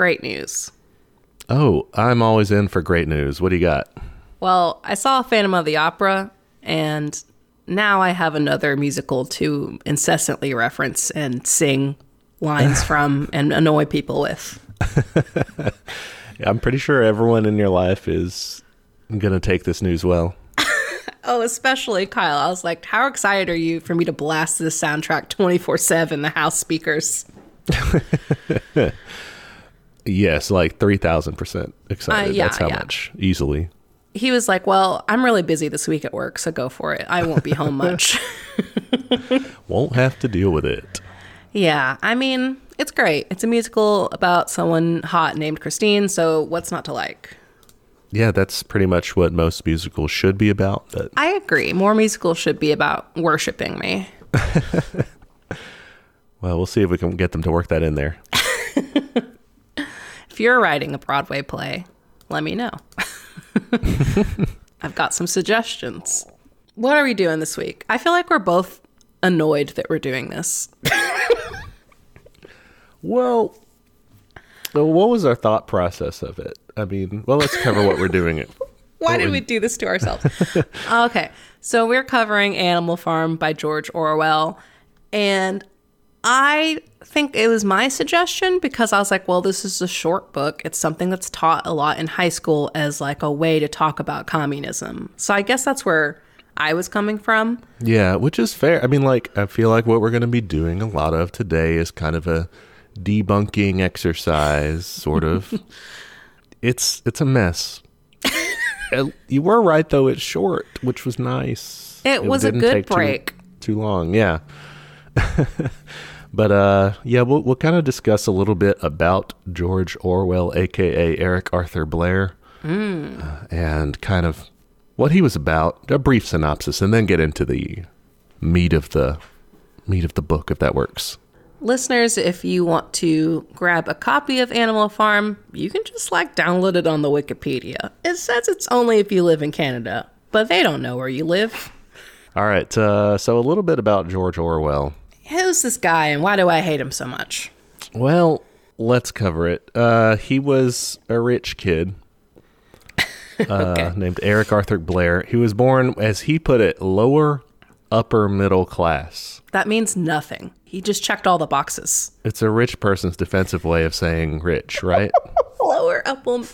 great news. Oh, I'm always in for great news. What do you got? Well, I saw Phantom of the Opera, and now I have another musical to incessantly reference and sing lines from and annoy people with. I'm pretty sure everyone in your life is going to take this news well. Oh, especially Kyle. I was like, how excited are you for me to blast this soundtrack 24 7, the house speakers? Yes, like 3,000% excited. Uh, yeah, That's how yeah. much, easily. He was like, well, I'm really busy this week at work, so go for it. I won't be home much. Won't have to deal with it. yeah, I mean, it's great. It's a musical about someone hot named Christine, so what's not to like? Yeah, that's pretty much what most musicals should be about. But I agree. More musicals should be about worshiping me. well, we'll see if we can get them to work that in there. If you're writing a Broadway play, let me know. I've got some suggestions. What are we doing this week? I feel like we're both annoyed that we're doing this. Well, what was our thought process of it? I mean, well, let's cover what we're doing it. Why did we do this to ourselves? okay, so we're covering Animal Farm by George Orwell, and I think it was my suggestion because I was like, well, this is a short book. It's something that's taught a lot in high school as like a way to talk about communism. So I guess that's where I was coming from. Yeah, which is fair. I mean, like, I feel like what we're going to be doing a lot of today is kind of a debunking exercise, sort of. it's it's a mess. You were right though; it's short, which was nice. It was a good take too- break. Too, long, yeah. but uh, yeah, we'll we'll kind of discuss a little bit about George Orwell, aka Eric Arthur Blair, Hmm. uh, and kind of what he was about. A brief synopsis, and then get into the meat of the meat of the book, if that works. Listeners, if you want to grab a copy of Animal Farm, you can just like download it on the Wikipedia. It says it's only if you live in Canada, but they don't know where you live. All right, uh, so a little bit about George Orwell. Who's this guy and why do I hate him so much? Well, let's cover it. Uh, he was a rich kid uh, named Eric Arthur Blair. He was born, as he put it, lower upper middle class. That means nothing. He just checked all the boxes. It's a rich person's defensive way of saying rich, right? Lower, upper.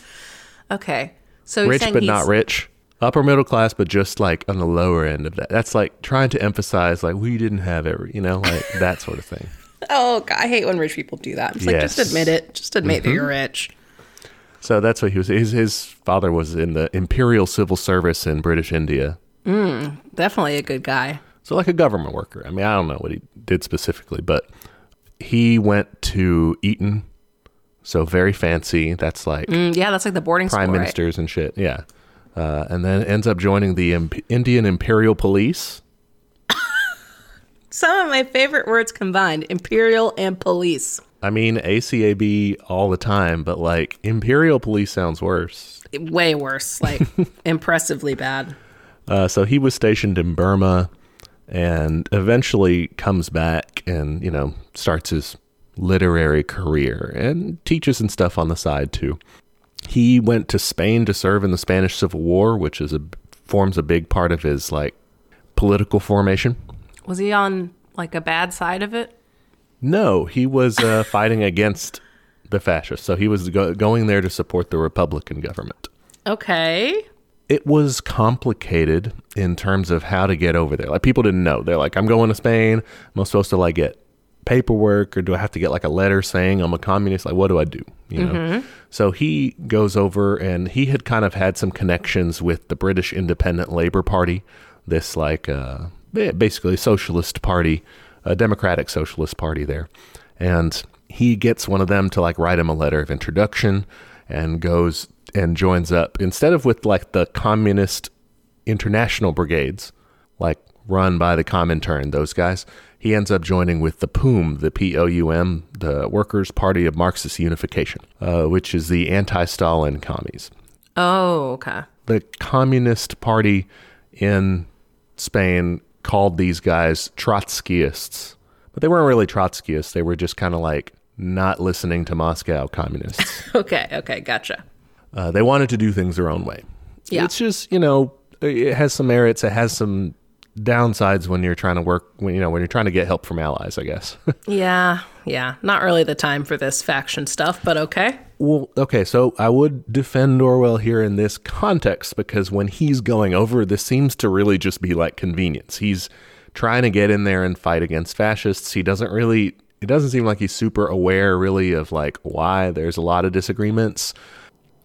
Okay. So rich but not rich. Upper middle class, but just like on the lower end of that. That's like trying to emphasize, like, we didn't have every, you know, like that sort of thing. Oh, God, I hate when rich people do that. It's like, just admit it. Just admit that you're rich. So that's what he was. His, his father was in the Imperial Civil Service in British India. Definitely a good guy. So like a government worker. I mean, I don't know what he did specifically, but he went to Eton. So very fancy. That's like Mm, yeah, that's like the boarding prime school, right? ministers and shit. Yeah. Uh, and then ends up joining the Imp- Indian Imperial Police. Some of my favorite words combined imperial and police. I mean, ACAB all the time, but like Imperial Police sounds worse. Way worse. Like, impressively bad. Uh, so he was stationed in Burma and eventually comes back and, you know, starts his literary career and teaches and stuff on the side too. He went to Spain to serve in the Spanish Civil War, which is a forms a big part of his like political formation. Was he on like a bad side of it? No, he was uh, fighting against the fascists. So he was go- going there to support the Republican government. Okay. it was complicated in terms of how to get over there. Like people didn't know. They're like, I'm going to Spain. I'm supposed to like get paperwork or do I have to get like a letter saying I'm a communist? Like, what do I do? You know? So he goes over and he had kind of had some connections with the British Independent Labor Party, this like uh, ba- basically socialist party, a democratic socialist party there. And he gets one of them to like write him a letter of introduction and goes and joins up instead of with like the communist international brigades, like run by the Comintern, those guys. He ends up joining with the POUM, the P O U M, the Workers' Party of Marxist Unification, uh, which is the anti-Stalin commies. Oh, okay. The Communist Party in Spain called these guys Trotskyists, but they weren't really Trotskyists. They were just kind of like not listening to Moscow communists. Okay, okay, gotcha. Uh, they wanted to do things their own way. Yeah. It's just, you know, it has some merits. It has some downsides when you're trying to work, when, you know, when you're trying to get help from allies, I guess. Yeah, yeah. Not really the time for this faction stuff, but okay. well, okay, so I would defend Orwell here in this context because when he's going over, this seems to really just be like convenience. He's trying to get in there and fight against fascists. He doesn't really, it doesn't seem like he's super aware really of like why there's a lot of disagreements.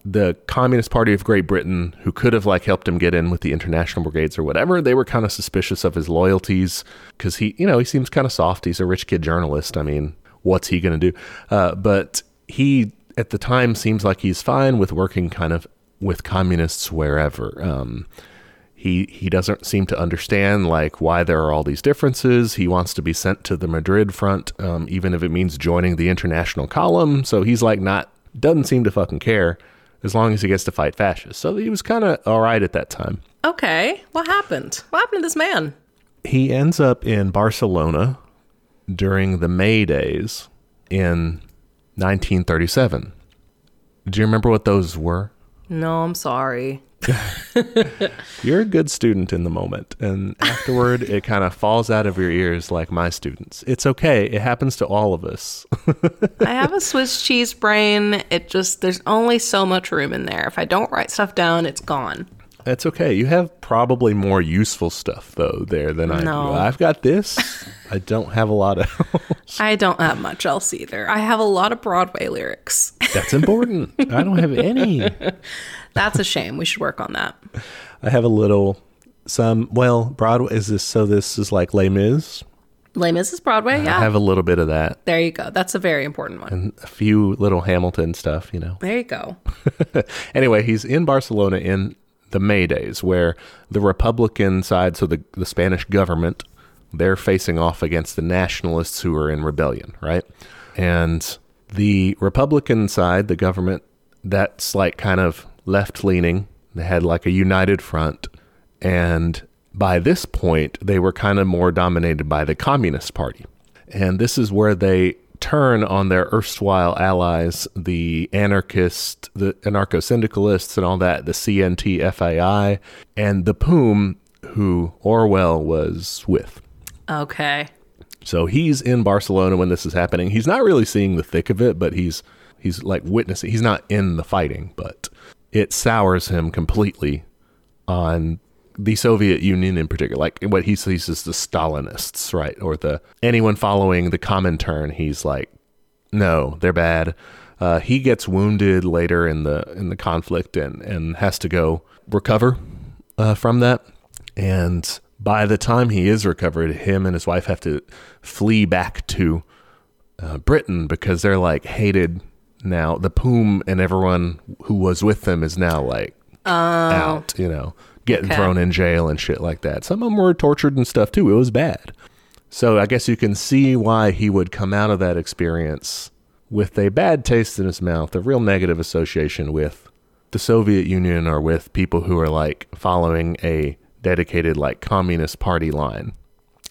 The Communist Party of Great Britain, who could have like helped him get in with the international brigades or whatever, they were kind of suspicious of his loyalties because he, you know, he seems kind of soft. He's a rich kid journalist. I mean, what's he going to do? Uh, but he, at the time, seems like he's fine with working kind of with communists wherever. Um, he he doesn't seem to understand like why there are all these differences. He wants to be sent to the Madrid front, um, even if it means joining the international column. So he's like not doesn't seem to fucking care as long as he gets to fight fascists. So he was kind of all right at that time. Okay, what happened? What happened to this man? He ends up in Barcelona during the May days in 1937. Do you remember what those were? No, I'm sorry. You're a good student in the moment, and afterward, it kind of falls out of your ears like my students. It's okay. It happens to all of us. I have a Swiss cheese brain. It just, there's only so much room in there. If I don't write stuff down, it's gone. That's okay. You have probably more useful stuff though there than I No. do. I've got this. I don't have a lot of. I don't have much else either. I have a lot of Broadway lyrics. That's important. I don't have any. That's a shame. We should work on that. I have a little. Some well, Broadway is this. So this is like Les Mis. Les Mis is Broadway, yeah. I have a little bit of that, there you go. That's a very important one. and a few little Hamilton stuff. You know. There you go. anyway, he's in Barcelona in the May days, where the Republican side, so the the Spanish government, they're facing off against the nationalists who are in rebellion, right? And the Republican side, the government, that's like kind of left leaning. They had like a united front, and by this point, they were kind of more dominated by the Communist Party. And this is where they turn on their erstwhile allies, the anarchists, the anarcho syndicalists, and all that, the CNT FAI, and the POUM, who Orwell was with. Okay. So he's in Barcelona when this is happening. He's not really seeing the thick of it, but he's he's like witnessing. He's not in the fighting, but it sours him completely on the Soviet Union in particular. Like what he sees as the Stalinists, right, or the anyone following the Comintern. He's like, no, they're bad. Uh, he gets wounded later in the in the conflict and and has to go recover uh, from that. And by the time he is recovered, him and his wife have to flee back to uh, Britain because they're like hated now. The POUM and everyone who was with them is now like oh. out, you know, getting Okay. thrown in jail and shit like that. Some of them were tortured and stuff too. It was bad. So I guess you can see why he would come out of that experience with a bad taste in his mouth, a real negative association with the Soviet Union or with people who are like following a dedicated like communist party line.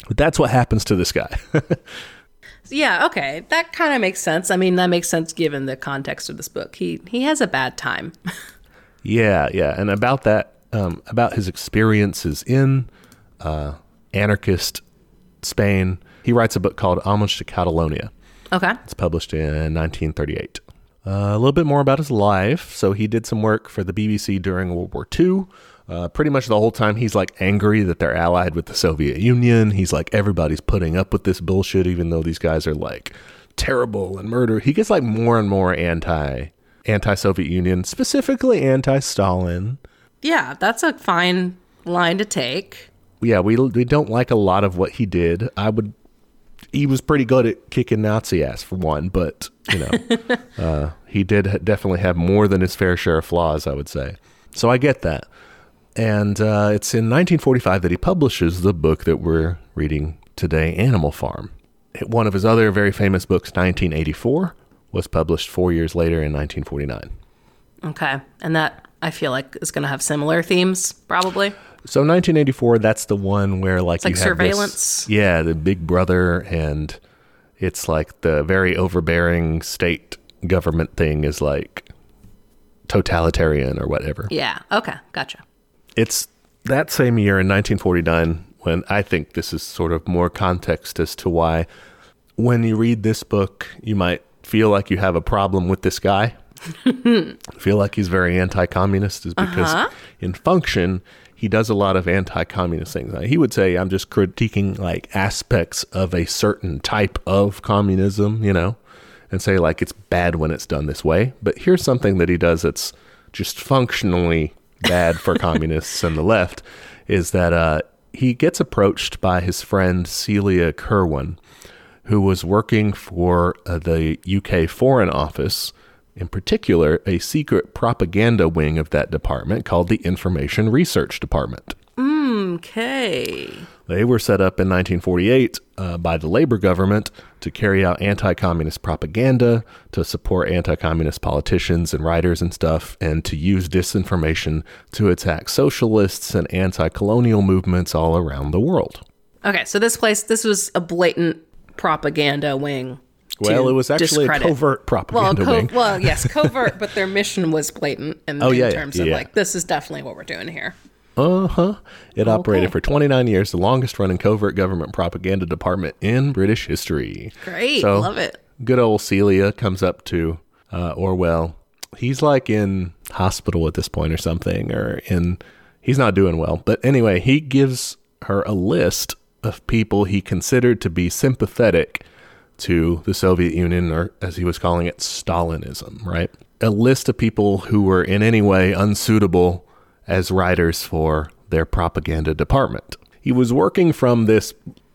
But that's what happens to this guy. Yeah, okay. That kind of makes sense. I mean, that makes sense given the context of this book. He he has a bad time. yeah, yeah. And about that, um, about his experiences in uh, anarchist Spain, he writes a book called Homage to Catalonia. Okay. It's published in 1938. Uh, a little bit more about his life. So he did some work for the BBC during World War II. Uh, pretty much the whole time he's like angry that they're allied with the Soviet Union. He's like everybody's putting up with this bullshit, even though these guys are like terrible and murder. He gets like more and more anti anti Soviet Union, specifically anti Stalin. Yeah, that's a fine line to take. Yeah, we we don't like a lot of what he did. I would. He was pretty good at kicking Nazi ass for one, but you know, uh, he did definitely have more than his fair share of flaws. I would say. So I get that. And uh, it's in 1945 that he publishes the book that we're reading today, Animal Farm. One of his other very famous books, 1984, was published four years later in 1949. Okay. And that I feel like is going to have similar themes, probably. So 1984, that's the one where like like you have this- yeah, the Big Brother, and it's like the very overbearing state government thing is like totalitarian or whatever. Yeah. Okay. Gotcha. It's that same year in 1949 when I think this is sort of more context as to why when you read this book, you might feel like you have a problem with this guy. feel like he's very anti-communist is because Uh-huh. in function he does a lot of anti-communist things. Like, he would say I'm just critiquing like aspects of a certain type of communism, you know, and say like it's bad when it's done this way. But here's something that he does that's just functionally bad for communists and the left is that uh, he gets approached by his friend Celia Kirwan, who was working for uh, the UK Foreign Office, in particular, a secret propaganda wing of that department called the Information Research Department. Okay. They were set up in 1948 uh, by the Labor government to carry out anti communist propaganda, to support anti communist politicians and writers and stuff, and to use disinformation to attack socialists and anti colonial movements all around the world. Okay. So this place, this was a blatant propaganda wing. Well, it was actually discredit. a covert Well, propaganda co- wing. well, yes, covert, but their mission was blatant in, Oh, in yeah, yeah, terms of yeah. like this is definitely what we're doing here. Uh huh. It operated Okay. for 29 years, the longest running covert government propaganda department in British history. Great, So, love it. Good old Celia comes up to uh, Orwell. He's like in hospital at this point or something, or in, he's not doing well. But anyway, he gives her a list of people he considered to be sympathetic to the Soviet Union, or as he was calling it, Stalinism, right? A list of people who were in any way unsuitable as writers for their propaganda department. He was working from this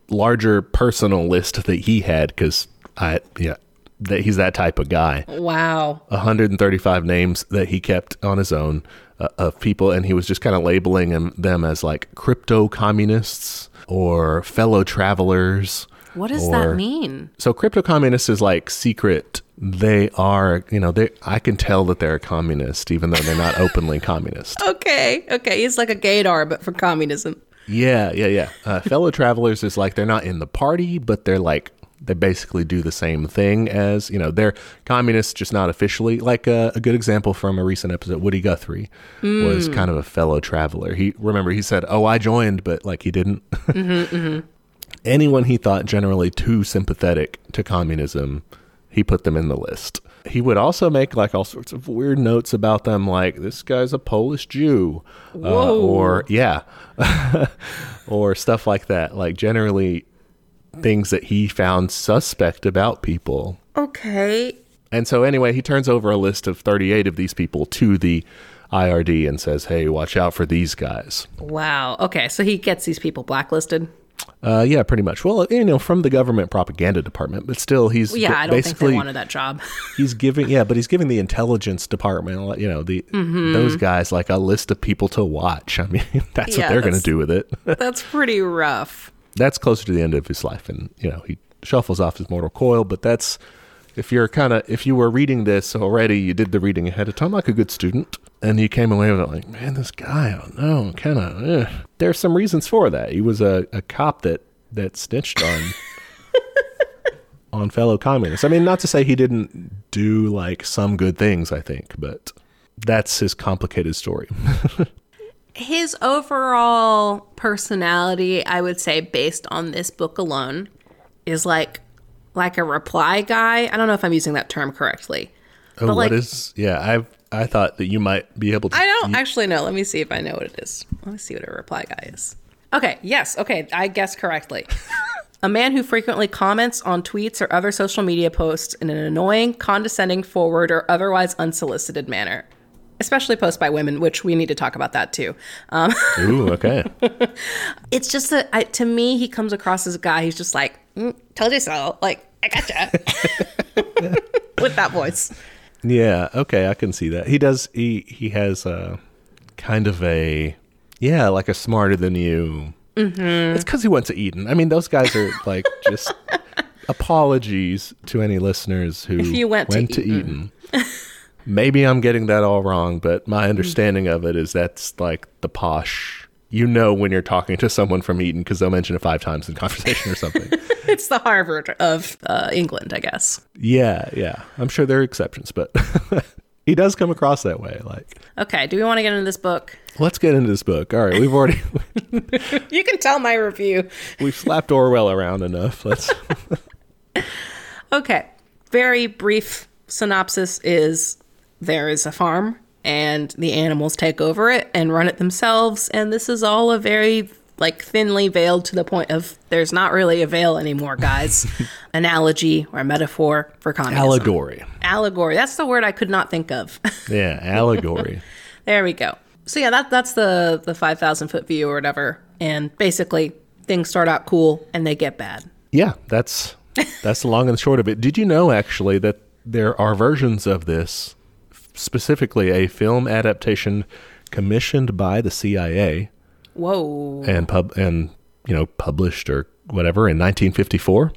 larger personal list that he had because I, yeah, that he's that type of guy. Wow. 135 names that he kept on his own uh, of people, and he was just kind of labeling them, them as like crypto communists or fellow travelers. What does or- that mean? So crypto communist is like secret. They are, you know, they. I can tell that they're a communist, even though they're not openly communist. Okay, okay. He's like a gaydar, but for communism. Yeah, yeah, yeah. Uh, fellow travelers is like they're not in the party, but they're like they basically do the same thing as you know they're communists, just not officially. Like uh, a good example from a recent episode, Woody Guthrie was kind of a fellow traveler. He remember he said, "Oh, I joined," but like he didn't. Anyone he thought generally too sympathetic to communism, he put them in the list. He would also make like all sorts of weird notes about them, like this guy's a Polish Jew, uh, or yeah, or stuff like that. Like generally things that he found suspect about people. Okay. And so anyway, he turns over a list of 38 of these people to the IRD and says, "Hey, watch out for these guys." Wow. Okay, so he gets these people blacklisted. Uh, yeah, pretty much. Well, you know, from the government propaganda department, but still, he's Yeah, g- I don't think basically they wanted that job. he's giving yeah, but he's giving the intelligence department, you know, the Mm-hmm. those guys like a list of people to watch. I mean, that's Yeah, what they're going to do with it. That's pretty rough. that's closer to the end of his life, and you know, he shuffles off his mortal coil. But that's if you're kind of if you were reading this already, you did the reading ahead of time like a good student, and you came away with it like, man, this guy, I don't know, kind of. Eh. There's some reasons for that. He was a, a cop that that snitched on. on fellow communists. I mean, not to say he didn't do like some good things, I think, but that's his complicated story. His overall personality, I would say, based on this book alone, is like like a reply guy. I don't know if I'm using that term correctly. Oh, But, like- what is? Yeah, I I thought that you might be able to. I don't actually know. Let me see if I know what it is. Let me see what a reply guy is. Okay, yes, okay, I guessed correctly. a man who frequently comments on tweets or other social media posts in an annoying, condescending, forward, or otherwise unsolicited manner. Especially posts by women, which we need to talk about that too. Um, Ooh, okay. it's just that I, to me, he comes across as a guy who's just like, mm, "Told you so." Like, I gotcha with that voice. Yeah, okay, I can see that. He does he he has a kind of a yeah, like a smarter than you. Mm-hmm. It's cuz he went to Eton. I mean, those guys are like just apologies to any listeners who If you went to Eton. Maybe I'm getting that all wrong, but my understanding of it is that's like the posh you know when you're talking to someone from Eton because they'll mention it five times in conversation or something. It's the Harvard of uh, England, I guess. yeah, yeah. I'm sure there are exceptions, but he does come across that way. Like, Okay, do we want to get into this book? let's get into this book. All right, we've already You can tell my review. we've slapped Orwell around enough. Let's. Okay, very brief synopsis is there is a farm and the animals take over it and run it themselves. And this is all a very like thinly veiled to the point of there's not really a veil anymore guys. Analogy or metaphor for communism. Allegory. allegory. That's the word i could not think of. Yeah, allegory. there we go. So yeah that, that's the the 5000 foot view or whatever. And basically things start out cool and they get bad. Yeah, that's that's the long and short of it. Did you know actually that there are versions of this, specifically a film adaptation commissioned by the CIA whoa and pub and you know published or whatever in 1954,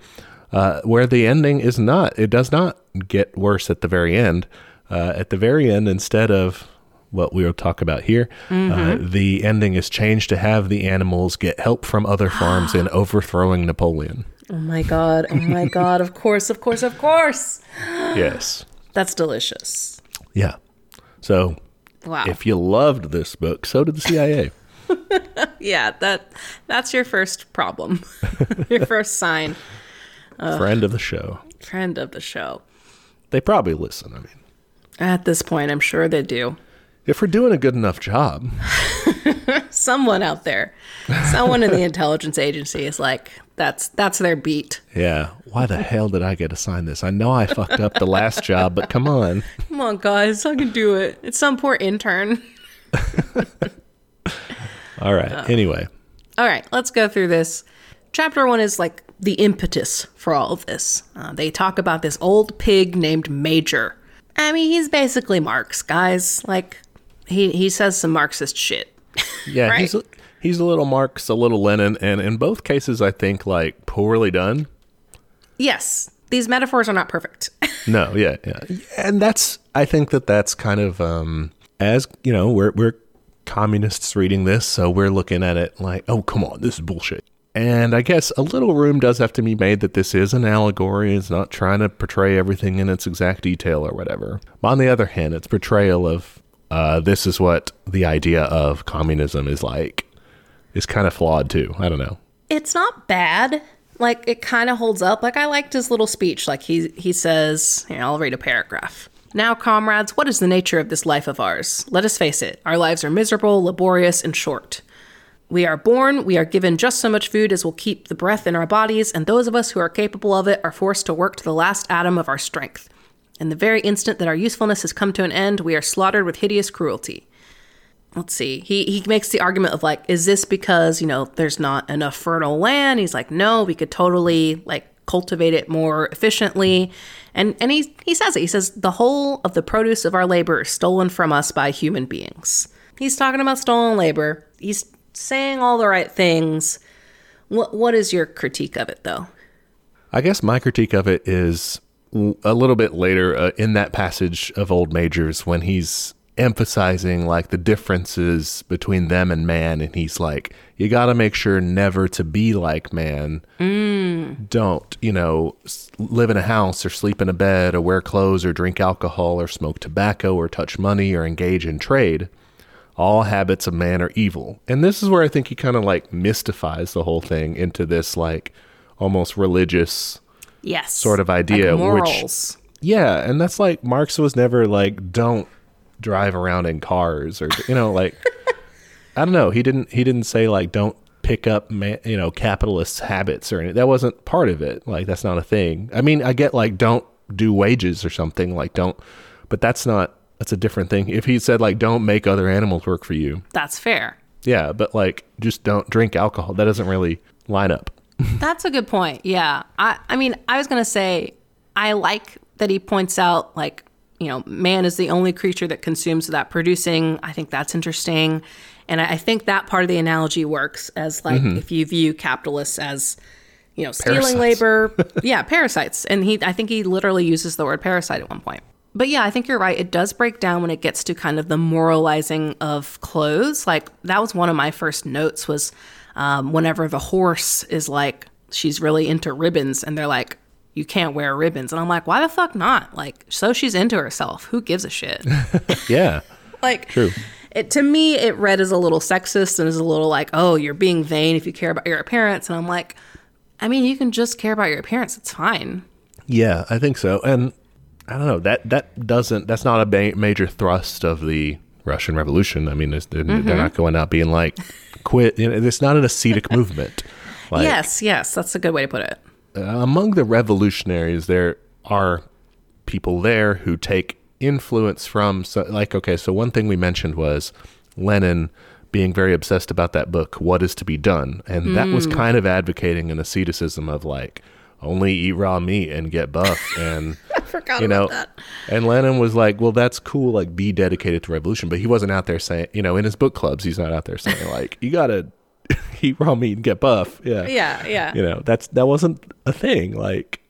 uh, where the ending is not. It does not get worse at the very end. Uh, at the very end, instead of what we will talk about here, uh, the ending is changed to have the animals get help from other farms in overthrowing Napoleon. Oh my god. Oh my god. Of course, of course, of course. Yes. That's delicious. Yeah. So Wow. if you loved this book, so did the CIA. yeah, that that's your first problem. your first sign. Friend of the show. Friend of the show. They probably listen. I mean, At this point, I'm sure they do. if we're doing a good enough job, Someone out there, someone in the intelligence agency is like, that's that's their beat. yeah. Why the hell did I get assigned this? I know I fucked up the last job, but come on. Come on, guys, I can do it. It's some poor intern. All right. Anyway, All right, let's go through this. Chapter one is like the impetus for all of this. Uh, they talk about this old pig named Major. I mean, he's basically Marx, guys. Like, he he says some Marxist shit. Yeah, Right. he's a, he's a little Marx, a little Lenin, and in both cases, I think like poorly done. Yes, these metaphors are not perfect. No, yeah, yeah, and that's I think that that's kind of um as you know we're we're communists reading this, so we're looking at it like, oh come on, this is bullshit. And I guess a little room does have to be made that this is an allegory. It's not trying to portray everything in its exact detail or whatever. But on the other hand, its portrayal of uh, this is what the idea of communism is like is kind of flawed too. I don't know. it's not bad. Like it kind of holds up. Like I liked his little speech. Like he he says, here, I'll read a paragraph. Now, comrades, what is the nature of this life of ours? Let us face it. Our lives are miserable, laborious, and short. We are born, we are given just so much food as will keep the breath in our bodies, and those of us who are capable of it are forced to work to the last atom of our strength. In the very instant that our usefulness has come to an end, we are slaughtered with hideous cruelty. Let's see. He he makes the argument of like is this because you know there's not enough fertile land? He's like no we could totally like cultivate it more efficiently. And and he he says it. He says the whole of the produce of our labor is stolen from us by human beings. He's talking about stolen labor. He's saying all the right things. What what is your critique of it though? I guess my critique of it is a little bit later uh, in that passage of Old Majors when he's emphasizing like the differences between them and man and he's like you got to make sure never to be like man. Don't you know live in a house or sleep in a bed or wear clothes or drink alcohol or smoke tobacco or touch money or engage in trade. All habits of man are evil. And this is where I think he kind of like mystifies the whole thing into this like almost religious yes sort of idea, like which- yeah, and that's like Marx was never like don't drive around in cars or you know like I don't know, he didn't he didn't say like don't pick up ma- you know capitalist habits or anything. That wasn't part of it. Like that's not a thing. I mean, I get like don't do wages or something like don't but that's not that's a different thing. If he said like don't make other animals work for you. that's fair Yeah, but like just don't drink alcohol. That doesn't really line up. That's a good point. Yeah. I, I mean, I was going to say, I like that he points out, like, you know, man is the only creature that consumes without producing. I think that's interesting. And I, I think that part of the analogy works as, like, if you view capitalists as, you know, stealing Mm-hmm. Parasites. labor. yeah, parasites. And he, I think he literally uses the word parasite at one point. but yeah, I think you're right. It does break down when it gets to kind of the moralizing of clothes. Like that was one of my first notes was um, whenever the horse is like she's really into ribbons, and they're like, you can't wear ribbons, and I'm like, why the fuck not? Like, so she's into herself. Who gives a shit? Yeah. like, True. It to me, it read as a little sexist and is a little like, oh, you're being vain if you care about your appearance, and I'm like, I mean, you can just care about your appearance. It's fine. Yeah, I think so. And I don't know that that doesn't that's not a ba- major thrust of the Russian Revolution. I mean, they're, they're not going out being like quit. You know, it's not an ascetic movement. Like, yes, yes, that's a good way to put it. uh, among the revolutionaries, there are people there who take influence from, so, like, okay, so one thing we mentioned was Lenin being very obsessed about that book, What is to Be Done. And that was kind of advocating an asceticism of like, only eat raw meat and get buff. And, Forgot you know, about that. and Lenin was like, well, that's cool, like, be dedicated to revolution. But he wasn't out there saying, you know, in his book clubs, he's not out there saying, like, you got to eat raw meat and get buff. Yeah Yeah, yeah. you know that's that wasn't a thing like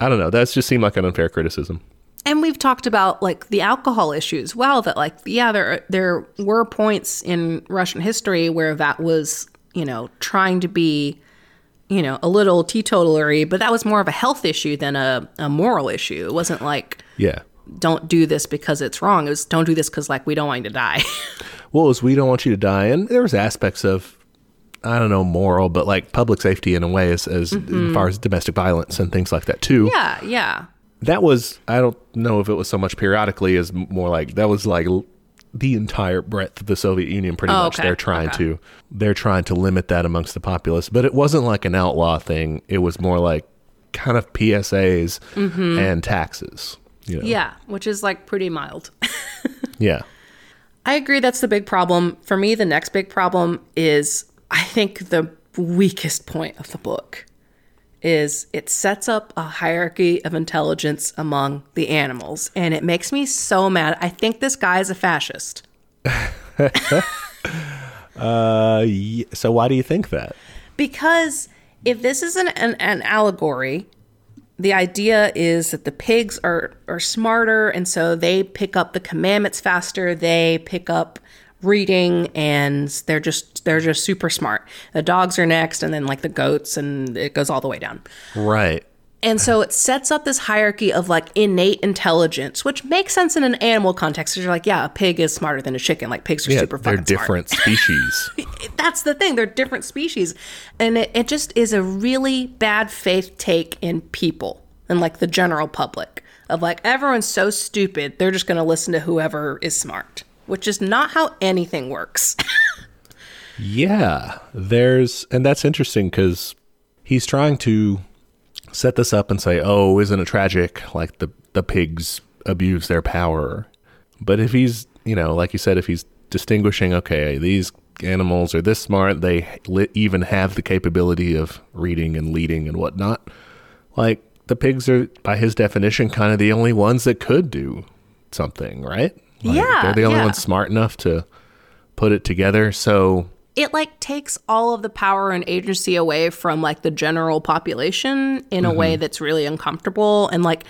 i don't know that just seemed like an unfair criticism And we've talked about like the alcohol issues. Well, that like yeah, there there were points in Russian history where that was you know trying to be you know a little teetotalery, but that was more of a health issue than a, a moral issue. It wasn't like yeah don't do this because it's wrong. It was don't do this because like we don't want you to die. well it was we don't want you to die and there was aspects of i don't know moral but like public safety in a way as, as mm-hmm. far as domestic violence and things like that too yeah, yeah, that was i don't know if it was so much periodically as more like that was like the entire breadth of the soviet union pretty Oh, much okay, they're trying okay. to they're trying to limit that amongst the populace but it wasn't like an outlaw thing it was more like kind of psas and taxes you know? Mm-hmm. yeah, which is like pretty mild. yeah I agree that's the big problem. For me, the next big problem is I think the weakest point of the book is it sets up a hierarchy of intelligence among the animals and it makes me so mad. I think this guy is a fascist. Uh, so why do you think that? Because if this is an, an, an allegory, the idea is that the pigs are, are smarter and so they pick up the commandments faster, they pick up reading and they're just they're just super smart. The dogs are next and then like the goats and it goes all the way down. Right. And so it sets up this hierarchy of like innate intelligence, which makes sense in an animal context. You're like, yeah, a pig is smarter than a chicken. Like pigs are Yeah, super they're fucking smart different species. that's the thing. They're different species. And it, it just is a really bad faith take in people and like the general public of like everyone's so stupid, they're just going to listen to whoever is smart, which is not how anything works. yeah, there's, and that's interesting because he's trying to set this up and say, "Oh, isn't it tragic? Like the the pigs abuse their power." But if he's, you know, like you said, if he's distinguishing, okay, these animals are this smart, they li- even have the capability of reading and leading and whatnot. Like the pigs are, by his definition, kind of the only ones that could do something, right? Like, Yeah, they're the only yeah. ones smart enough to put it together. So it like takes all of the power and agency away from like the general population in a way that's really uncomfortable and like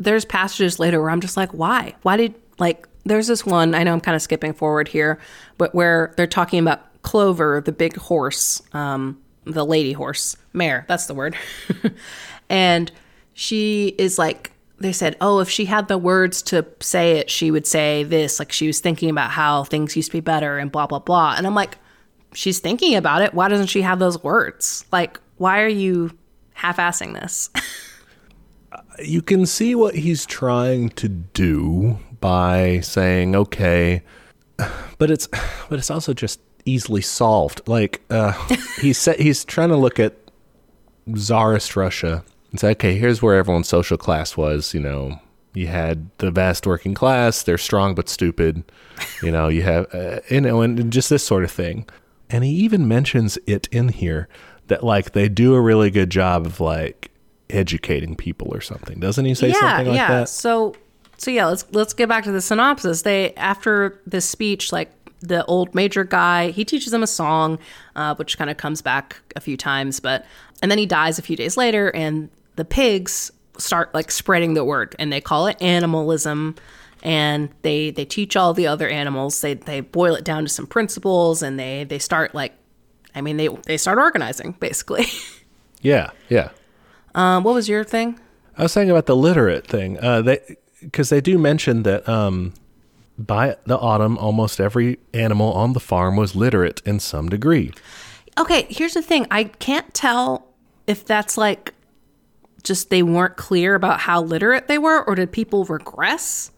there's passages later where I'm just like why why did like there's this one I know I'm kind of skipping forward here but where they're talking about Clover the big horse um the lady horse mare that's the word and she is like they said oh if she had the words to say it she would say this like she was thinking about how things used to be better and blah blah blah. And i'm like she's thinking about it. Why doesn't she have those words? Like why are you half-assing this? You can see what he's trying to do by saying okay but it's but it's also just easily solved. Like uh he's sa- he's trying to look at czarist russia and say okay here's where everyone's social class was you know you had the vast working class they're strong but stupid you know you have uh, you know and just this sort of thing and he even mentions it in here that like they do a really good job of like educating people or something doesn't he say something like that? yeah. that So, so yeah, let's let's get back to the synopsis. They after this speech, like the old major guy, he teaches them a song, uh, which kind of comes back a few times, but and then he dies a few days later, and the pigs start like spreading the word and they call it animalism and they they teach all the other animals they they boil it down to some principles and they they start like i mean they they start organizing basically Yeah, yeah. um what was your thing I was saying about the literate thing. Uh, they because they do mention that um, by the autumn, almost every animal on the farm was literate in some degree. okay here's the thing i can't tell if that's like just they weren't clear about how literate they were or did people regress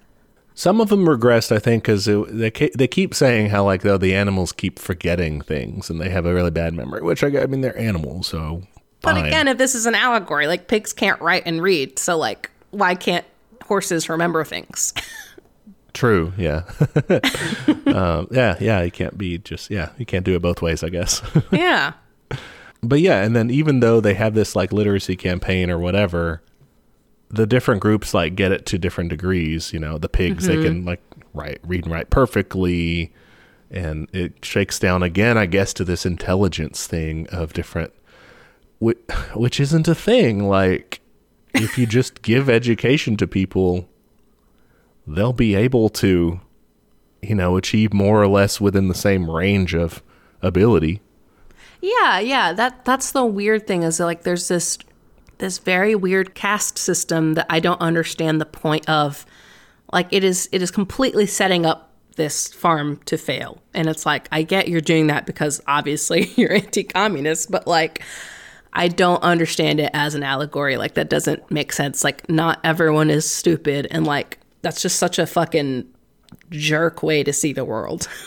Some of them regressed, I think, because they they keep saying how like though the animals keep forgetting things and they have a really bad memory. Which I, I mean, they're animals, so. But fine. again, if this is an allegory, like pigs can't write and read, so like why can't horses remember things? True. Yeah. um, yeah. Yeah. You can't be just. Yeah. You can't do it both ways. I guess. yeah. But yeah, and then even though they have this like literacy campaign or whatever, the different groups like get it to different degrees. You know, the pigs they can mm-hmm. like write, read and write perfectly, and it shakes down again, I guess, to this intelligence thing of different, which, which isn't a thing. Like, if you just give education to people, they'll be able to, you know, achieve more or less within the same range of ability. Yeah, yeah. That that's the weird thing is like there's this this very weird caste system that I don't understand the point of. Like it is it is completely setting up this farm to fail. And it's like I get you're doing that because obviously you're anti-communist, but like I don't understand it as an allegory. Like that doesn't make sense. Like not everyone is stupid and like that's just such a fucking jerk way to see the world.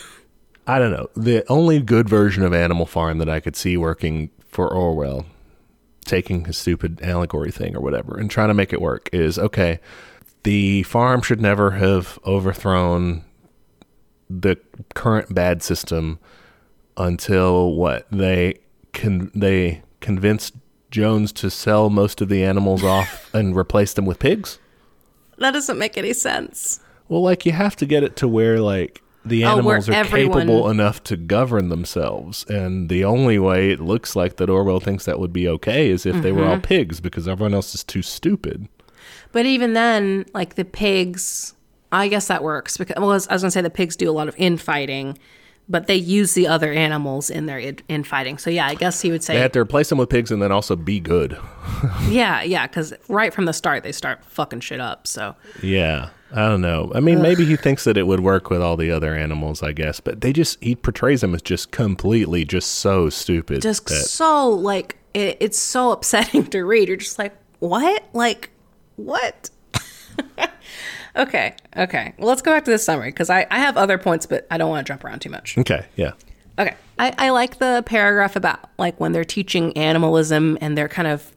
I don't know. The only good version of Animal Farm that I could see working for Orwell, taking his stupid allegory thing or whatever and trying to make it work, is okay. The farm should never have overthrown the current bad system until what they can they convinced Jones to sell most of the animals off and replace them with pigs. that doesn't make any sense. Well, like you have to get it to where like the Oh, animals are everyone- capable enough to govern themselves, and the only way it looks like that Orwell thinks that would be okay is if they were Mm-hmm. all pigs, because everyone else is too stupid. But even then, like the pigs, I guess that works because well, I was, I was gonna say the pigs do a lot of infighting, but they use the other animals in their in- infighting. So yeah, I guess he would say They had to replace them with pigs and then also be good. yeah, yeah, because right from the start they start fucking shit up. So Yeah, I don't know. I mean, maybe he thinks that it would work with all the other animals, I guess, but they just he portrays them as just completely just so stupid. just that, so like it, it's so upsetting to read. You're just like, what? Like, what? okay, okay. Well, let's go back to this summary because I, I have other points, but I don't want to jump around too much. okay, yeah. Okay. I, I like the paragraph about like when they're teaching animalism and they're kind of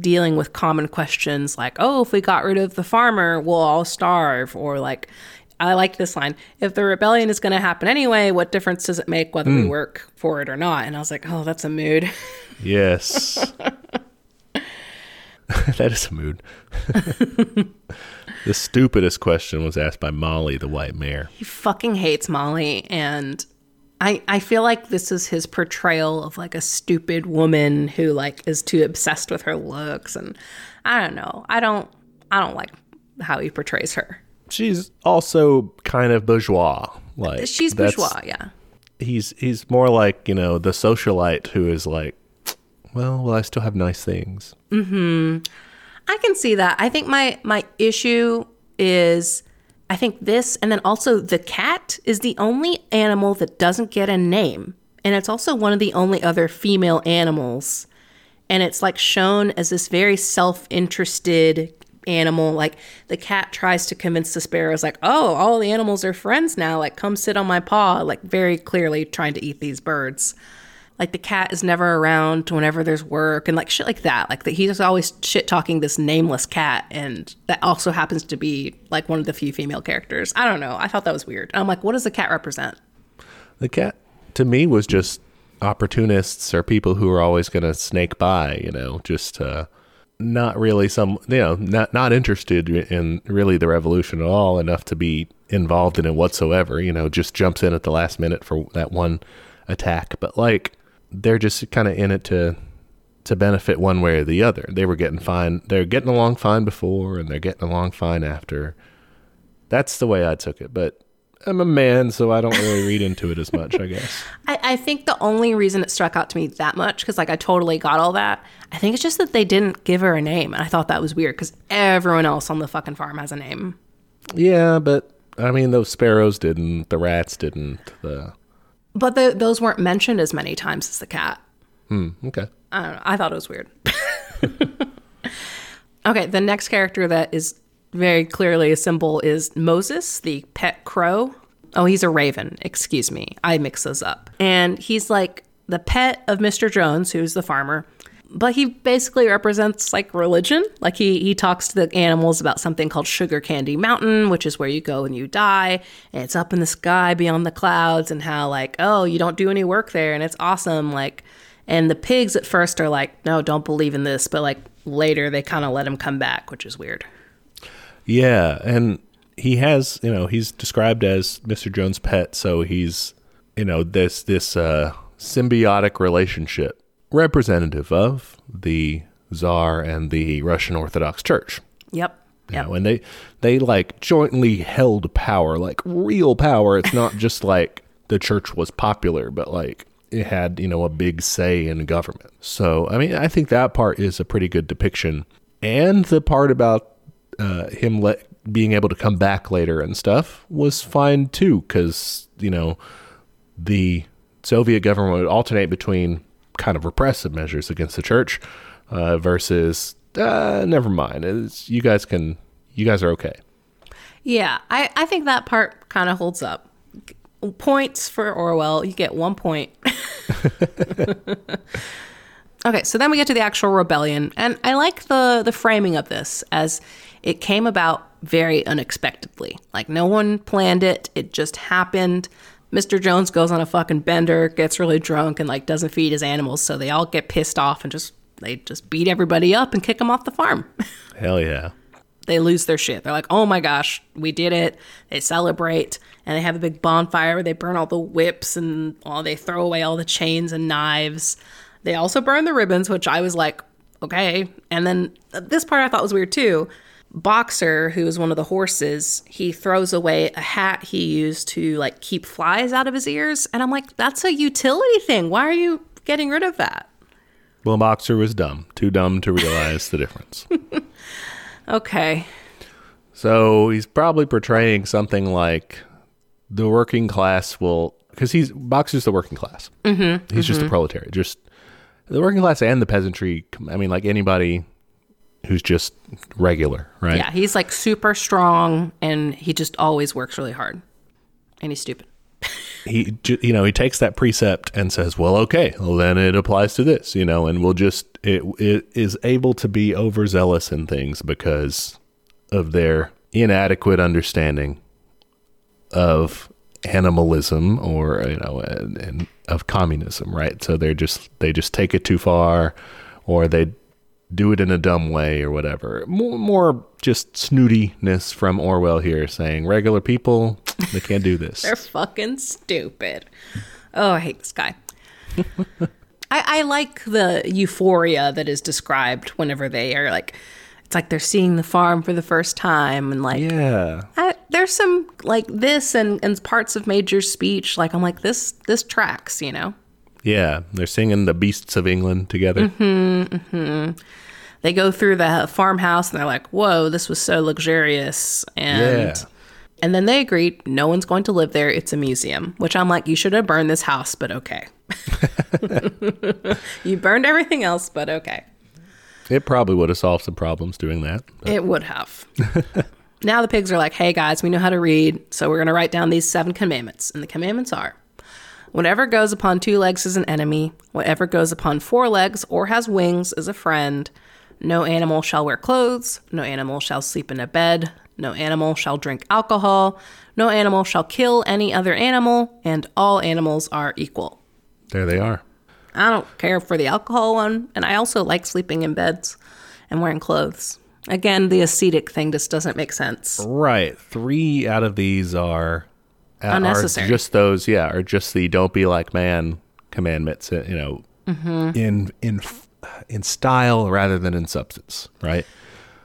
dealing with common questions like, oh, if we got rid of the farmer, we'll all starve. Or like, I like this line if the rebellion is going to happen anyway, what difference does it make whether we hmm. work for it or not? And I was like, oh, that's a mood. Yes. that is a mood. the stupidest question was asked by Molly, the white mare. he fucking hates Molly. And I, I feel like this is his portrayal of like a stupid woman who like is too obsessed with her looks. And I don't know. I don't, I don't like how he portrays her. She's also kind of bourgeois. Like She's bourgeois, yeah. He's he's more like you know the socialite who is like, well, well, I still have nice things. Mm-hmm. I can see that. I think my my issue is I think this and then also the cat is the only animal that doesn't get a name. And it's also one of the only other female animals. And it's like shown as this very self-interested animal like the cat tries to convince the sparrows like oh all the animals are friends now like come sit on my paw like very clearly trying to eat these birds like the cat is never around whenever there's work and like shit like that. Like that he's always shit talking this nameless cat and that also happens to be like one of the few female characters. I don't know. I thought that was weird. I'm like what does the cat represent? The cat to me was just opportunists or people who are always going to snake by, you know, just uh, not really some, you know, not not interested in really the revolution at all enough to be involved in it whatsoever. You know, just jumps in at the last minute for that one attack, but like they're just kind of in it to to benefit one way or the other. They were getting fine. They're getting along fine before, and they're getting along fine after. That's the way I took it, but I'm a man, so I don't really read into it as much. I guess. I, I think the only reason it struck out to me that much, because like I totally got all that, I think it's just that they didn't give her a name. And I thought that was weird because everyone else on the fucking farm has a name. Yeah, but I mean, those sparrows didn't. The rats didn't. The But the, those weren't mentioned as many times as the cat. hmm. Okay. I don't know. I thought it was weird. okay, the next character that is very clearly a symbol is Moses, the pet crow. Oh, he's a raven. Excuse me. I mix those up. And he's like the pet of Mr. Jones, who's the farmer. But he basically represents like religion. Like he he talks to the animals about something called Sugar Candy Mountain, which is where you go and you die, and it's up in the sky beyond the clouds, and how like oh you don't do any work there, and it's awesome. Like, and the pigs at first are like no, don't believe in this, but like later they kind of let him come back, which is weird. Yeah, and he has, you know, he's described as Mr. Jones' pet, so he's, you know, this this uh, symbiotic relationship representative of the Tsar and the Russian Orthodox Church. Yep. You Yep. know, and they they like jointly held power, like real power. It's not just like the church was popular, but like it had, you know, a big say in government. So, I mean, I think that part is a pretty good depiction. And the part about uh, him let, being able to come back later and stuff was fine too, because, you know, the Soviet government would alternate between kind of repressive measures against the church uh, versus, uh, never mind. It's, you guys can, you guys are okay. Yeah, I, I think that part kind of holds up. Points for Orwell. You get one point. okay, so then we get to the actual rebellion, and I like the the framing of this as it came about very unexpectedly. Like no one planned it; it just happened. Mr. Jones goes on a fucking bender, gets really drunk, and like doesn't feed his animals, so they all get pissed off and just they just beat everybody up and kick them off the farm. Hell yeah. they lose their shit. They're like, oh my gosh, we did it. They celebrate and they have a big bonfire where they burn all the whips and all they throw away all the chains and knives. They also burn the ribbons, which I was like, okay. And then uh, this part I thought was weird too. Boxer, who is one of the horses, he throws away a hat he used to like keep flies out of his ears. And I'm like, that's a utility thing. Why are you getting rid of that? Well, Boxer was dumb, too dumb to realize the difference. Okay. So he's probably portraying something like the working class will, because he's Boxer's the working class. Mm-hmm, he's just a proletariat, just the working class and the peasantry. I mean, like anybody who's just regular, right? Yeah, he's like super strong and he just always works really hard. And he's stupid. he you know he takes that precept and says well okay well then it applies to this you know and we'll just it, it is able to be overzealous in things because of their inadequate understanding of animalism or you know and, and of communism right so they're just they just take it too far or they do it in a dumb way or whatever more, more just snootiness from orwell here saying regular people they can't do this They're fucking stupid. Oh, I hate this guy. I, I like the euphoria that is described whenever they are like, it's like they're seeing the farm for the first time, and like, yeah I, there's some like this and and parts of Major's speech. Like, I'm like, this this tracks, you know. Yeah, they're singing the Beasts of England together. Mm-hmm, mm-hmm. They go through the farmhouse and they're like, "Whoa, this was so luxurious," and Yeah. and then they agreed no one's going to live there. It's a museum, which I'm like, you should have burned this house, but okay. you burned everything else, but okay. It probably would have solved some problems doing that. It would have. now the pigs are like, hey guys, we know how to read, so we're going to write down these seven commandments. And the commandments are whatever goes upon two legs is an enemy, whatever goes upon four legs or has wings is a friend. No animal shall wear clothes, no animal shall sleep in a bed, no animal shall drink alcohol, no animal shall kill any other animal, and all animals are equal. There they are. I don't care for the alcohol one, and I also like sleeping in beds and wearing clothes. Again, the ascetic thing just doesn't make sense. Right. Three out of these are Unnecessary. Are just those, yeah, are just the "don't be like man" commandments. uh, You know, in in in style rather than in substance, right?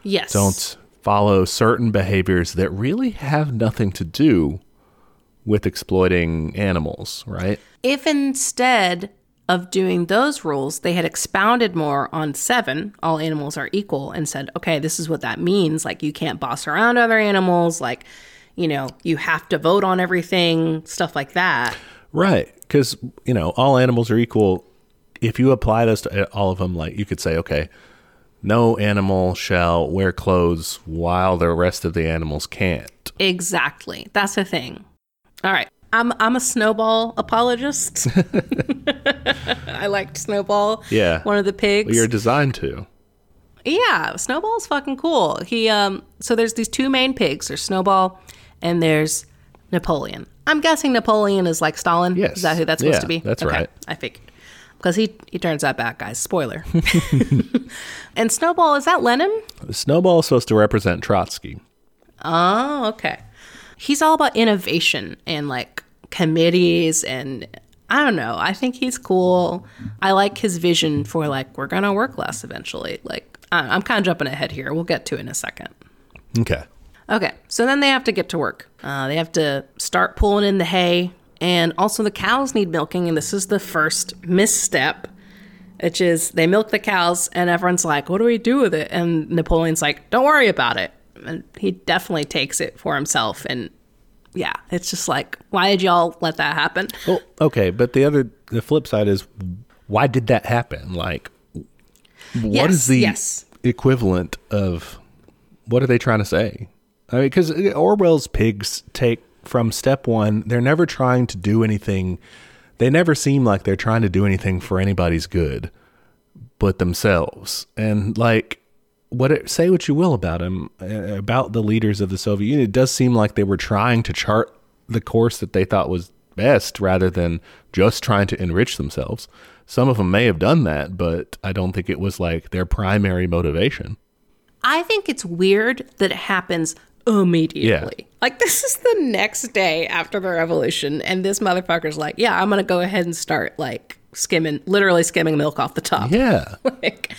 Yes. Don't follow certain behaviors that really have nothing to do with exploiting animals, right? If instead of doing those rules, they had expounded more on seven, all animals are equal, and said, okay, this is what that means. Like, you can't boss around other animals. Like, you know, you have to vote on everything, stuff like that. Right. Because, you know, all animals are equal. If you apply this to all of them, like you could say, okay, no animal shall wear clothes while the rest of the animals can't. Exactly. That's the thing. All right. I'm I'm a snowball apologist. I liked Snowball. Yeah. One of the pigs. Well, you're designed to. Yeah, Snowball's fucking cool. He um so there's these two main pigs. There's Snowball and there's Napoleon. I'm guessing Napoleon is like Stalin. Yes. Is that who that's supposed Yeah, to be? that's right. I figured. Because he he turns out bad guys. Spoiler. and Snowball, is that Lenin? Snowball is supposed to represent Trotsky. Oh, okay. He's all about innovation and like committees and I don't know. I think he's cool. I like his vision for like we're gonna work less eventually. Like I'm kind of jumping ahead here. We'll get to it in a second. Okay. Okay, so then they have to get to work. Uh, they have to start pulling in the hay, and also the cows need milking. And this is the first misstep, which is they milk the cows, and everyone's like, "What do we do with it?" And Napoleon's like, "Don't worry about it." And he definitely takes it for himself. And yeah, it's just like, why did y'all let that happen? Well, okay, but the other the flip side is why did that happen? Like what Yes, is the yes. equivalent of what are they trying to say? I mean cuz Orwell's pigs take from step 1, they're never trying to do anything. They never seem like they're trying to do anything for anybody's good but themselves. And like what it, say what you will about him uh, about the leaders of the Soviet Union, it does seem like they were trying to chart the course that they thought was best rather than just trying to enrich themselves. Some of them may have done that, but I don't think it was like their primary motivation. I think it's weird that it happens immediately. Like this is the next day after the revolution, and this motherfucker's like, "Yeah, I'm gonna go ahead and start like skimming, literally skimming milk off the top." Yeah. like,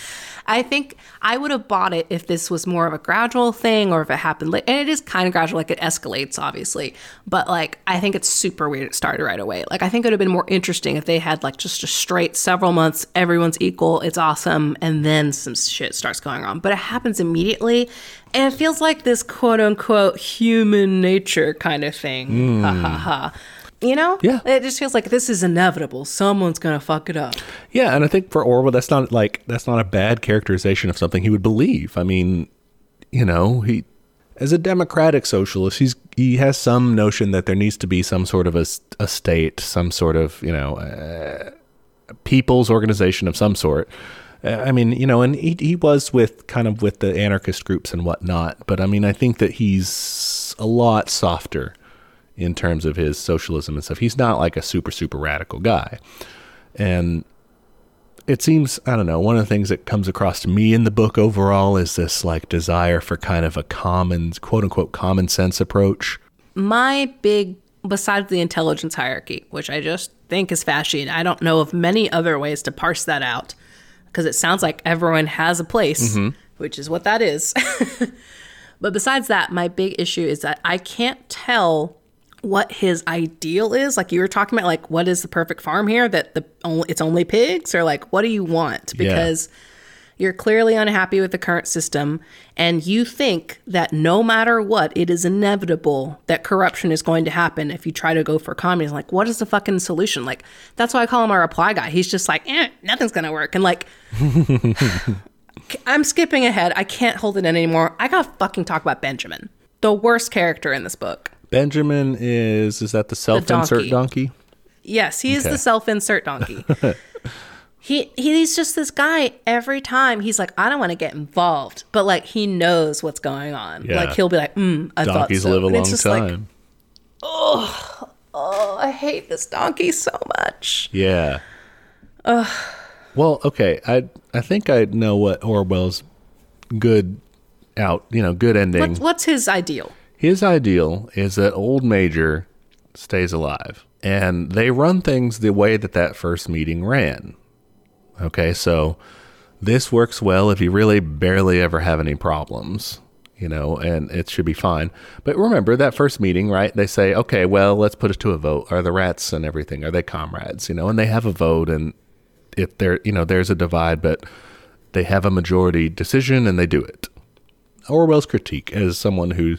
I think I would have bought it if this was more of a gradual thing, or if it happened late. And it is kind of gradual, like it escalates, obviously. But like, I think it's super weird it started right away. Like, I think it would have been more interesting if they had like just a straight several months, everyone's equal, it's awesome, and then some shit starts going on. But it happens immediately, and it feels like this quote unquote human nature kind of thing. Ha ha hmm. ha. You know? Yeah. It just feels like this is inevitable. Someone's gonna fuck it up. Yeah, and I think for Orwell that's not like that's not a bad characterization of something he would believe. I mean, you know, he as a democratic socialist, he's he has some notion that there needs to be some sort of a, a state, some sort of, you know, uh, people's organization of some sort. Uh, I mean, you know, and he he was with kind of with the anarchist groups and whatnot, but I mean, I think that he's a lot softer in terms of his socialism and stuff. He's not like a super super radical guy, and it seems I don't know. One of the things that comes across to me in the book overall is this like desire for kind of a common quote unquote common sense approach. my big besides the intelligence hierarchy which i just think is and i don't know of many other ways to parse that out because it sounds like everyone has a place mm-hmm. which is what that is but besides that my big issue is that i can't tell what his ideal is like you were talking about like what is the perfect farm here that the only it's only pigs or like what do you want because you're clearly unhappy with the current system, and you think that no matter what, it is inevitable that corruption is going to happen if you try to go for communism. Like, what is the fucking solution? Like, that's why I call him a reply guy. He's just like, eh, nothing's gonna work. And like, I'm skipping ahead. I can't hold it in anymore. I gotta fucking talk about Benjamin, the worst character in this book. Benjamin is is that the self insert donkey. Yes, he is Okay. the self-insert donkey. he he's just this guy every time he's like, I don't want to get involved, but like he knows what's going on. Yeah. Like he'll be like, mm, I Donkeys thought so. live a And long it's just like, time. oh, I hate this donkey so much. yeah. Ugh. Well, okay. I I think I know what Orwell's good out, you know, good ending. What, what's his ideal? His ideal is that old Major stays alive. And they run things the way that that first meeting ran. Okay, so this works well if you really barely ever have any problems, you know, and it should be fine. But remember that first meeting, right? They say, okay, well, let's put it to a vote. Are the rats and everything, are they comrades, you know, and they have a vote and if there, you know, there's a divide, but they have a majority decision and they do it. Orwell's critique as someone who,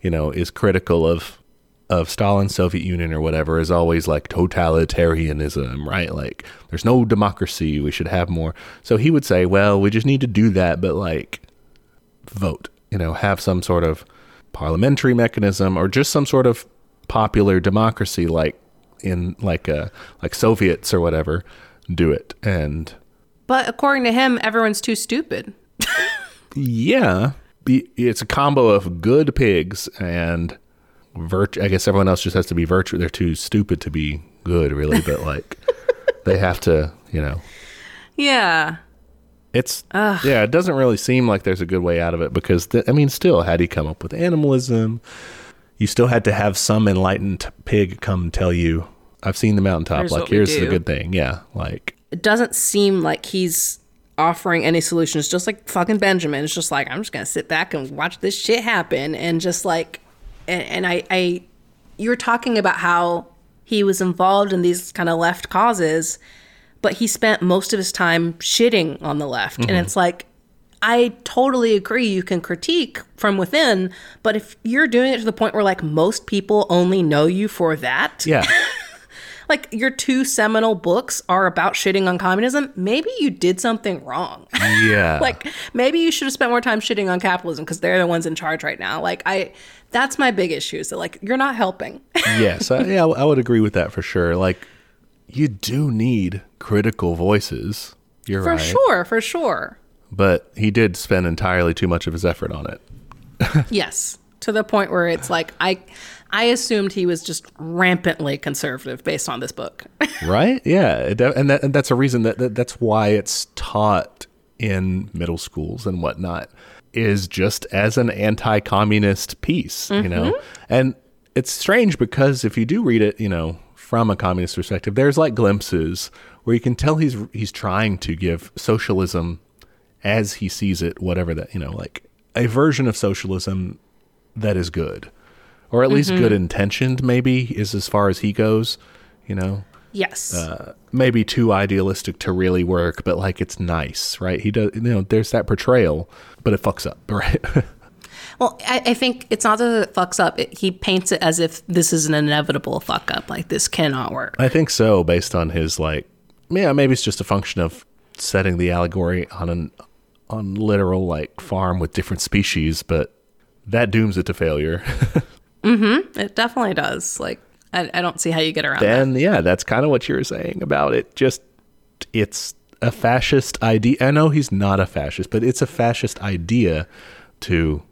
you know, is critical of of Stalin's Soviet Union or whatever is always like totalitarianism, right? Like there's no democracy, we should have more. So he would say, well, we just need to do that, but like vote, you know, have some sort of parliamentary mechanism or just some sort of popular democracy like in like uh like Soviets or whatever do it. And But according to him, everyone's too stupid. yeah, it's a combo of good pigs and virtue. I guess everyone else just has to be virtue. They're too stupid to be good, really. But like, they have to, you know. Yeah. It's yeah. It doesn't really seem like there's a good way out of it because th- I mean, still, had he come up with animalism, you still had to have some enlightened pig come tell you, "I've seen the mountaintop. Here's like, here's the good thing." Yeah, like It doesn't seem like he's offering any solutions, just like fucking Benjamin. It's just like, I'm just going to sit back and watch this shit happen. And just like, and, and I, I, you were talking about how he was involved in these kind of left causes, but he spent most of his time shitting on the left. And mm-hmm. it's like, I totally agree. You can critique from within, but if you're doing it to the point where like most people only know you for that, yeah, like your two seminal books are about shitting on communism, maybe you did something wrong. yeah. like maybe you should have spent more time shitting on capitalism because they're the ones in charge right now. Like I, that's my big issue. So like you're not helping. yes, I, yeah, I would agree with that for sure. Like, you do need critical voices. You're for right. sure, for sure. But he did spend entirely too much of his effort on it. Yes, to the point where it's like I, I assumed he was just rampantly conservative based on this book. Right? Yeah, and that and that's a reason that, that that's why it's taught in middle schools and whatnot is just as an anti-communist piece, you know. Mm-hmm. And it's strange because if you do read it, you know, from a communist perspective, there's like glimpses where you can tell he's he's trying to give socialism as he sees it, whatever that, you know, like a version of socialism that is good. Or at least good intentioned maybe is as far as he goes, you know yes. uh, maybe too idealistic to really work, but like it's nice, right? He does, you know, there's that portrayal, but it fucks up, right? Well, I, I think it's not that it fucks up. It, he paints it as if this is an inevitable fuck up. Like this cannot work. I think so, based on his like, yeah, maybe it's just a function of setting the allegory on an on literal like farm with different species, but that dooms it to failure. Mm-hmm. It definitely does. Like I, I don't see how you get around that. then yeah, that's kind of what you were saying about it. Just it's a fascist idea. I know he's not a fascist, but it's a fascist idea to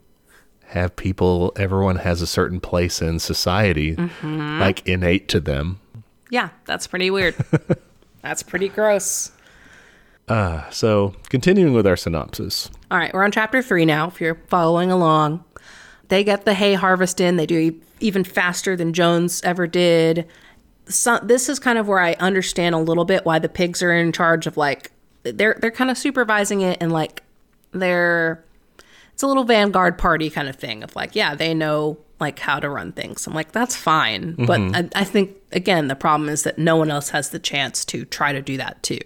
have people. Everyone has a certain place in society, mm-hmm. like innate to them. Yeah, that's pretty weird. that's pretty gross. Ah, so continuing with our synopsis. All right, we're on chapter three now. If you're following along, they get the hay harvest in. They do even faster than Jones ever did. So, this is kind of where I understand a little bit why the pigs are in charge of like they're they're kind of supervising it and like they're it's a little vanguard party kind of thing of like yeah they know like how to run things. I'm like that's fine, but mm-hmm. I, I think again the problem is that no one else has the chance to try to do that too.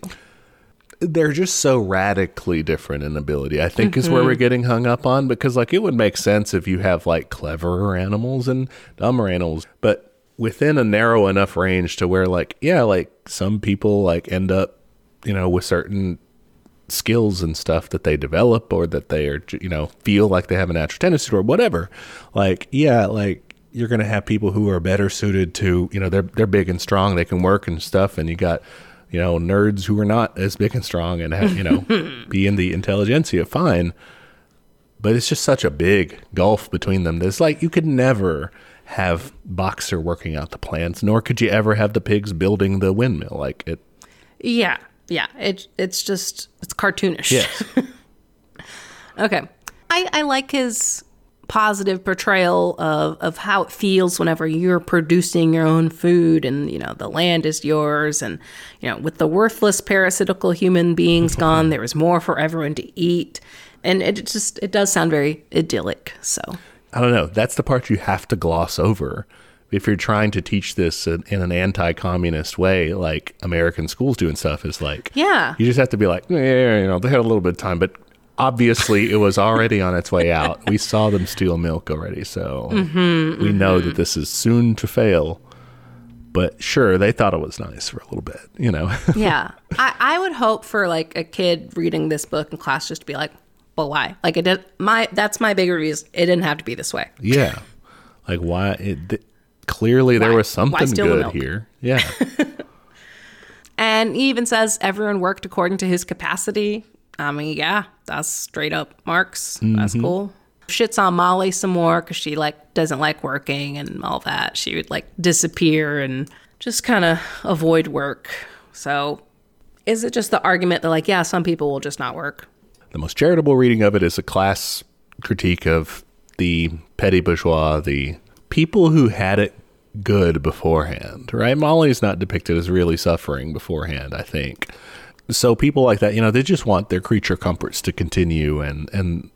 They're just so radically different in ability. I think is where we're mm-hmm. getting hung up on because like it would make sense if you have like cleverer animals and dumber animals, but within a narrow enough range to where like yeah, like some people like end up, you know, with certain skills and stuff that they develop or that they are you know feel like they have a natural tendency to or whatever. Like yeah, like you're gonna have people who are better suited to you know they're they're big and strong, they can work and stuff, and you got you know nerds who are not as big and strong and have, you know be in the intelligentsia fine. But it's just such a big gulf between them. There's like you could never have Boxer working out the plans, nor could you ever have the pigs building the windmill. Like it, Yeah, yeah. It it's just it's cartoonish. yes, Okay. I, I like his positive portrayal of, of how it feels whenever you're producing your own food and you know the land is yours and you know with the worthless parasitical human beings gone there is more for everyone to eat and it just it does sound very idyllic so I don't know. That's the part you have to gloss over if you're trying to teach this in, in an anti-communist way, like American schools do and stuff. Is like, Yeah. you just have to be like, yeah, you know, they had a little bit of time, but obviously it was already on its way out. We saw them steal milk already, so we mm-hmm, know that mm-hmm. this is soon to fail. But sure, they thought it was nice for a little bit, you know. yeah I, I would hope for like a kid reading this book in class just to be like well why like it did my that's my big reason it didn't have to be this way yeah, like why? It, th- clearly, there was something good here. Yeah. And he even says everyone worked according to his capacity. I mean, yeah, that's straight up Marx. That's mm-hmm. cool. Shits on Molly some more because she like doesn't like working and all that. She would like disappear and just kind of avoid work. So, is it just the argument that like, yeah, some people will just not work? The most charitable reading of it is a class critique of the petty bourgeois, the people who had it good beforehand, right? Molly's not depicted as really suffering beforehand, I think. So people like that, you know, they just want their creature comforts to continue and and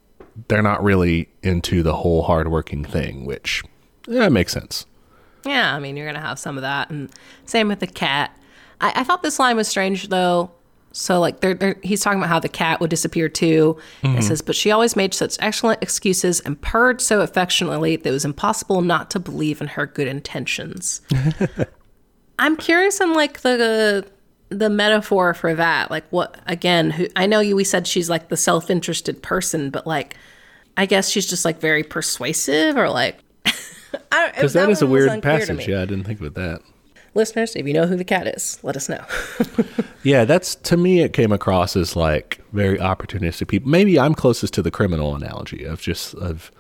they're not really into the whole hardworking thing, which yeah, makes sense. Yeah, I mean, you're going to have some of that. And same with the cat. I, I thought this line was strange, though. So, like, they're, they're, he's talking about how the cat would disappear too. It mm-hmm. says, but she always made such excellent excuses and purred so affectionately that it was impossible not to believe in her good intentions. I'm curious on, like, the. The metaphor for that, like what again? Who I know you. We said she's like the self-interested person, but like, I guess she's just like very persuasive, or like, Because that is a weird passage. Yeah, I didn't think about that. listeners, if you know who the cat is, let us know. Yeah, that's to me. It came across as like very opportunistic people. Maybe I'm closest to the criminal analogy of just of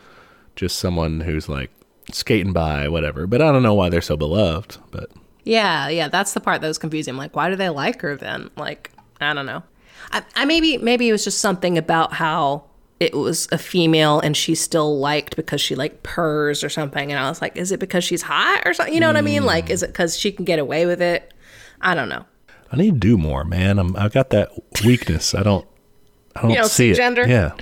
just someone who's like skating by, whatever. But I don't know why they're so beloved. But yeah, yeah, that's the part that was confusing. I'm like, why do they like her then? Like, I don't know. I, I maybe maybe it was just something about how it was a female and she still liked because she like purrs or something. And I was like, is it because she's hot or something? You know what I mean? Hmm. Like, is it because she can get away with it? I don't know. I need to do more, man. I'm, I've got that weakness. I don't. I don't, You don't see see it. gender? Yeah,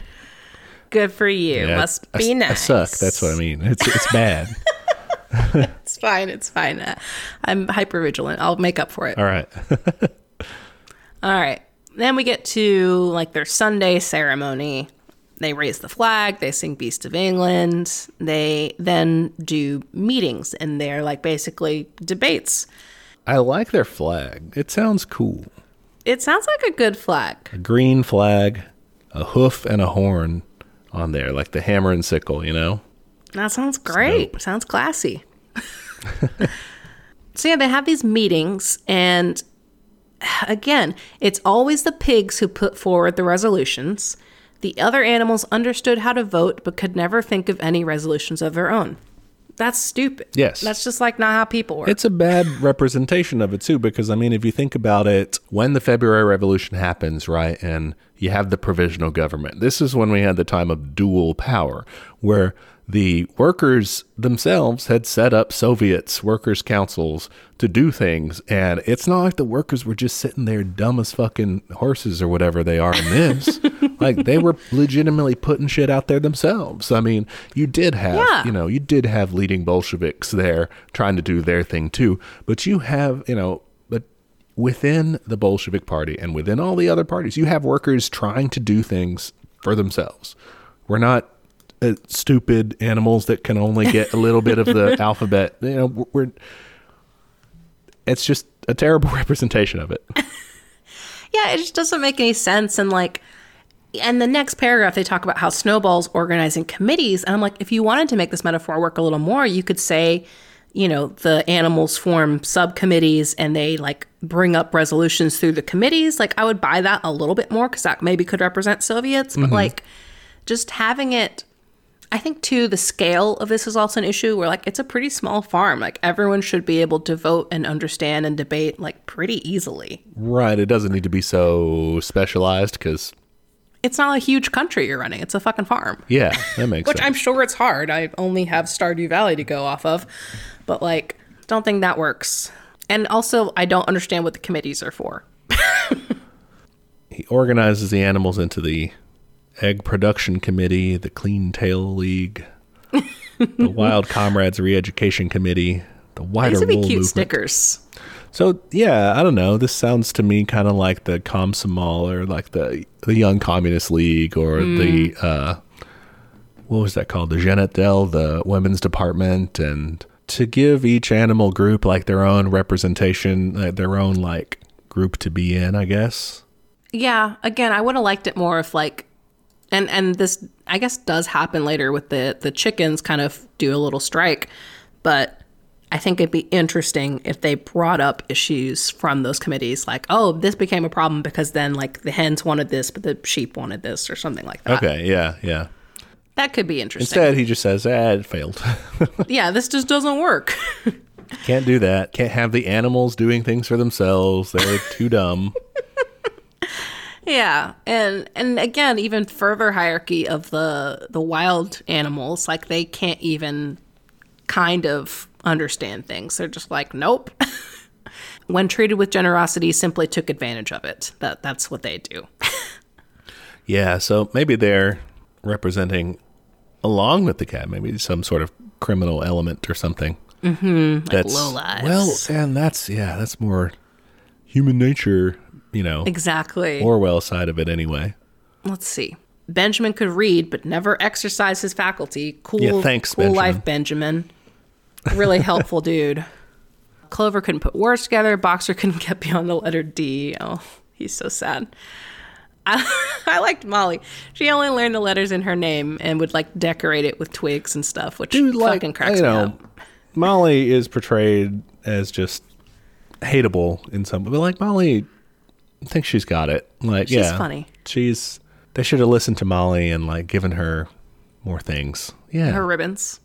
Good for you. Yeah, Must I- be I, suck. That's what I mean. It's it's bad. Fine. It's fine. Uh, I'm hyper vigilant. I'll make up for it. All right. All right. Then we get to like their Sunday ceremony. They raise the flag, they sing Beast of England, they then do meetings and they're like basically debates. I like their flag. It sounds cool. It sounds like a good flag. A green flag, a hoof and a horn on there, like the hammer and sickle. You know. That sounds great. Sounds classy. so yeah, they have these meetings and again, it's always the pigs who put forward the resolutions. The other animals understood how to vote but could never think of any resolutions of their own. That's stupid. Yes. That's just like not how people work. It's a bad representation of it too, because I mean, if you think about it, when the February Revolution happens, right, and you have the provisional government, this is when we had the time of dual power, where the workers themselves had set up Soviets, workers' councils to do things, and it's not like the workers were just sitting there dumb as fucking horses or whatever they are in this. like they were legitimately putting shit out there themselves. I mean, you did have, Yeah. you know, you did have leading Bolsheviks there trying to do their thing too, but you have, you know, but within the Bolshevik party and within all the other parties, you have workers trying to do things for themselves. We're not uh, stupid animals that can only get a little bit of the alphabet. You know, we're it's just a terrible representation of it. yeah, it just doesn't make any sense. And like, and the next paragraph, they talk about how Snowball's organizing committees. And I'm like, if you wanted to make this metaphor work a little more, you could say, you know, the animals form subcommittees and they like bring up resolutions through the committees. Like, I would buy that a little bit more because that maybe could represent Soviets. But like, just having it I think too the scale of this is also an issue where like it's a pretty small farm. Like everyone should be able to vote and understand and debate like pretty easily. Right. It doesn't need to be so specialized because it's not a huge country you're running. It's a fucking farm. Yeah, that makes Which sense. I'm sure it's hard. I only have Stardew Valley to go off of. But like, don't think that works. And also, I don't understand what the committees are for. he organizes the animals into the egg production committee, the clean tail league, the wild comrades re-education committee, the wider These would be cute movement. stickers. So yeah, I don't know. This sounds to me kind of like the Komsomol or like the the Young Communist League or the uh, what was that called? The Zhenotdel, the women's department, and to give each animal group like their own representation, like their own like group to be in, I guess. Yeah, again, I would have liked it more if like and and this I guess does happen later with the the chickens kind of do a little strike, but I think it'd be interesting if they brought up issues from those committees like, "Oh, this became a problem because then like the hens wanted this but the sheep wanted this or something like that." Okay, yeah, yeah. That could be interesting. Instead, he just says, "Ah, it failed. yeah, this just doesn't work. Can't do that. Can't have the animals doing things for themselves. They're too dumb." Yeah, and and again, even further hierarchy of the the wild animals, like they can't even kind of understand things. They're just like, nope. when treated with generosity, simply took advantage of it. That that's what they do. Yeah, so maybe they're representing, along with the cat, maybe some sort of criminal element or something. Mm-hmm. That's lowlives. well, and that's yeah, that's more human nature, you know, exactly. Orwell side of it anyway. Let's see. Benjamin could read, but never exercise his faculty. Cool, Yeah, thanks, cool Benjamin. life, Benjamin. Really helpful dude. Clover couldn't put words together. Boxer couldn't get beyond the letter D. Oh, he's so sad. I, I liked Molly. She only learned the letters in her name and would like decorate it with twigs and stuff, which Dude, like fucking cracks you me up. Molly is portrayed as just hateable in some, but like Molly, I think she's got it. Like, She's yeah, funny. She's. They should have listened to Molly and like given her more things. Yeah, Her ribbons.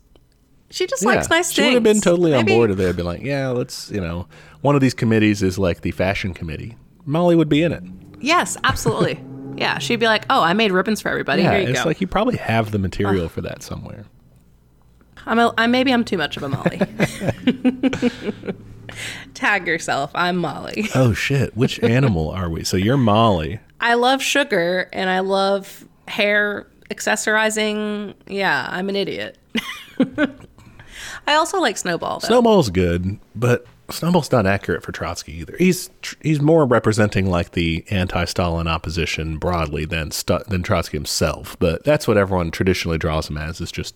She just Yeah. likes nice she things. She would have been totally on board if they had been like, yeah, let's, you know, one of these committees is like the fashion committee. Molly would be in it. Yes, absolutely. yeah, she'd be like, "Oh, I made ribbons for everybody. Yeah, Here you it's go." like you probably have the material for that somewhere. I'm a, I maybe I'm too much of a Molly. Tag yourself. I'm Molly. Oh shit, which animal are we? So you're Molly. I love sugar and I love hair accessorizing. Yeah, I'm an idiot. I also like Snowball though. Snowball's good, but Snowball's not accurate for Trotsky either. He's tr- he's more representing like the anti-Stalin opposition broadly than Stu- than Trotsky himself. But that's what everyone traditionally draws him as. Is just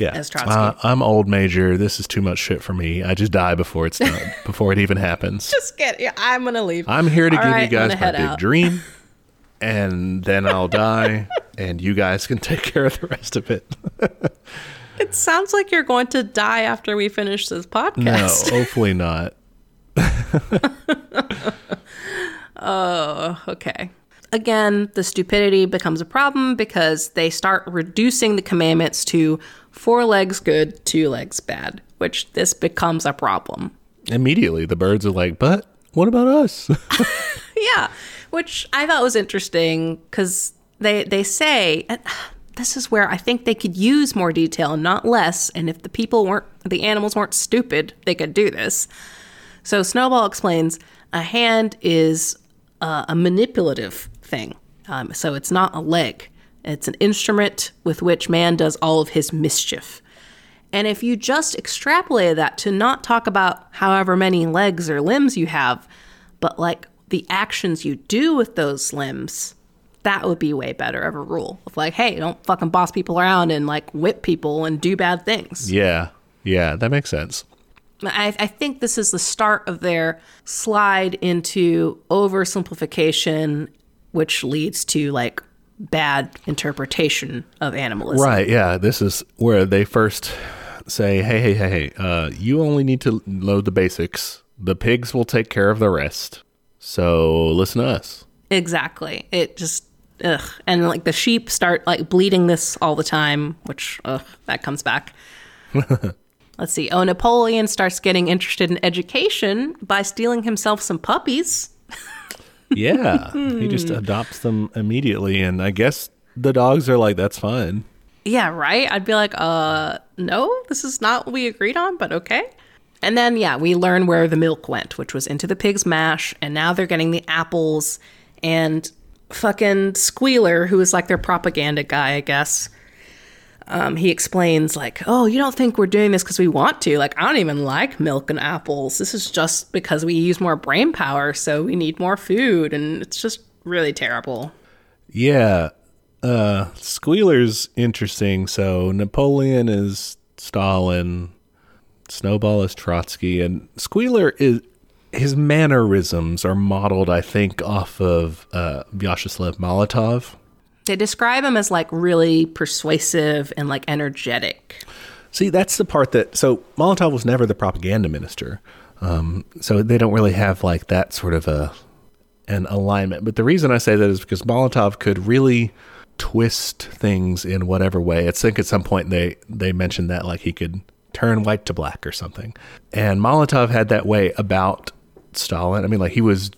yeah. As Trotsky. Uh, I'm old major. This is too much shit for me. I just die before it's done. before it even happens. Just get. Yeah, I'm gonna leave. I'm here to All give right, you guys gonna my big out. dream, and then I'll die, and you guys can take care of the rest of it. It sounds like you're going to die after we finish this podcast. No, podcast. hopefully not. Oh, okay. Again, the stupidity becomes a problem because they start reducing the commandments to four legs good, two legs bad, which this becomes a problem. Immediately, the birds are like, "But what about us?" Yeah, which I thought was interesting because they they say this is where I think they could use more detail, not less. And if the people weren't, the animals weren't stupid, they could do this. So Snowball explains a hand is uh, a manipulative thing. Um, so it's not a leg. It's an instrument with which man does all of his mischief. And if you just extrapolate that to not talk about however many legs or limbs you have, but like the actions you do with those limbs, that would be way better of a rule. Of like, hey, don't fucking boss people around and like whip people and do bad things. yeah, yeah, that makes sense. I, I think this is the start of their slide into oversimplification, which leads to like bad interpretation of animalism. Right? Yeah, this is where they first say, "Hey, hey, hey, hey! Uh, you only need to load the basics. The pigs will take care of the rest. So listen to us." Exactly. It just ugh. And like the sheep start like bleeding this all the time, which ugh, that comes back. Let's see. Oh, Napoleon starts getting interested in education by stealing himself some puppies. Yeah, he just adopts them immediately, and I guess the dogs are like, "That's fine." Yeah, right? I'd be like, uh, no, this is not what we agreed on, but okay. And then, yeah, we learn where the milk went, which was into the pig's mash, and now they're getting the apples. And fucking Squealer, who is like their propaganda guy, I guess, um, he explains, like, oh, you don't think we're doing this because we want to. Like, I don't even like milk and apples. This is just because we use more brain power, so we need more food. And it's just really terrible. Yeah, uh, Squealer's interesting. So Napoleon is Stalin, Snowball is Trotsky, and Squealer is his mannerisms are modeled, I think, off of uh, Vyacheslav Molotov. They describe him as like really persuasive and like energetic. See, that's the part that so Molotov was never the propaganda minister, um, so they don't really have like that sort of a an alignment. But the reason I say that is because Molotov could really twist things in whatever way. I think at some point they they mentioned that like he could turn white to black or something. And Molotov had that way about Stalin. I mean, like he was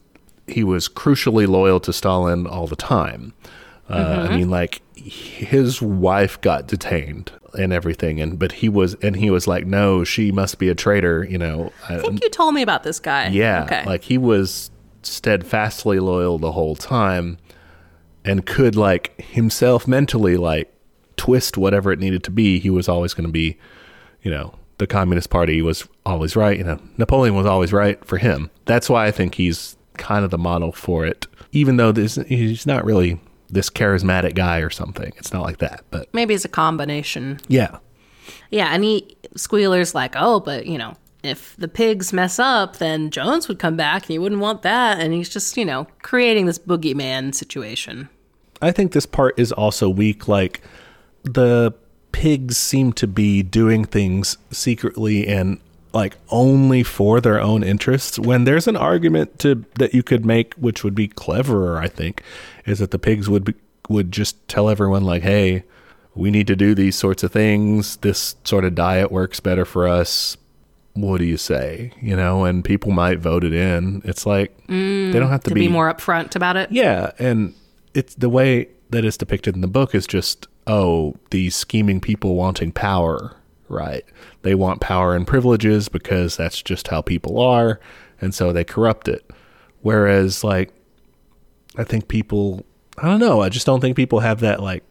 he was crucially loyal to Stalin all the time. Uh, I mean, like his wife got detained and everything, and but he was and he was like, no, she must be a traitor. You know, I think you told me about this guy. yeah, Okay. like he was steadfastly loyal the whole time, and could like himself mentally like twist whatever it needed to be. He was always going to be, you know, the Communist Party was always right. You know, Napoleon was always right for him. That's why I think he's kind of the model for it. Even though this, he's not really this charismatic guy or something. It's not like that, but Maybe it's a combination. yeah. Yeah, and he Squealer's like, oh, but you know, if the pigs mess up, then Jones would come back, and you wouldn't want that. And he's just, you know, creating this boogeyman situation. I think this part is also weak. Like the pigs seem to be doing things secretly and like only for their own interests. When there's an argument to that you could make, which would be cleverer, I think, is that the pigs would be, would just tell everyone like, "Hey, we need to do these sorts of things. This sort of diet works better for us." What do you say? You know, and people might vote it in. It's like mm, they don't have to, To be more upfront about it. yeah, and it's the way that it's depicted in the book is just oh, these scheming people wanting power, right? They want power and privileges because that's just how people are, and so they corrupt it. Whereas like I think people I don't know, I just don't think people have that like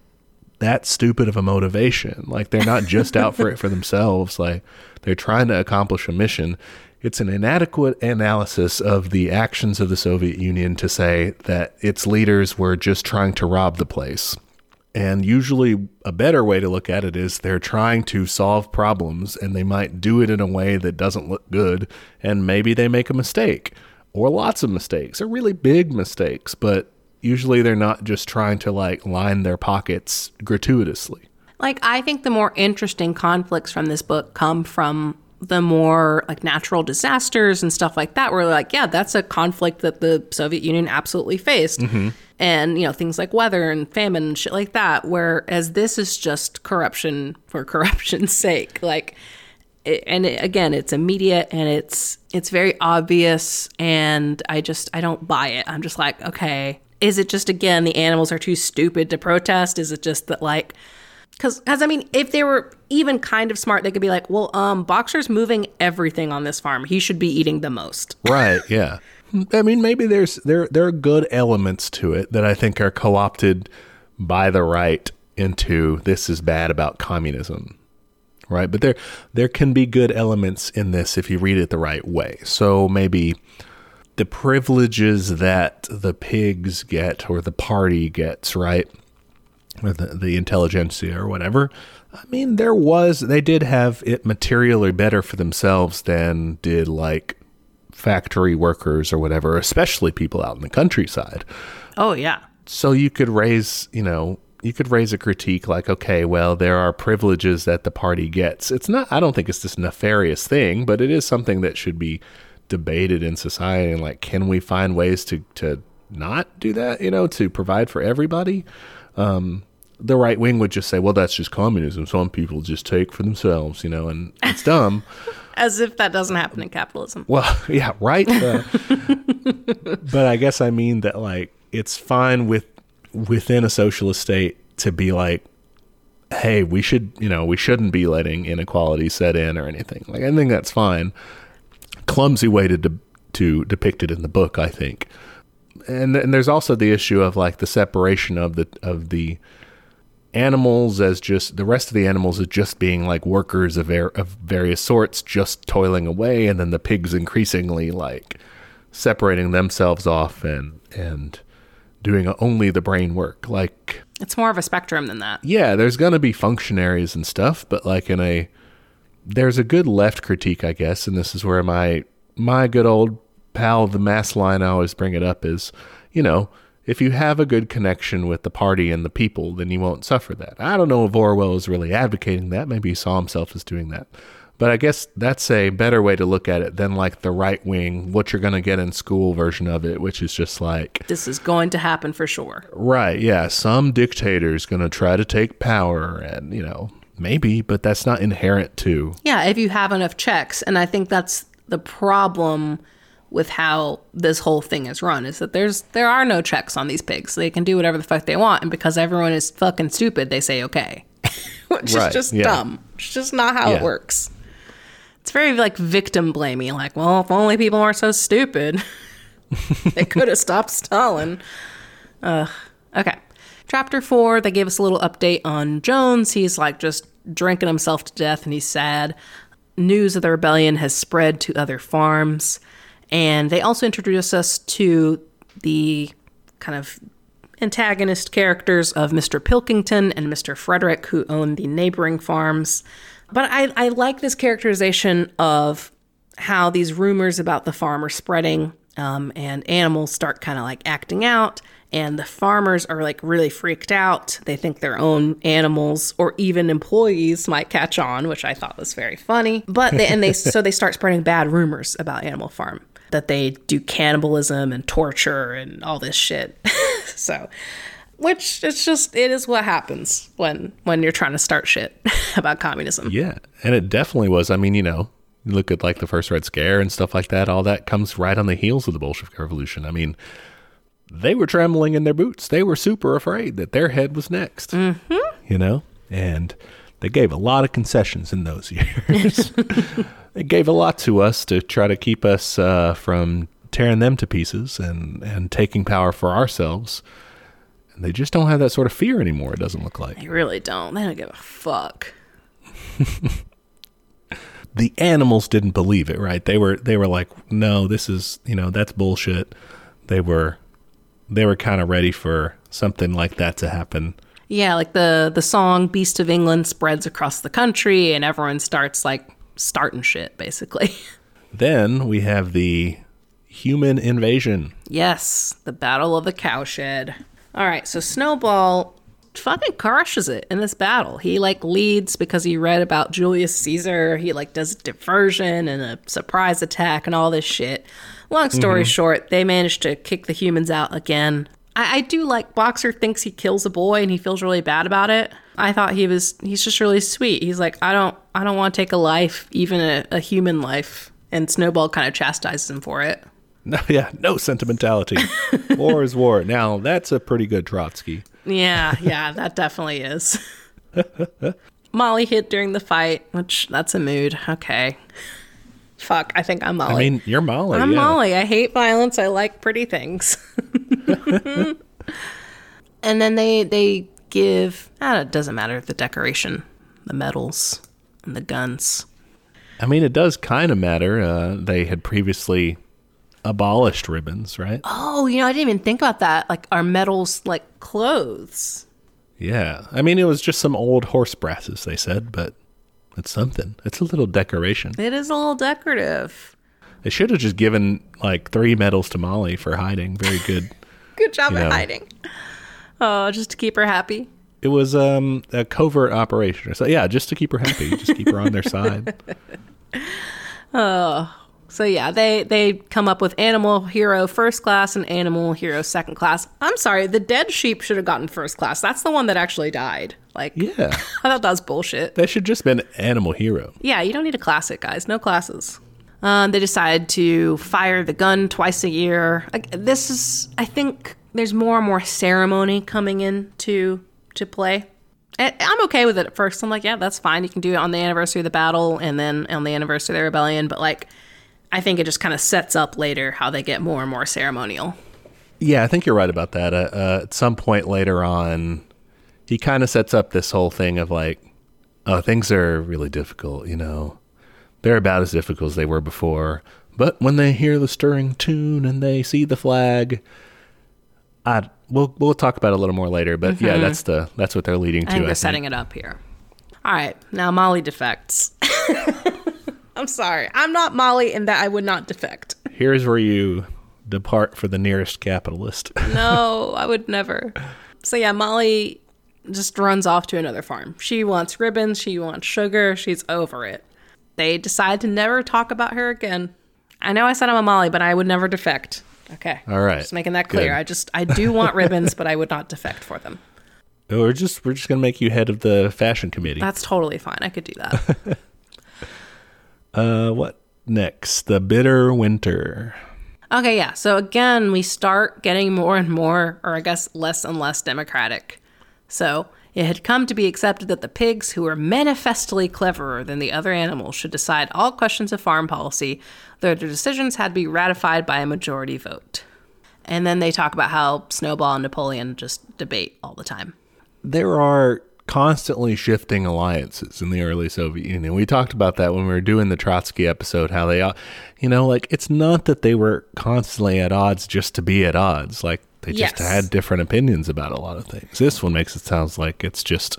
that stupid of a motivation. Like they're not just out for it for themselves. Like they're trying to accomplish a mission. It's an inadequate analysis of the actions of the Soviet Union to say that its leaders were just trying to rob the place. And usually, a better way to look at it is they're trying to solve problems and they might do it in a way that doesn't look good. And maybe they make a mistake or lots of mistakes or really big mistakes, but usually they're not just trying to like line their pockets gratuitously. Like, I think the more interesting conflicts from this book come from the more like natural disasters and stuff like that, where like, yeah, that's a conflict that the Soviet Union absolutely faced. Mm-hmm. And, you know, things like weather and famine and shit like that. Whereas this is just corruption for corruption's sake. Like, it, and it, again, it's immediate and it's it's very obvious, and I just I don't buy it. I'm just like, okay, is it just again the animals are too stupid to protest? Is it just that like because because I mean, if they were even kind of smart, they could be like, well, um, Boxer's moving everything on this farm. He should be eating the most. Right, yeah. I mean, maybe there's there there are good elements to it that I think are co-opted by the right into this is bad about communism. Right? But there there can be good elements in this if you read it the right way. So maybe the privileges that the pigs get or the party gets, right? The, the intelligentsia or whatever. I mean, there was, they did have it materially better for themselves than did like factory workers or whatever, especially people out in the countryside. Oh yeah, So you could raise, you know, you could raise a critique like, okay, well, there are privileges that the party gets. It's not, I don't think it's this nefarious thing, but it is something that should be debated in society. And like, can we find ways to, to not do that, you know, to provide for everybody? Um, the right wing would just say, well, that's just communism. Some people just take for themselves, you know, and it's dumb. As if that doesn't happen in capitalism. Well, yeah, right. Uh, but I guess I mean that like it's fine with within a socialist state to be like, hey, we should, you know, we shouldn't be letting inequality set in or anything. Like I think that's fine. Clumsy way to de- to depict it in the book, I think. And and there's also the issue of like the separation of the of the animals as just the rest of the animals as just being like workers of, of various sorts just toiling away and then the pigs increasingly like separating themselves off and and doing only the brain work like It's more of a spectrum than that. yeah there's going to be functionaries and stuff but like in a there's a good left critique i guess and this is where my my good old pal the mass line i always bring it up is you know if you have a good connection with the party and the people then you won't suffer that i don't know if orwell is really advocating that maybe he saw himself as doing that but i guess that's a better way to look at it than like the right wing what you're going to get in school version of it which is just like This is going to happen for sure. Right, yeah. Some dictator is going to try to take power, and, you know, maybe, but that's not inherent to. Yeah, if you have enough checks. And I think that's the problem with how this whole thing is run is that there's there are no checks on these pigs. They can do whatever the fuck they want, and because everyone is fucking stupid, they say okay. Which Right, is just yeah. dumb. It's just not how it works. It's very like victim blaming, like, well, if only people weren't so stupid. they could have stopped Stalin. Ugh. Okay. Chapter four, they gave us a little update on Jones. He's like just drinking himself to death and he's sad. News of the rebellion has spread to other farms. And they also introduce us to the kind of antagonist characters of Mr. Pilkington and Mr. Frederick, who own the neighboring farms. But I, I like this characterization of how these rumors about the farm are spreading um, and animals start kind of like acting out and the farmers are like really freaked out they think their own animals or even employees might catch on which i thought was very funny but they, and they so they start spreading bad rumors about animal farm that they do cannibalism and torture and all this shit so which it's just it is what happens when when you're trying to start shit about communism Yeah. And it definitely was. I mean, you know, you look at like the first Red Scare and stuff like that, all that comes right on the heels of the Bolshevik Revolution. I mean, they were trembling in their boots. They were super afraid that their head was next. Mm-hmm. You know? And they gave a lot of concessions in those years. they gave a lot to us to try to keep us uh, from tearing them to pieces and, and taking power for ourselves. And they just don't have that sort of fear anymore, it doesn't look like. they really don't they don't give a fuck the animals didn't believe it, right? They were they were like, "No, this is, you know, that's bullshit." They were they were kind of ready for something like that to happen. Yeah, like the the song "Beast of England" spreads across the country, and everyone starts like starting shit, basically. Then we have the human invasion. yes, the Battle of the Cowshed. All right, so Snowball fucking crushes it in this battle. He like leads because he read about Julius Caesar. He like does a diversion and a surprise attack and all this shit. Long story mm-hmm. short, they manage to kick the humans out again. I, I do like Boxer thinks he kills a boy and he feels really bad about it. I thought he was he's just really sweet. He's like, I don't I don't want to take a life, even a, a human life. And Snowball kind of chastises him for it. No, yeah, no sentimentality. war is war. Now that's a pretty good Trotsky. Yeah, yeah, that definitely is. Molly hit during the fight, which that's a mood. Okay. Fuck, I think I'm Molly. I mean, you're Molly. I'm yeah. Molly. I hate violence. I like pretty things. and then they they give ah, it doesn't matter the decoration, the medals, and the guns. I mean, it does kind of matter. Uh, they had previously abolished ribbons, right? Oh, you know, I didn't even think about that. Like are medals like clothes? Yeah. I mean, it was just some old horse brasses, they said, but it's something. It's a little decoration. It is a little decorative. They should have just given like three medals to Molly for hiding. Very good. Good job at know. hiding. Oh, just to keep her happy. it was um, a covert operation. So yeah, just to keep her happy, just keep her on their side. So yeah, they they come up with animal hero first class and animal hero second class. I'm sorry, the dead sheep should have gotten first class. That's the one that actually died. Like, Yeah. I thought that was bullshit. They should just been animal hero. Yeah, you don't need a classic, guys. No classes. Um, they decide to fire the gun twice a year. This is, I think, there's more and more ceremony coming into to play. And I'm okay with it at first. I'm like, yeah, that's fine. You can do it on the anniversary of the battle and then on the anniversary of the rebellion. But like, I think it just kind of sets up later how they get more and more ceremonial. Yeah, I think you're right about that. Uh, uh, at some point later on, he kind of sets up this whole thing of like, oh, things are really difficult, you know. They're about as difficult as they were before. But when they hear the stirring tune and they see the flag, I we'll we'll talk about it a little more later. But yeah, that's the that's what they're leading to. I think they're think. setting it up here. All right, now Molly defects. I'm sorry. I'm not Molly in that I would not defect. Here's where you depart for the nearest capitalist. No, I would never. So yeah, Molly just runs off to another farm. She wants ribbons, she wants sugar, she's over it. They decide to never talk about her again. I know I said I'm a Molly, but I would never defect. Okay. All right. Just making that clear. Good. I just I do want ribbons, but I would not defect for them. Oh, we're just we're just gonna make you head of the fashion committee. That's totally fine. I could do that. Uh, what next? The bitter winter. Okay, yeah. So again, we start getting more and more, or I guess less and less democratic. So it had come to be accepted that the pigs, who were manifestly cleverer than the other animals, should decide all questions of farm policy, though their decisions had to be ratified by a majority vote. And then they talk about how Snowball and Napoleon just debate all the time. there are constantly shifting alliances in the early Soviet Union. We talked about that when we were doing the Trotsky episode, how they, uh, you know, like it's not that they were constantly at odds just to be at odds. Like they just Yes. had different opinions about a lot of things. This one makes it sounds like it's just,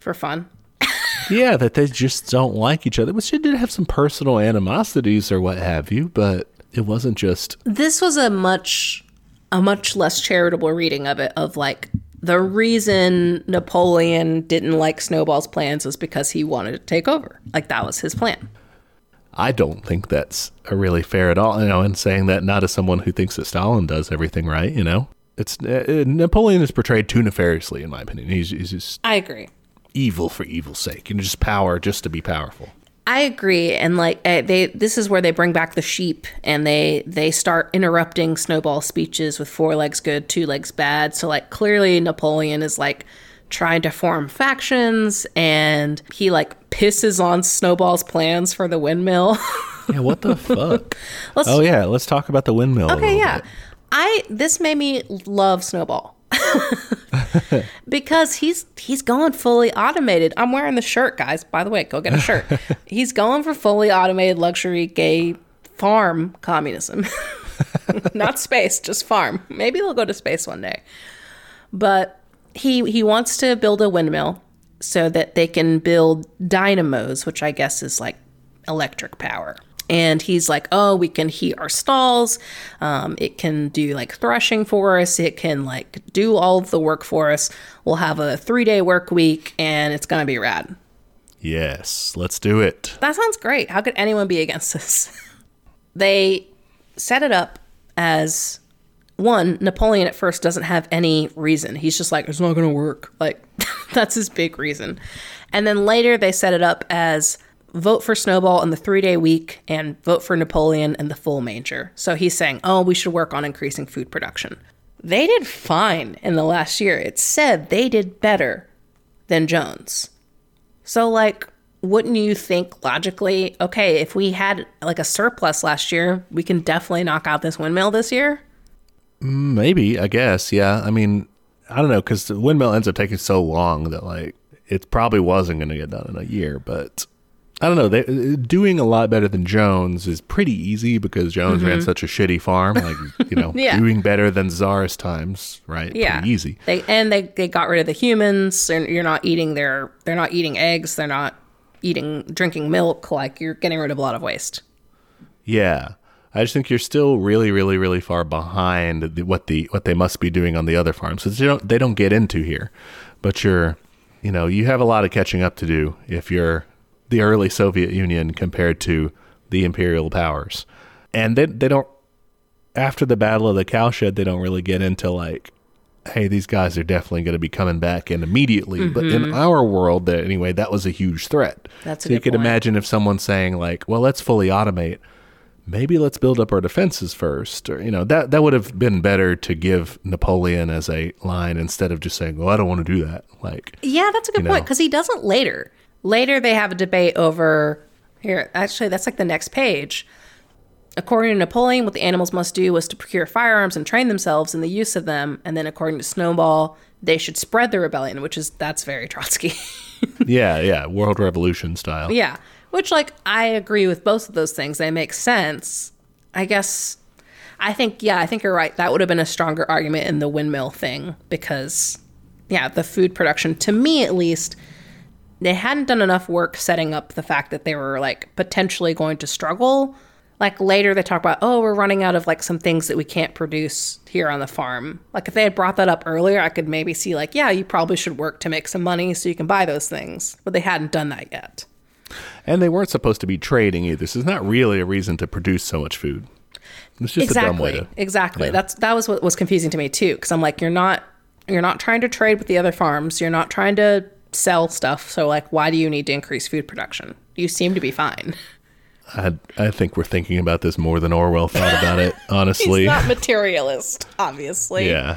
For fun. yeah, that they just don't like each other, which they did have some personal animosities or what have you, but it wasn't just, this was a much a much less charitable reading of it of like the reason Napoleon didn't like Snowball's plans was because he wanted to take over. Like that was his plan. I don't think that's a really fair at all. You know, and saying that not as someone who thinks that Stalin does everything right. You know, it's uh, Napoleon is portrayed too nefariously, in my opinion. He's, he's just I agree. evil for evil's sake, and just power just to be powerful. I agree, and like eh, they, this is where they bring back the sheep, and they they start interrupting Snowball's speeches with four legs good, two legs bad. So like clearly Napoleon is like trying to form factions, and he like pisses on Snowball's plans for the windmill. Yeah, what the fuck? Let's- oh yeah, let's talk about the windmill. Okay, little yeah. bit. I this made me love Snowball. because he's he's going fully automated. I'm wearing the shirt, guys. By the way, go get a shirt. he's going for fully automated luxury gay farm communism. Not space, just farm. Maybe they'll go to space one day. But he he wants to build a windmill so that they can build dynamos, which I guess is like electric power. And he's like, oh, we can heat our stalls. Um, it can do like threshing for us. It can like do all of the work for us. We'll have a three day work week and it's going to be rad. Yes, let's do it. That sounds great. How could anyone be against this? they set it up as one, Napoleon at first doesn't have any reason. He's just like, it's not going to work. Like, that's his big reason. And then later they set it up as vote for Snowball in the three day week and vote for Napoleon in the full manger. So he's saying, oh, we should work on increasing food production. They did fine in the last year. It said they did better than Jones. So, like, wouldn't you think logically, okay, if we had like a surplus last year, we can definitely knock out this windmill this year? Maybe, I guess. Yeah. I mean, I don't know because the windmill ends up taking so long that like it probably wasn't going to get done in a year. But I don't know. They doing a lot better than Jones is pretty easy because Jones ran such a shitty farm. Like you know, Mm-hmm. Yeah. doing better than Czarist times, right? Yeah, Pretty easy. They and they they got rid of the humans. They're, you're not eating their. They're not eating eggs. They're not eating drinking milk. Like you're getting rid of a lot of waste. Yeah. I just think you're still really, really, really far behind the, what the what they must be doing on the other farms. So they don't they don't get into here, but you're, you know, you have a lot of catching up to do if you're the early Soviet Union compared to the imperial powers. and they they don't after the battle of the cowshed they don't really get into like hey these guys are definitely going to be coming back in immediately but in our world that anyway that was a huge threat Mm-hmm. That's a so you could point. imagine if someone's saying like well let's fully automate maybe let's build up our defenses first or you know that that would have been better to give napoleon as a line instead of just saying well i don't want to do that like Yeah, that's a good point because he doesn't later. Later, they have a debate over here. Actually, that's like the next page. According to Napoleon, what the animals must do was to procure firearms and train themselves in the use of them. And then, according to Snowball, they should spread the rebellion, which is that's very Trotsky. yeah yeah world revolution style yeah, which like I agree with both of those things. They make sense. I guess. I think yeah, I think you're right. That would have been a stronger argument in the windmill thing because yeah, the food production to me at least they hadn't done enough work setting up the fact that they were like potentially going to struggle. Like later they talk about, oh, we're running out of like some things that we can't produce here on the farm. Like if they had brought that up earlier, I could maybe see like, yeah, you probably should work to make some money so you can buy those things. But they hadn't done that yet. And they weren't supposed to be trading either. So it's not really a reason to produce so much food. It's just a dumb way exactly to. exactly that's that was what was confusing to me too because i'm like you're not you're not trying to trade with the other farms you're not trying to sell stuff so like why do you need to increase food production you seem to be fine I, I think we're thinking about this more than Orwell thought about it, honestly. he's not materialist obviously yeah.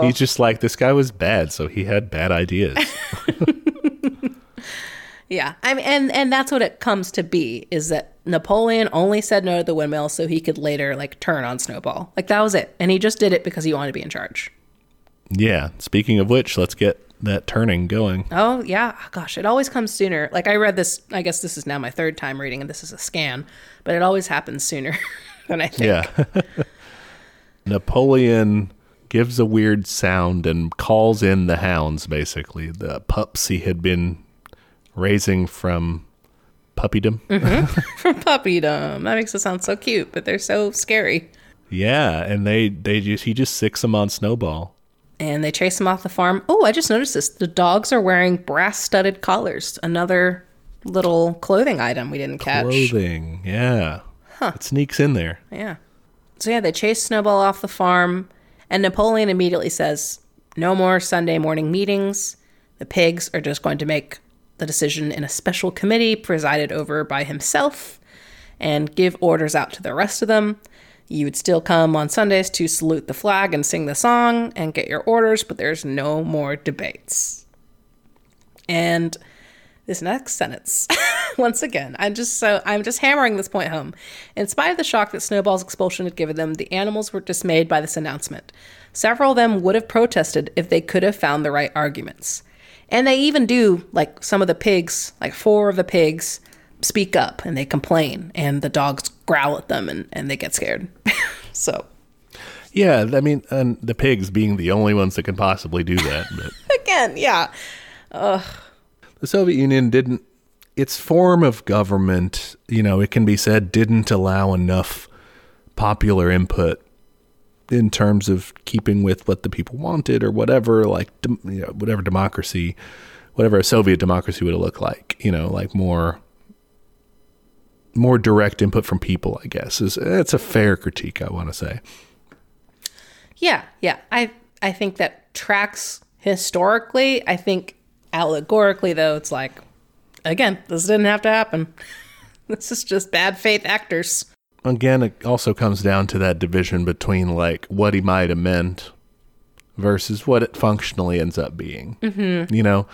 He's just like, this guy was bad, so he had bad ideas. yeah i mean and and that's what it comes to be is that napoleon only said no to the windmill so he could later like turn on snowball like that was it and he just did it because he wanted to be in charge yeah. Speaking of which, let's get that turning going. Oh yeah, gosh, it always comes sooner. Like I read this. I guess this is now my third time reading, and this is a scan, but it always happens sooner than I think. Yeah. Napoleon gives a weird sound and calls in the hounds, basically. The pups he had been raising from puppydom. Mm-hmm. From puppydom. That makes it sound so cute, but they're so scary. Yeah, and they they just he just sicks them on Snowball. And they chase him off the farm. Oh, I just noticed this. The dogs are wearing brass-studded collars. Another little clothing item we didn't catch. Clothing, yeah. Huh. It sneaks in there. Yeah. So yeah, they chase Snowball off the farm, and Napoleon immediately says, "No more Sunday morning meetings. The pigs are just going to make the decision in a special committee presided over by himself, and give orders out to the rest of them. You would still come on Sundays to salute the flag and sing the song and get your orders, but there's no more debates." And this next sentence once again i'm just so i'm just hammering this point home. In spite of the shock that snowball's expulsion had given them the animals were dismayed by this announcement. Several of them would have protested if they could have found the right arguments. And they even do like some of the pigs like four of the pigs speak up and they complain and the dogs growl at them and, and they get scared so Yeah, I mean, and the pigs being the only ones that can possibly do that. But again yeah the Soviet Union didn't. Its form of government, you know, it can be said, didn't allow enough popular input in terms of keeping with what the people wanted or whatever, like you know, whatever democracy, whatever a Soviet democracy would look like. You know, like more more direct input from people. I guess is it's a fair critique. I want to say. Yeah, yeah. I I think that tracks historically. I think allegorically though, it's like again, this didn't have to happen. this is just bad faith actors. again, it also comes down to that division between like what he might have meant versus what it functionally ends up being. Mm-hmm. You know,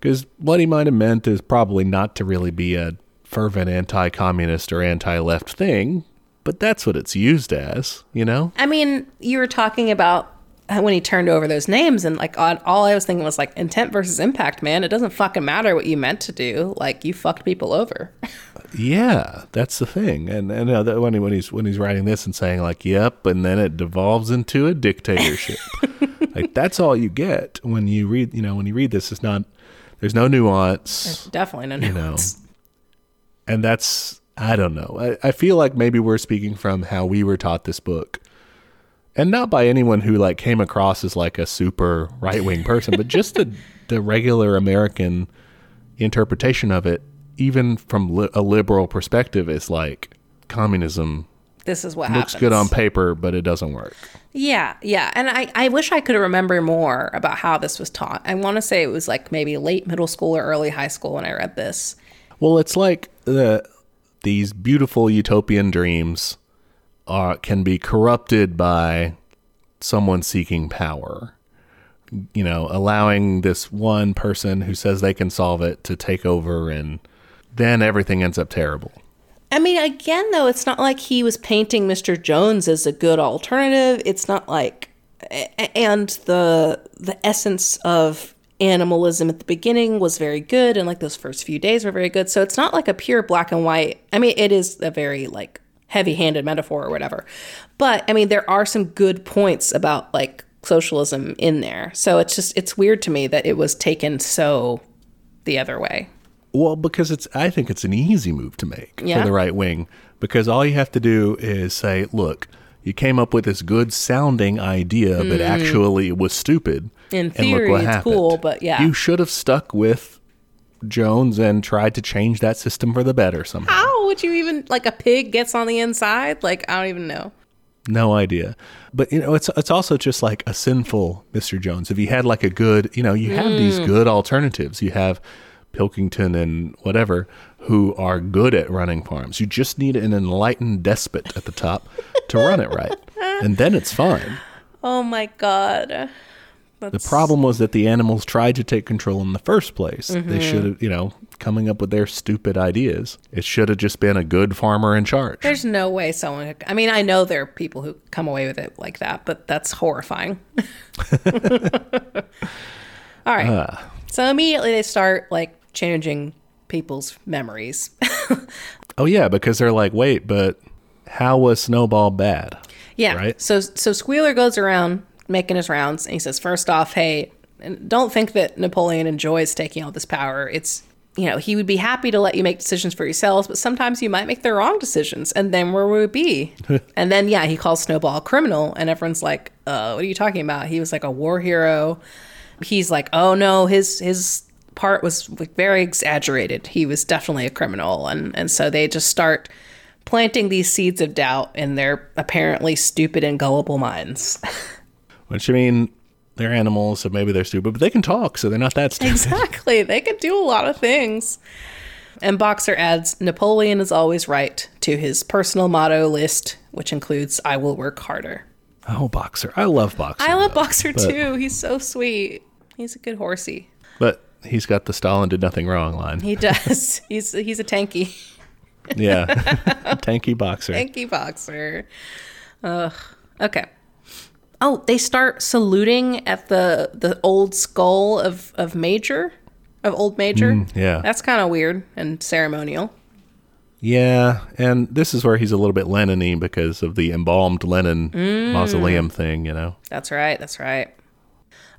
because what he might have meant is probably not to really be a fervent anti-communist or anti-left thing, but that's what it's used as. You know, I mean, you were talking about when he turned over those names and like all I was thinking was like intent versus impact, man. It doesn't fucking matter what you meant to do. Like you fucked people over. yeah, that's the thing. And and uh, that- when he, when he's when he's writing this and saying like, "Yep," and then it devolves into a dictatorship. like that's all you get when you read. You know, when you read this, it's not. There's no nuance. Definitely no know. And that's I don't know. I, I feel like maybe we're speaking from how we were taught this book, and not by anyone who like came across as like a super right wing person, but just the the regular American interpretation of it, even from li- a liberal perspective, is like communism This is what looks happens. good on paper, but it doesn't work. Yeah, yeah. And I, I wish I could remember more about how this was taught. I want to say it was like maybe late middle school or early high school when I read this. Well, it's like the these beautiful utopian dreams are can be corrupted by someone seeking power. You know, allowing this one person who says they can solve it to take over and then everything ends up terrible. I mean, again, though, it's not like he was painting Mr. Jones as a good alternative. It's not like, and the the essence of animalism at the beginning was very good, and like those first few days were very good. So it's not like a pure black and white. I mean, it is a very like heavy-handed metaphor or whatever, but I mean, there are some good points about like socialism in there. So it's just it's weird to me that it was taken so the other way. Well, because it's I think it's an easy move to make Yeah? for the right wing because all you have to do is say, "Look, you came up with this good sounding idea, but hmm. actually it was stupid." In theory, it's cool, but yeah. You should have stuck with Jones and tried to change that system for the better somehow. How would you even like a pig gets on the inside? Like I don't even know. No idea. But you know, it's it's also just like a sinful Mr. Jones. If you had like a good, you know, you have these Mm. good alternatives. You have Pilkington and whatever who are good at running farms. You just need an enlightened despot at the top to run it right. And then it's fine. Oh my god. The problem was that the animals tried to take control in the first place. Mm-hmm. They should have, you know, coming up with their stupid ideas. It should have just been a good farmer in charge. There's no way someone could, I mean, I know there are people who come away with it like that, but that's horrifying. All right. Uh. so immediately they start like changing people's memories. Oh yeah, because they're like, wait, but how was Snowball bad? Yeah. Right. So so Squealer goes around making his rounds and he says, first off, hey, don't think that Napoleon enjoys taking all this power. It's you know, he would be happy to let you make decisions for yourselves, but sometimes you might make the wrong decisions, and then where would we be? and then yeah, he calls Snowball a criminal, and everyone's like, uh, what are you talking about? He was like a war hero. He's like, oh no, his his part was like very exaggerated. He was definitely a criminal, and and so they just start planting these seeds of doubt in their apparently stupid and gullible minds. Which I mean, they're animals, so maybe they're stupid, but they can talk, so they're not that stupid. exactly. They could do a lot of things. And Boxer adds Napoleon is always right to his personal motto list, which includes I will work harder. Oh, Boxer. I love Boxer. I love though. Boxer but- too. He's so sweet. He's a good horsey. But he's got the Stalin did nothing wrong line. He does. he's he's a tanky, Yeah. Tanky Boxer. tanky boxer. Ugh. Okay. Oh, they start saluting at the the old skull of of Major, of old Major. yeah. That's kind of weird and ceremonial. Yeah, and this is where he's a little bit Lenin-y because of the embalmed Lenin Mm. mausoleum thing, you know. That's right. That's right.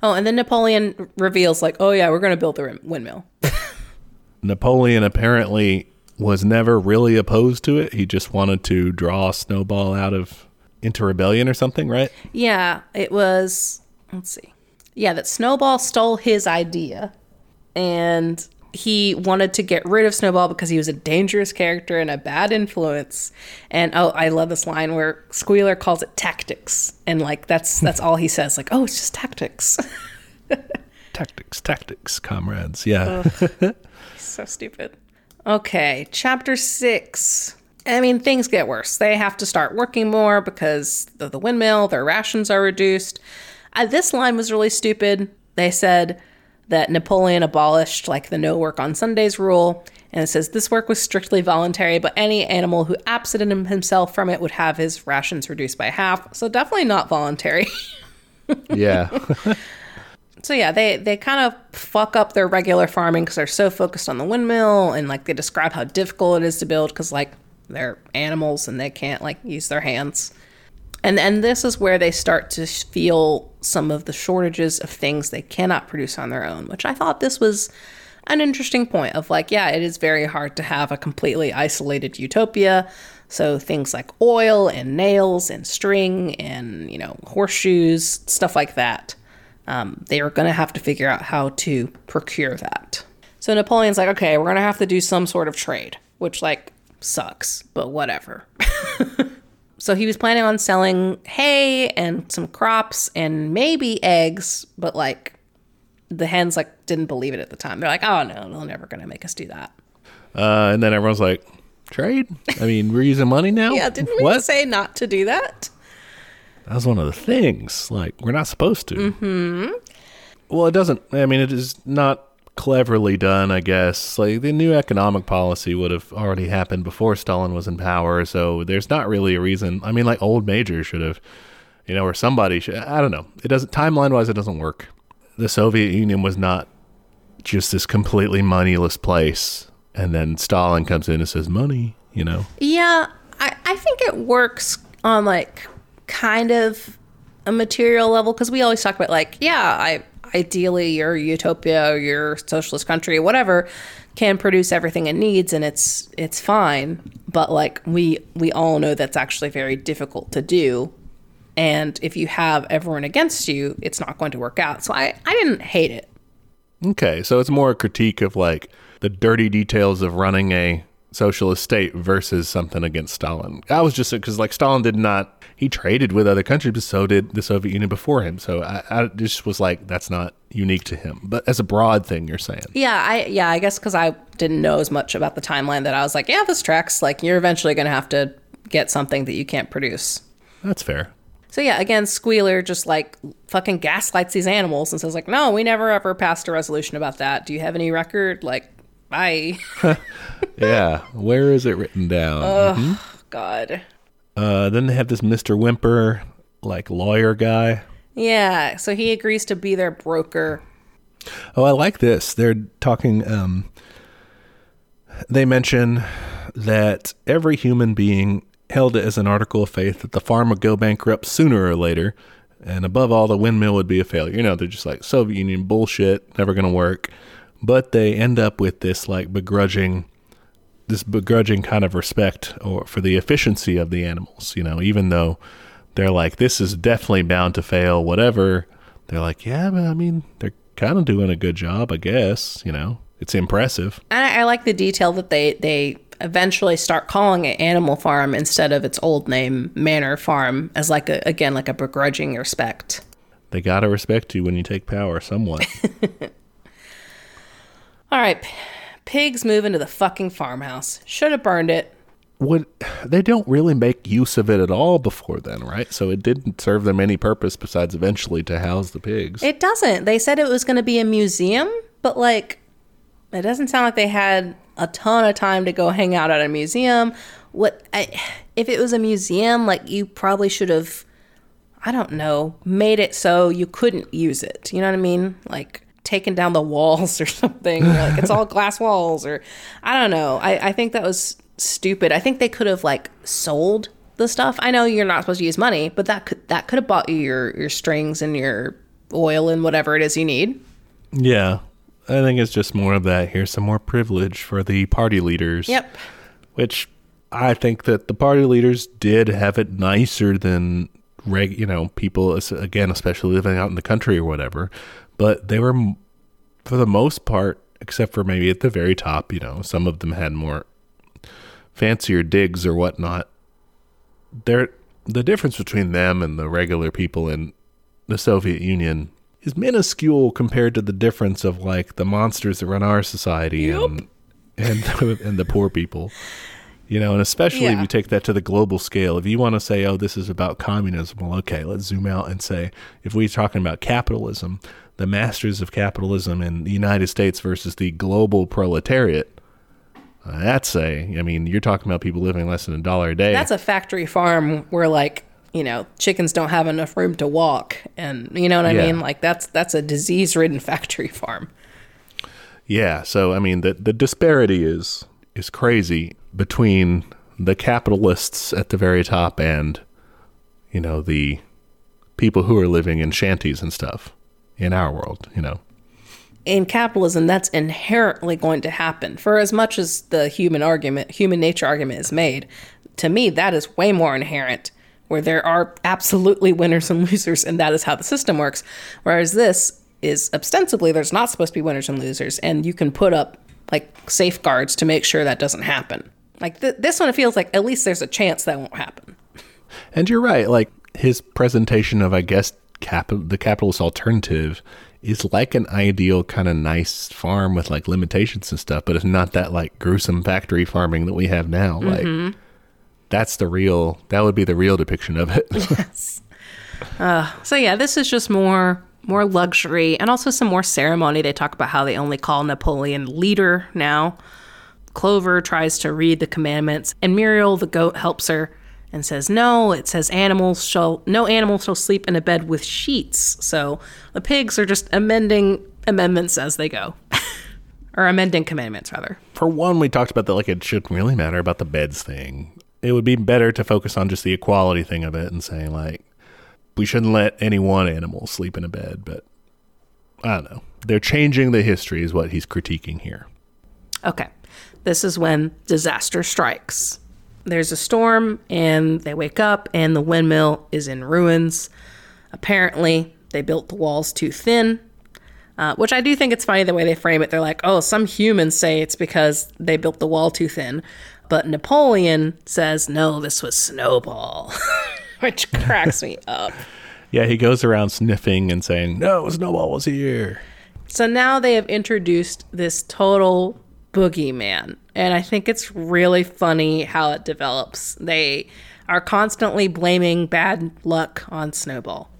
Oh, and then Napoleon reveals, like, oh, yeah, we're going to build the windmill. Napoleon apparently was never really opposed to it. He just wanted to draw a Snowball out of into rebellion or something, right? yeah, it was, let's see. Yeah, that Snowball stole his idea and he wanted to get rid of Snowball because he was a dangerous character and a bad influence. And oh, I love this line where Squealer calls it tactics. And like, that's, that's all he says. Like, oh, it's just tactics. Tactics, tactics, comrades. Yeah. so stupid. Okay, chapter six. I mean, things get worse. They have to start working more because of the windmill, their rations are reduced. Uh, this line was really stupid. They said that Napoleon abolished like the no work on Sundays rule. And it says this work was strictly voluntary, but any animal who absented himself from it would have his rations reduced by half. So definitely not voluntary. yeah. So yeah, they they kind of fuck up their regular farming because they're so focused on the windmill and like they describe how difficult it is to build because like they're animals and they can't like use their hands. And and this is where they start to feel some of the shortages of things they cannot produce on their own, which I thought this was an interesting point of like, yeah, it is very hard to have a completely isolated utopia. So things like oil and nails and string and, you know, horseshoes, stuff like that. Um, they are going to have to figure out how to procure that. So Napoleon's like, okay, we're going to have to do some sort of trade, which, like, sucks, but whatever. so he was planning on selling hay and some crops and maybe eggs, but like the hens like didn't believe it at the time. They're like, "Oh no, they're never going to make us do that." Uh, and then everyone's like, trade? I mean, we're using money now? Yeah, didn't we what? say not to do that? That was one of the things. Like, we're not supposed to. Mm-hmm. Well, it doesn't, I mean, it is not cleverly done, I guess. Like, the new economic policy would have already happened before Stalin was in power. So there's not really a reason. I mean, like, old Major should have, you know, or somebody should, I don't know. It doesn't, timeline wise, it doesn't work. The Soviet Union was not just this completely moneyless place. And then Stalin comes in and says, money, you know? Yeah, I, I think it works on like kind of a material level because we always talk about like, yeah, I ideally your utopia or your socialist country, whatever, can produce everything it needs and it's it's fine. But like we we all know that's actually very difficult to do. And if you have everyone against you, it's not going to work out. So I, I didn't hate it. Okay, so it's more a critique of like the dirty details of running a socialist state versus something against Stalin. I was just because like Stalin did not he traded with other countries, but so did the Soviet Union before him. So I, I just was like that's not unique to him. But as a broad thing, you're saying Yeah, I yeah, I guess because I didn't know as much about the timeline that I was like, yeah, this tracks. Like you're eventually going to have to get something that you can't produce. that's fair. So yeah, again, Squealer just like fucking gaslights these animals and says like, no, we never ever passed a resolution about that. Do you have any record? Like, bye. Yeah, where is it written down? Oh God. Uh, then they have this Mister Whymper, like lawyer guy. Yeah. So he agrees to be their broker. Oh, I like this. They're talking. Um, they mention that every human being held it as an article of faith that the farm would go bankrupt sooner or later, and above all, the windmill would be a failure. You know, they're just like Soviet Union bullshit, never going to work. But they end up with this like begrudging, this begrudging kind of respect or for the efficiency of the animals. You know, even though they're like, this is definitely bound to fail, whatever. They're like, yeah, but I mean, they're kind of doing a good job, I guess. You know, it's impressive. And I, I like the detail that they they eventually start calling it Animal Farm instead of its old name Manor Farm as like a again like a begrudging respect. They gotta respect you when you take power, somewhat. All right, p- pigs move into the fucking farmhouse. Should have burned it. Would they don't really make use of it at all before then, right? So it didn't serve them any purpose besides eventually to house the pigs. It doesn't. They said it was going to be a museum, but like, it doesn't sound like they had a ton of time to go hang out at a museum. What I, if it was a museum? Like, you probably should have, I don't know, made it so you couldn't use it. You know what I mean? Like taken down the walls or something. Or like it's all glass walls, or I don't know. I, I think that was stupid. I think they could have like sold the stuff. I know you're not supposed to use money, but that could that could have bought you your your strings and your oil and whatever it is you need. yeah. I think it's just more of that. Here's some more privilege for the party leaders. Yep. Which I think that the party leaders did have it nicer than reg, you know, people again, especially living out in the country or whatever. But they were, for the most part, except for maybe at the very top, you know, some of them had more fancier digs or whatnot. There, the difference between them and the regular people in the Soviet Union is minuscule compared to the difference of like the monsters that run our society and and and the poor people. You know, and especially if you take that to the global scale. If you want to say, "Oh, this is about communism," well, okay, let's zoom out and say, if we're talking about capitalism, the masters of capitalism in the United States versus the global proletariat, uh, that's a. I mean, you're talking about people living less than a dollar a day. That's a factory farm where like, you know, chickens don't have enough room to walk and you know what I Yeah. mean? Like that's that's a disease-ridden factory farm. Yeah, so I mean the the disparity is is crazy between the capitalists at the very top and you know the people who are living in shanties and stuff in our world, you know. in capitalism that's inherently going to happen for as much as the human argument human nature argument is made to me that is way more inherent where there are absolutely winners and losers and that is how the system works whereas this is ostensibly there's not supposed to be winners and losers and you can put up like safeguards to make sure that doesn't happen Like th- this one, it feels like at least there's a chance that won't happen. And you're right. Like his presentation of, I guess, cap- the capitalist alternative is like an ideal kind of nice farm with like limitations and stuff, but it's not that like gruesome factory farming that we have now. Mm-hmm. Like that's the real. That would be the real depiction of it. Yes. Uh, so yeah, this is just more more luxury and also some more ceremony. They talk about how they only call Napoleon leader now. Clover tries to read the commandments, and Muriel the goat helps her and says, "No, it says animals shall no animal shall sleep in a bed with sheets." So the pigs are just amending amendments as they go, or amending commandments rather. For one, we talked about that like it shouldn't really matter about the beds thing. It would be better to focus on just the equality thing of it and saying like we shouldn't let any one animal sleep in a bed, but I don't know. They're changing the history is what he's critiquing here. Okay. This is when disaster strikes. There's a storm, and they wake up, and the windmill is in ruins. Apparently, they built the walls too thin, uh, which I do think it's funny the way they frame it. They're like, oh, some humans say it's because they built the wall too thin. But Napoleon says, no, this was Snowball, which cracks me up. Yeah, he goes around sniffing and saying, "No, Snowball was here." So now they have introduced this total boogeyman. And I think it's really funny how it develops. They are constantly blaming bad luck on Snowball.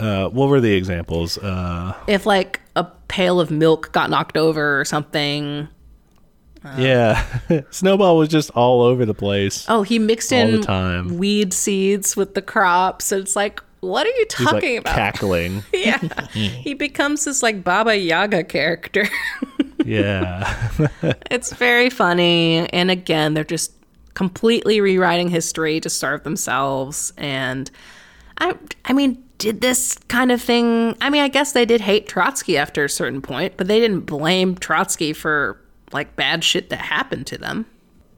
Uh, what were the examples? Uh, if, like, a pail of milk got knocked over or something. yeah, Snowball was just all over the place. Oh, he mixed All in the time. weed seeds with the crops. And it's like, what are you He's like talking about? cackling. yeah. he becomes this, like, Baba Yaga character. Yeah, It's very funny. And again, they're just completely rewriting history to serve themselves. And I, I mean, did this kind of thing. I mean, I guess they did hate Trotsky after a certain point, but they didn't blame Trotsky for like bad shit that happened to them.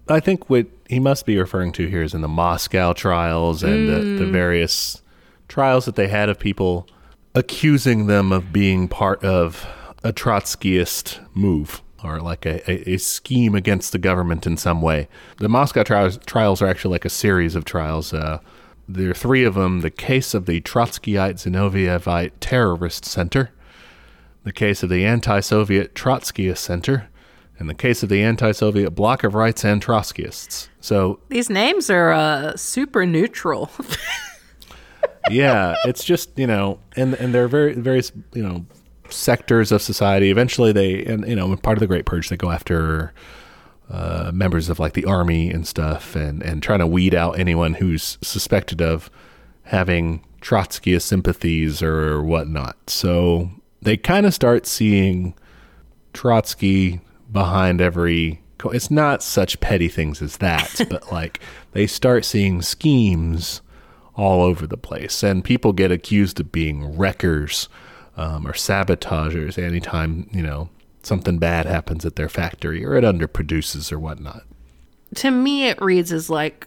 I think what he must be referring to here is in the Moscow trials and the, the mm. various trials that they had of people accusing them of being part of a Trotskyist move or like a, a, a scheme against the government in some way. The Moscow trials, trials are actually like a series of trials. Uh, there are three of them the case of the Trotskyite Zinoviev Terrorist Center, the case of the anti Soviet Trotskyist Center, and the case of the anti Soviet Bloc of Rights and Trotskyists. So, These names are uh, super neutral. yeah, it's just, you know, and, and there are very, various, you know, sectors of society. Eventually, they, and, you know, part of the Great Purge, they go after uh, members of like the army and stuff and, and trying to weed out anyone who's suspected of having Trotskyist sympathies or whatnot. So they kind of start seeing Trotsky behind every. co- It's not such petty things as that, but like they start seeing schemes all over the place, and people get accused of being wreckers um, or sabotagers anytime you know something bad happens at their factory or it underproduces or whatnot. to me it reads as like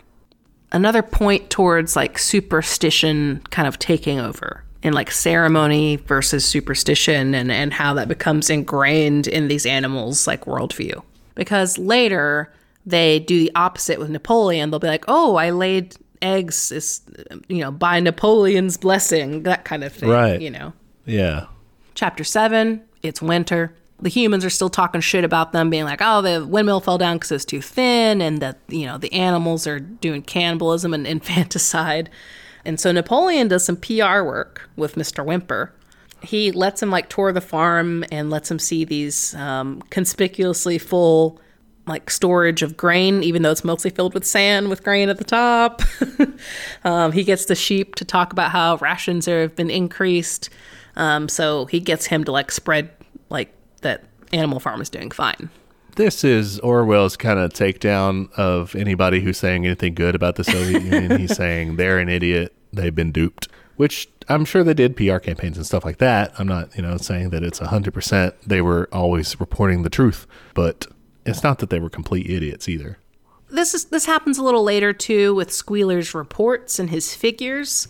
another point towards like superstition kind of taking over in like ceremony versus superstition and and how that becomes ingrained in these animals like worldview because later they do the opposite with napoleon they'll be like oh i laid eggs is you know by napoleon's blessing that kind of thing Right. you know Yeah, Chapter 7, it's winter. The humans are still talking shit about them, being like, oh, the windmill fell down because it's too thin, and that, you know, the animals are doing cannibalism and infanticide. And so Napoleon does some PR work with Mr. Whymper. He lets him, like, tour the farm and lets him see these um, conspicuously full, like, storage of grain, even though it's mostly filled with sand with grain at the top. um, he gets the sheep to talk about how rations have been increased. Um, so he gets him to like spread like that Animal Farm is doing fine. this is Orwell's kind of takedown of anybody who's saying anything good about the Soviet Union. He's saying they're an idiot, they've been duped, which I'm sure they did PR campaigns and stuff like that. I'm not, you know, saying that it's 100% they were always reporting the truth, but it's not that they were complete idiots either. This is this happens a little later too with Squealer's reports and his figures.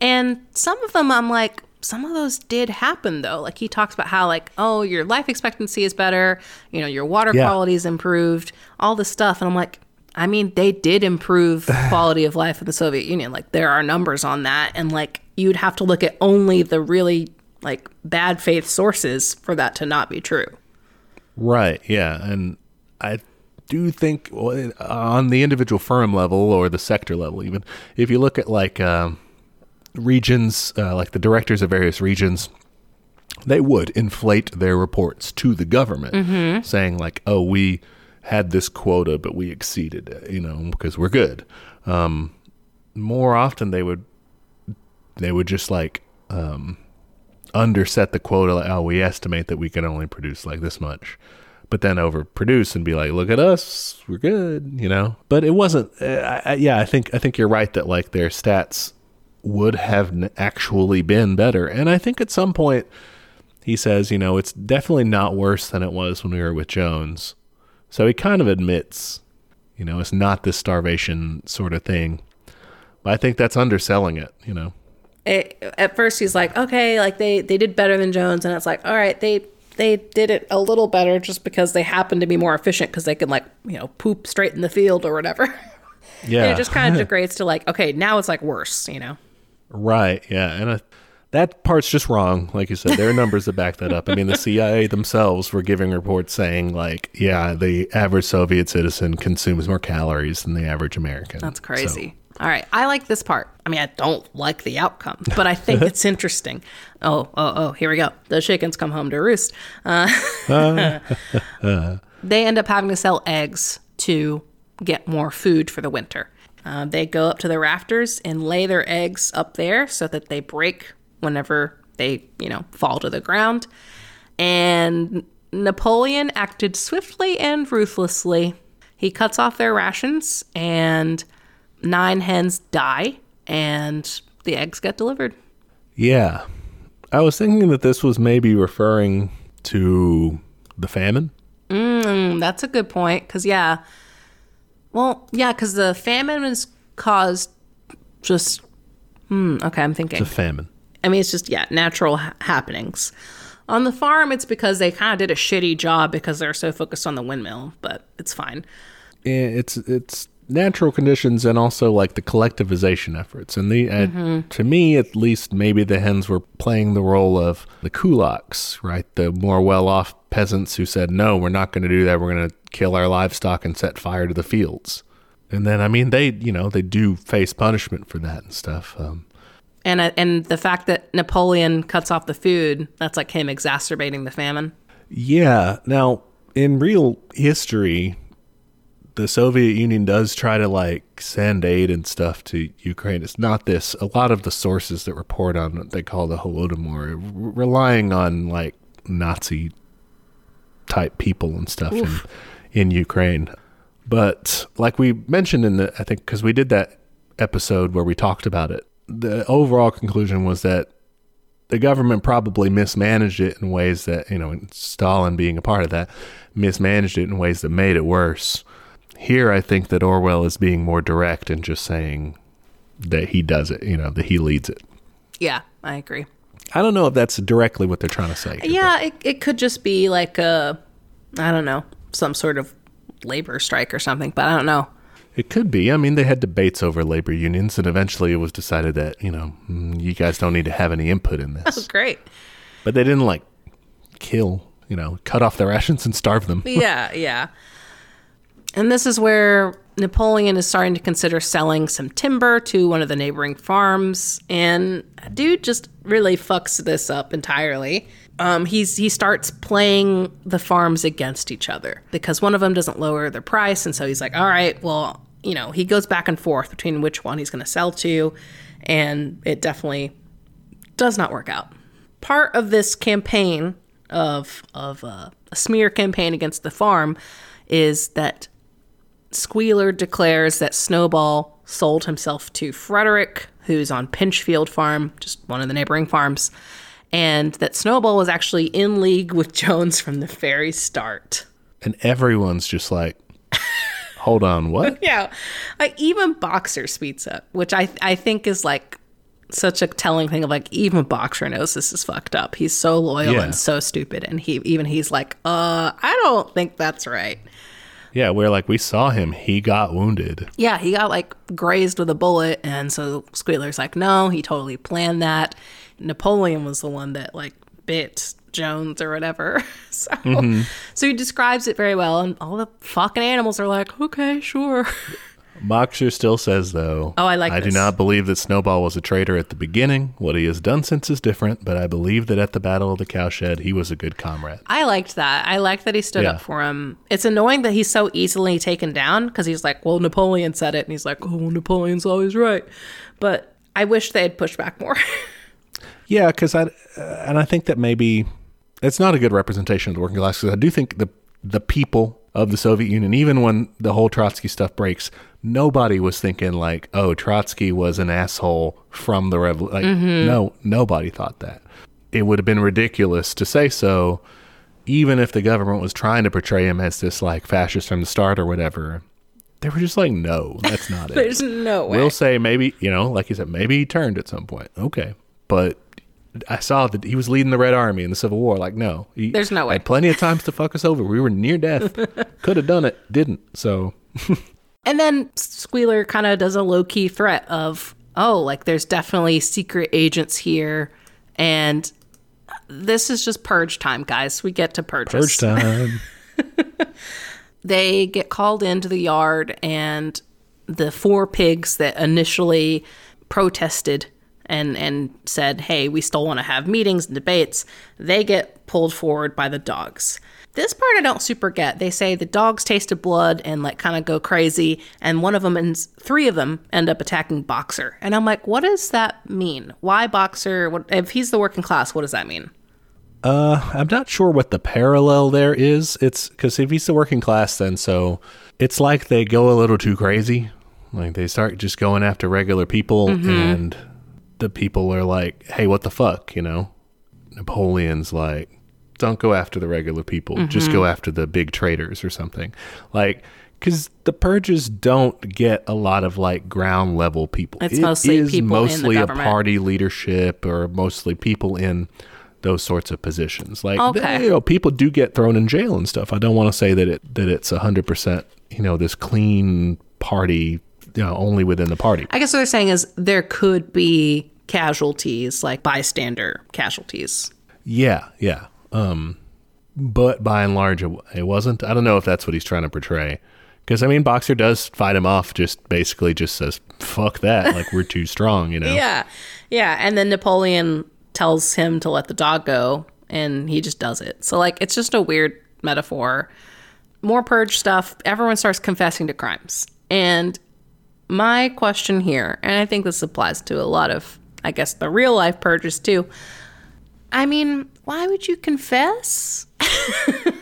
And some of them I'm like, some of those did happen though. Like he talks about how like, oh, your life expectancy is better, you know, your water Yeah. quality is improved, all this stuff. And I'm like, I mean, they did improve quality of life in the Soviet Union. Like there are numbers on that. And like you'd have to look at only the really like bad faith sources for that to not be true. Right. Yeah. And I do think on the individual firm level or the sector level, even if you look at like um, regions, uh, like the directors of various regions, they would inflate their reports to the government, saying like, "Oh, we had this quota, but we exceeded it," you know, because we're good. Um, more often, they would they would just like um, underset the quota. Like, oh, we estimate that we can only produce like this much, but then overproduce and be like, look at us, we're good, you know. But it wasn't. Uh, I, yeah, I think I think you're right that like their stats would have n- actually been better, and I think at some point he says, you know, it's definitely not worse than it was when we were with Jones. So he kind of admits, you know, it's not this starvation sort of thing. But I think that's underselling it, you know. it, at first he's like, okay, like they they did better than Jones, and it's like, all right, they they did it a little better just because they happened to be more efficient because they can like you know poop straight in the field or whatever. Yeah. and it just kind of degrades to like, okay, now it's like worse, you know. Right. Yeah. And uh, that part's just wrong. Like you said, there are numbers that back that up. I mean, the CIA themselves were giving reports saying, like, yeah, the average Soviet citizen consumes more calories than the average American. That's crazy. All right, I like this part. I mean, I don't like the outcome, but I think it's interesting. Oh, oh, oh! Here we go. The chickens come home to roost. Uh, they end up having to sell eggs to get more food for the winter. Uh, they go up to the rafters and lay their eggs up there so that they break whenever they, you know, fall to the ground. And Napoleon acted swiftly and ruthlessly. He cuts off their rations, and nine hens die, and the eggs get delivered. Yeah. I was thinking that this was maybe referring to the famine. Mm, that's a good point, because, yeah. Well, yeah, because the famine was caused just. Hmm, okay, I'm thinking. The famine. I mean, it's just, yeah, natural ha- happenings. On the farm, it's because they kind of did a shitty job because they're so focused on the windmill, but it's fine. Yeah, it's it's natural conditions and also like the collectivization efforts. And the uh, to me, at least, maybe the hens were playing the role of the kulaks, right? The more well-off peasants who said, "No, we're not going to do that. We're going to kill our livestock and set fire to the fields." And then, I mean, they you know they do face punishment for that and stuff. Um, And, uh, and the fact that Napoleon cuts off the food, that's like him exacerbating the famine. Yeah. Now, in real history, the Soviet Union does try to like send aid and stuff to Ukraine. It's not this. A lot of the sources that report on what they call the Holodomor, r- relying on like Nazi type people and stuff in, in Ukraine. But like we mentioned in the, I think, because we did that episode where we talked about it, the overall conclusion was that the government probably mismanaged it in ways that you know Stalin being a part of that mismanaged it in ways that made it worse. Here, I think that Orwell is being more direct and just saying that he does it. You know that he leads it. Yeah, I agree. I don't know if that's directly what they're trying to say. here, Yeah, it, it could just be like a, I don't know, some sort of labor strike or something, but I don't know. it could be. I mean, they had debates over labor unions, and eventually it was decided that you know mm, you guys don't need to have any input in this. Oh, great. but they didn't like kill, you know, cut off their rations and starve them. Yeah, yeah. And this is where Napoleon is starting to consider selling some timber to one of the neighboring farms, and dude just really fucks this up entirely. Um, he's he starts playing the farms against each other because one of them doesn't lower their price, and so he's like, "All right, well, you know," he goes back and forth between which one he's going to sell to, and it definitely does not work out. Part of this campaign of of uh, a smear campaign against the farm is that Squealer declares that Snowball sold himself to Frederick, who's on Pinchfield Farm, just one of the neighboring farms, and that Snowball was actually in league with Jones from the very start. And everyone's just like, hold on, what? Yeah, like even Boxer speeds up, which I I think is like such a telling thing of like even Boxer knows this is fucked up. He's so loyal Yeah. and so stupid, and he even he's like, uh, I don't think that's right. Yeah, we're like we saw him, he got wounded. Yeah, he got like grazed with a bullet, and so Squealer's like, no, he totally planned that. Napoleon was the one that like bit Jones or whatever. so, mm-hmm. so he describes it very well, and all the fucking animals are like, okay, sure. Boxer still says though. Oh, I like I do not believe that Snowball was a traitor at the beginning. What he has done since is different, but I believe that at the Battle of the Cowshed, he was a good comrade. I liked that. I liked that he stood Yeah. up for him. It's annoying that he's so easily taken down because he's like, well, Napoleon said it, and he's like, oh, Napoleon's always right. But I wish they had pushed back more. Yeah, because I uh, and I think that maybe it's not a good representation of the working class. Because I do think the the people of the Soviet Union, even when the whole Trotsky stuff breaks, nobody was thinking like, "Oh, Trotsky was an asshole from the revolution." Like, mm-hmm. no, nobody thought that. It would have been ridiculous to say so, even if the government was trying to portray him as this like fascist from the start or whatever. They were just like, "No, that's not it." There's no way. We'll say maybe, you know, like you said, maybe he turned at some point. Okay. But I saw that he was leading the Red Army in the Civil War. Like, no. He There's no way. Had plenty of times to fuck us over. We were near death. Could have done it. Didn't. So, And then Squealer kind of does a low key threat of, oh, like there's definitely secret agents here. And this is just purge time, guys. We get to purge. purge time. They get called into the yard, and the four pigs that initially protested and, and said, hey, we still want to have meetings and debates, they get pulled forward by the dogs. This part I don't super get. They say the dogs tasted blood and like kind of go crazy, and one of them and three of them end up attacking Boxer. And I'm like, what does that mean? Why Boxer? What, if he's the working class, what does that mean? Uh, I'm not sure what the parallel there is. It's because if he's the working class, then so it's like they go a little too crazy. Like they start just going after regular people, and the people are like, "Hey, what the fuck?" You know. Napoleon's like, "Don't go after the regular people. Mm-hmm. Just go after the big traitors or something." Like. Because the purges don't get a lot of like ground level people. It's It mostly is people in the mostly a party leadership or mostly people in those sorts of positions. Like, Okay. they- you know, people do get thrown in jail and stuff. I don't want to say that it that it's hundred percent, you know, this clean party, you know, only within the party. I guess what they're saying is there could be casualties, like bystander casualties. Yeah, yeah. Um, but by and large, it, it wasn't. I don't know if that's what he's trying to portray. Because I mean, Boxer does fight him off. Just basically, just says "fuck that." Like we're too strong, you know. Yeah. Yeah. And then Napoleon tells him to let the dog go, and he just does it. So, like, it's just a weird metaphor. More purge stuff. Everyone starts confessing to crimes. And my question here, and I think this applies to a lot of, I guess, the real life purges too. I mean, why would you confess?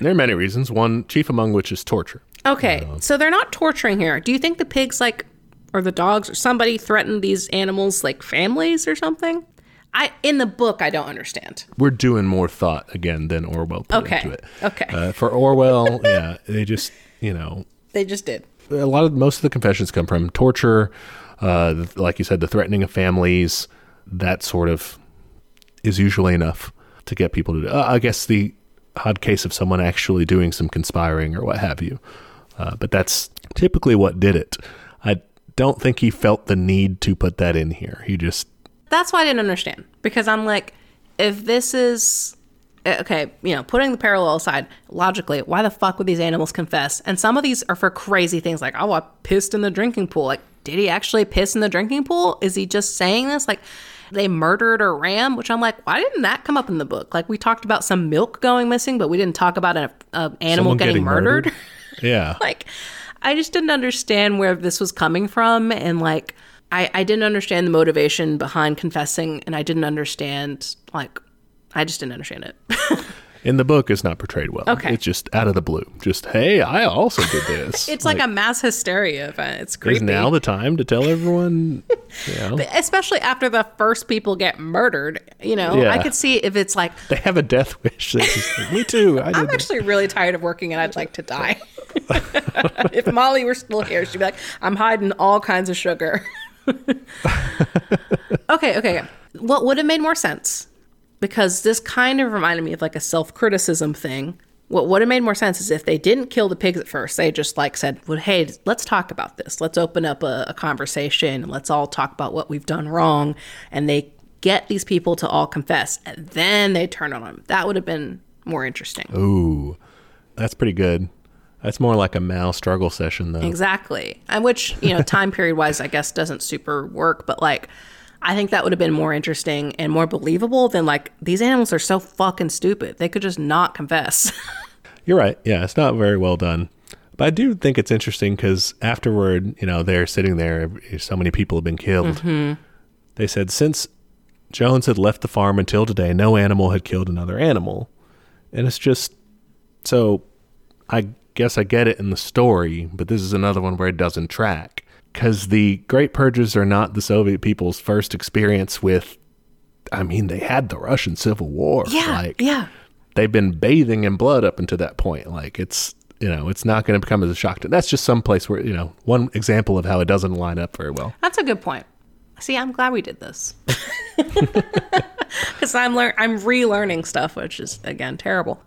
There are many reasons. One, chief among which is torture. Okay, so they're not torturing here. Do you think the pigs, like, or the dogs, or somebody threatened these animals, like families or something? I in the book, I don't understand. we're doing more thought again than Orwell put Okay. into it. Okay. Uh, for Orwell, yeah, they just you know They just did. A lot of most of the confessions come from torture, uh, like you said, the threatening of families. That sort of is usually enough to get people to. do uh, I guess the odd case of someone actually doing some conspiring or what have you, uh, but that's typically what did it. I don't think he felt the need to put that in here. He just That's why I didn't understand because I'm like, if this is Eh, okay, you know, putting the parallel aside, logically, why the fuck would these animals confess? And some of these are for crazy things, like oh, I pissed in the drinking pool. Like, did he actually piss in the drinking pool? Is he just saying this? Like, they murdered a ram, which I'm like, why didn't that come up in the book? Like, we talked about some milk going missing, but we didn't talk about an animal someone getting, murdered. yeah. like i just didn't understand where this was coming from and like I, I didn't understand the motivation behind confessing and i didn't understand like i just didn't understand it in the book it's not portrayed well. Okay. It's just out of the blue. Just hey, I also did this. it's like, a mass hysteria event it's is now the time to tell everyone. You know, especially after the first people get murdered you know Yeah. i could see if it's like they have a death wish. Like, Me too. I I'm actually really tired of working and i'd like to die if molly were still here she'd be like i'm hiding all kinds of sugar okay, okay. What would have made more sense? Because this kind of reminded me of like a self criticism thing. What would have made more sense is if they didn't kill the pigs at first. They just like said, "Well, hey, let's talk about this. Let's open up a, a conversation. Let's all talk about what we've done wrong." And they get these people to all confess, and then they turn on them. That would have been more interesting. Ooh, that's pretty good. That's more like a Mao struggle session, though. Exactly. And which, you know, time period wise, I guess doesn't super work, but like, I think that would have been more interesting and more believable than like, these animals are so fucking stupid. They could just not confess. You're right. Yeah, it's not very well done. But I do think it's interesting because afterward, you know, they're sitting there, so many people have been killed. Mm-hmm. They said since Jones had left the farm until today, no animal had killed another animal. And it's just so I guess I get it in the story, but this is another one where it doesn't track. Because the Great Purges are not the Soviet people's first experience with, I mean, they had the Russian Civil War. yeah. Like, yeah. they've been bathing in blood up until that point. Like, it's, you know, it's not going to become as a shock to That's just some place where, you know, one example of how it doesn't line up very well. That's a good point. See, I'm glad we did this. Because I'm lear- I'm relearning stuff, which is again terrible.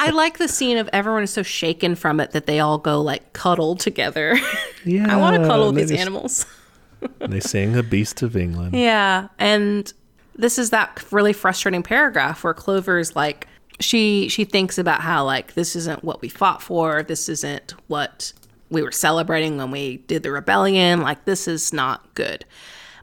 I like the scene of everyone is so shaken from it that they all go like cuddle together. Yeah. I want to cuddle with these just- animals. They sing The Beast of England. Yeah, and this is that really frustrating paragraph where Clover's like she she thinks about how like this isn't what we fought for, this isn't what we were celebrating when we did the rebellion, like this is not good.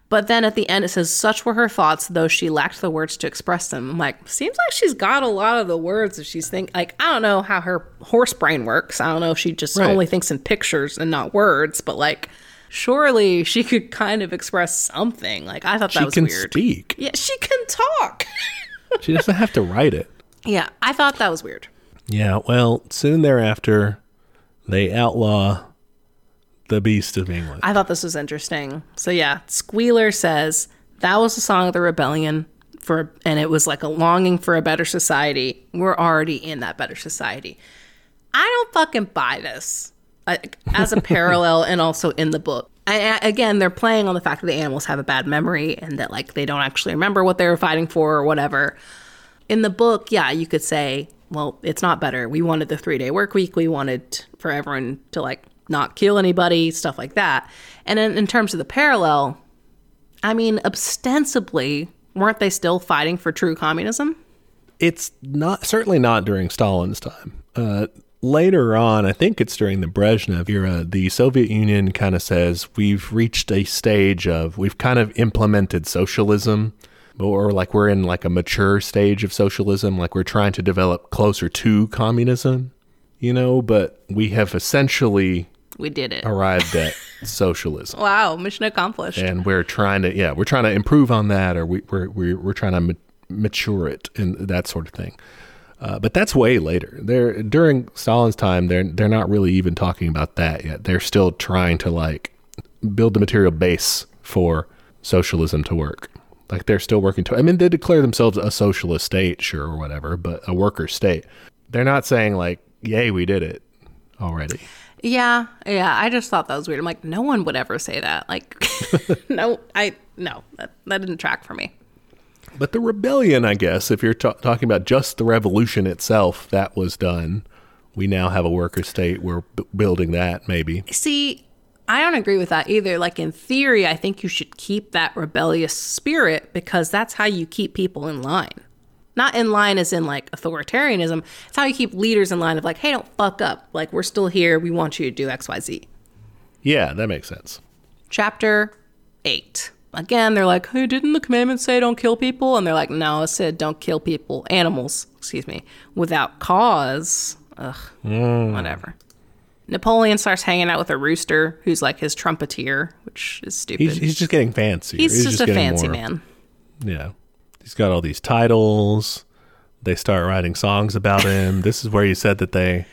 But then at the end it says such were her thoughts though she lacked the words to express them. I'm like seems like she's got a lot of the words if she's think like I don't know how her horse brain works. I don't know if she just Right. only thinks in pictures and not words, but like surely she could kind of express something. Like I thought that She was can speak. Yeah, she can talk. She doesn't have to write it. yeah, I thought that was weird. Yeah, well, soon thereafter, they outlaw the Beast of England. I thought this was interesting. So yeah, Squealer says that was the song of the rebellion for and it was like a longing for a better society. We're already in that better society. I don't fucking buy this. Like, as a parallel and also in the book. I, I- again, they're playing on the fact that the animals have a bad memory and that like they don't actually remember what they were fighting for or whatever. in the book, yeah, you could say, well, it's not better. We wanted the three day work week. We wanted for everyone to like not kill anybody, stuff like that. And in, in terms of the parallel, I mean, ostensibly, weren't they still fighting for true communism? it's not certainly not during Stalin's time. Uh, later on, I think it's during the Brezhnev era, the Soviet Union kind of says we've reached a stage of we've kind of implemented socialism, or like we're in like a mature stage of socialism, like we're trying to develop closer to communism, you know. But we have essentially We did it. arrived at socialism. Wow, mission accomplished. and we're trying to yeah we're trying to improve on that or we, we're, we're, we're trying to ma- mature it and that sort of thing uh, but that's way later they're during stalin's time they're they're not really even talking about that yet they're still trying to like build the material base for socialism to work like they're still working to i mean they declare themselves a socialist state sure or whatever but a worker state they're not saying like yay we did it already Yeah, yeah. I just thought that was weird. I'm like, no one would ever say that. Like, no, I no, that, that didn't track for me. But the rebellion, I guess, if you're ta- talking about just the revolution itself, that was done. We now have a worker state. We're b- building that, maybe. See, I don't agree with that either. Like in theory, I think you should keep that rebellious spirit because that's how you keep people in line. Not in line as in like authoritarianism. It's how you keep leaders in line of like, hey, don't fuck up. Like we're still here. We want you to do X, Y, Z. Yeah, that makes sense. Chapter eight. Again, they're like, hey, didn't the commandment say don't kill people? And they're like, no, it said don't kill people, animals, excuse me, without cause. Ugh, mm. whatever. Napoleon starts hanging out with a rooster who's like his trumpeter, which is stupid. He's, he's just getting fancy. He's, just, a fancy more- man. Yeah. He's got all these titles. They start writing songs about him. this is where you said that they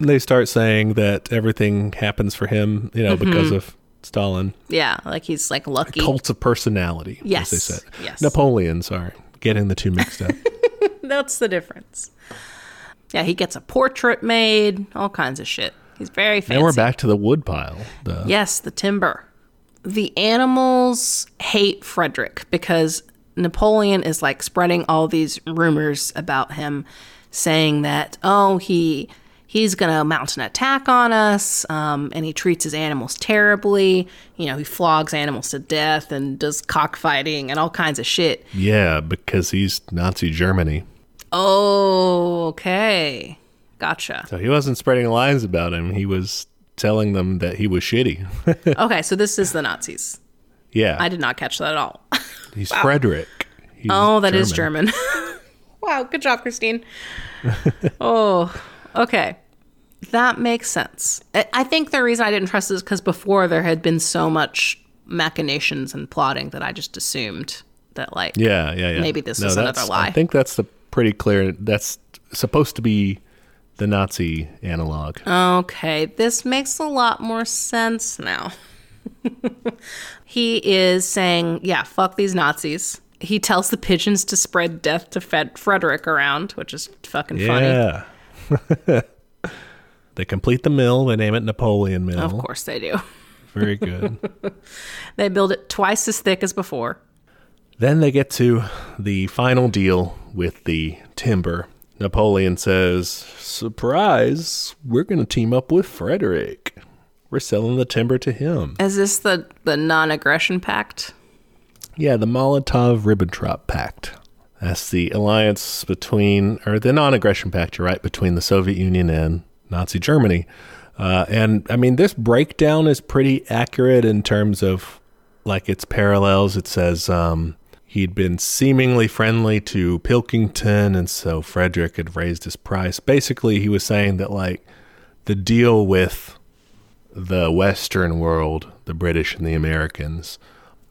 they start saying that everything happens for him, you know, because Mm-hmm. of Stalin. Yeah, like he's like lucky. Cults of personality, Yes, as they said. yes. Napoleon, sorry. Getting the two mixed up. That's the difference. Yeah, he gets a portrait made, all kinds of shit. He's very fancy. Now we're back to the woodpile. Yes, the timber. the animals hate Frederick because Napoleon is like spreading all these rumors about him, saying that, oh, he he's going to mount an attack on us um, and he treats his animals terribly you know he flogs animals to death and does cockfighting and all kinds of shit Yeah, because he's Nazi Germany. oh okay gotcha So he wasn't spreading lies about him. He was telling them that he was shitty. okay so this is the nazis yeah. i did not catch that at all he's Frederick. He's oh that is german wow good job christine oh okay that makes sense I- i think the reason i didn't trust is because before there had been so much machinations and plotting that i just assumed that like Yeah, yeah, yeah. Maybe this is another lie. I think that's the pretty clear. That's supposed to be the Nazi analog. Okay, this makes a lot more sense now. he is saying, yeah, fuck these Nazis. He tells the pigeons to spread death to Fed- Frederick around, which is fucking funny. yeah. they complete the mill. They name it Napoleon Mill. Of course they do. Very good. They build it twice as thick as before. then they get to the final deal with the timber. Napoleon says, "Surprise! We're going to team up with Frederick. We're selling the timber to him." Is this the, the non aggression pact? Yeah, the Molotov-Ribbentrop Pact. That's the alliance between, or the non-aggression pact, you're right, between the Soviet Union and Nazi Germany. Uh, and I mean, this breakdown is pretty accurate in terms of like its parallels. It says um, he'd been seemingly friendly to Pilkington, and so Frederick had raised his price. Basically, he was saying that like the deal with the Western world, the British and the Americans,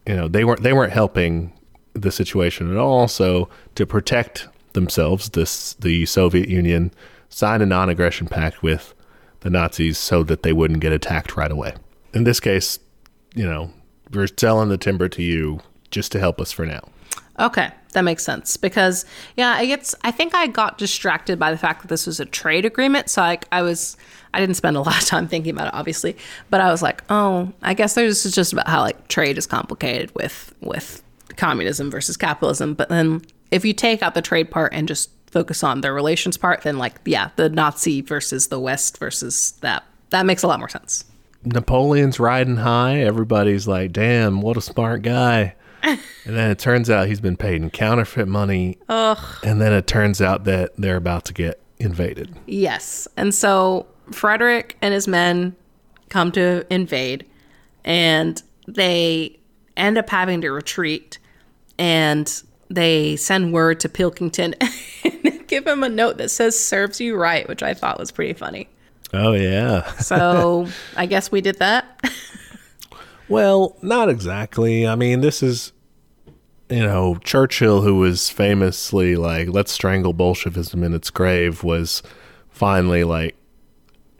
you know, they weren't they weren't helping the situation at all. So to protect themselves, this the Soviet Union signed a non-aggression pact with the Nazis so that they wouldn't get attacked right away. In this case, you know, we're selling the timber to you just to help us for now. Okay, that makes sense because yeah, I gets. I think I got distracted by the fact that this was a trade agreement, so like I was, I didn't spend a lot of time thinking about it, obviously, but I was like, oh, I guess this is just about how like trade is complicated with with communism versus capitalism. But then if you take out the trade part and just focus on the relations part, then like yeah, the Nazi versus the West versus that that makes a lot more sense. Napoleon's riding high. Everybody's like, damn, what a smart guy. and then it turns out he's been paid in counterfeit money. Ugh. And then it turns out that they're about to get invaded. Yes. And so Frederick and his men come to invade and they end up having to retreat and they send word to Pilkington and give him a note that says serves you right, which I thought was pretty funny. Oh, yeah. So I guess we did that. well, not exactly. I mean, this is, you know, Churchill, who was famously like, let's strangle Bolshevism in its grave, was finally like,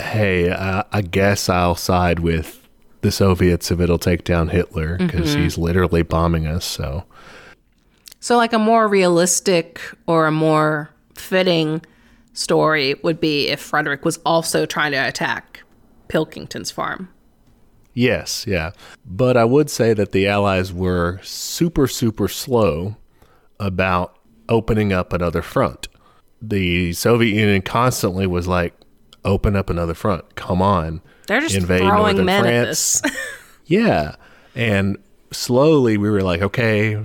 hey, uh, I guess I'll side with the Soviets if it'll take down Hitler because he's literally bombing us. So. So, like a more realistic or a more fitting story would be if Frederick was also trying to attack Pilkington's farm. Yes, yeah. But I would say that the Allies were super, super slow about opening up another front. The Soviet Union constantly was like, open up another front. Come on. They're just Invade throwing northern men France. at this. Yeah. And slowly we were like, okay,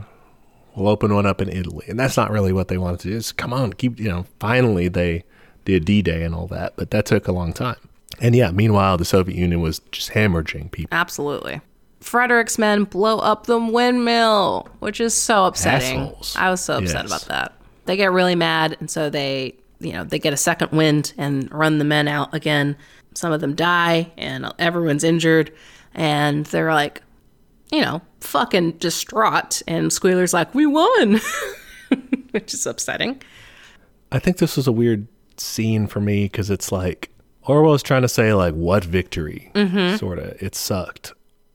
we'll open one up in Italy. And that's not really what they wanted to do. Just come on, keep, you know, finally they did D Day and all that. But that took a long time. And yeah, meanwhile, the Soviet Union was just hemorrhaging people. Absolutely. Frederick's men blow up the windmill, which is so upsetting. Assholes. I was so upset Yes. about that. They get really mad, and so they, you know, they get a second wind and run the men out again. Some of them die, and everyone's injured, and they're like, you know, fucking distraught. And Squealer's like, "We won," which is upsetting. I think this was a weird scene for me because it's like Orwell's trying to say like what victory, Mm-hmm. sort of. It sucked,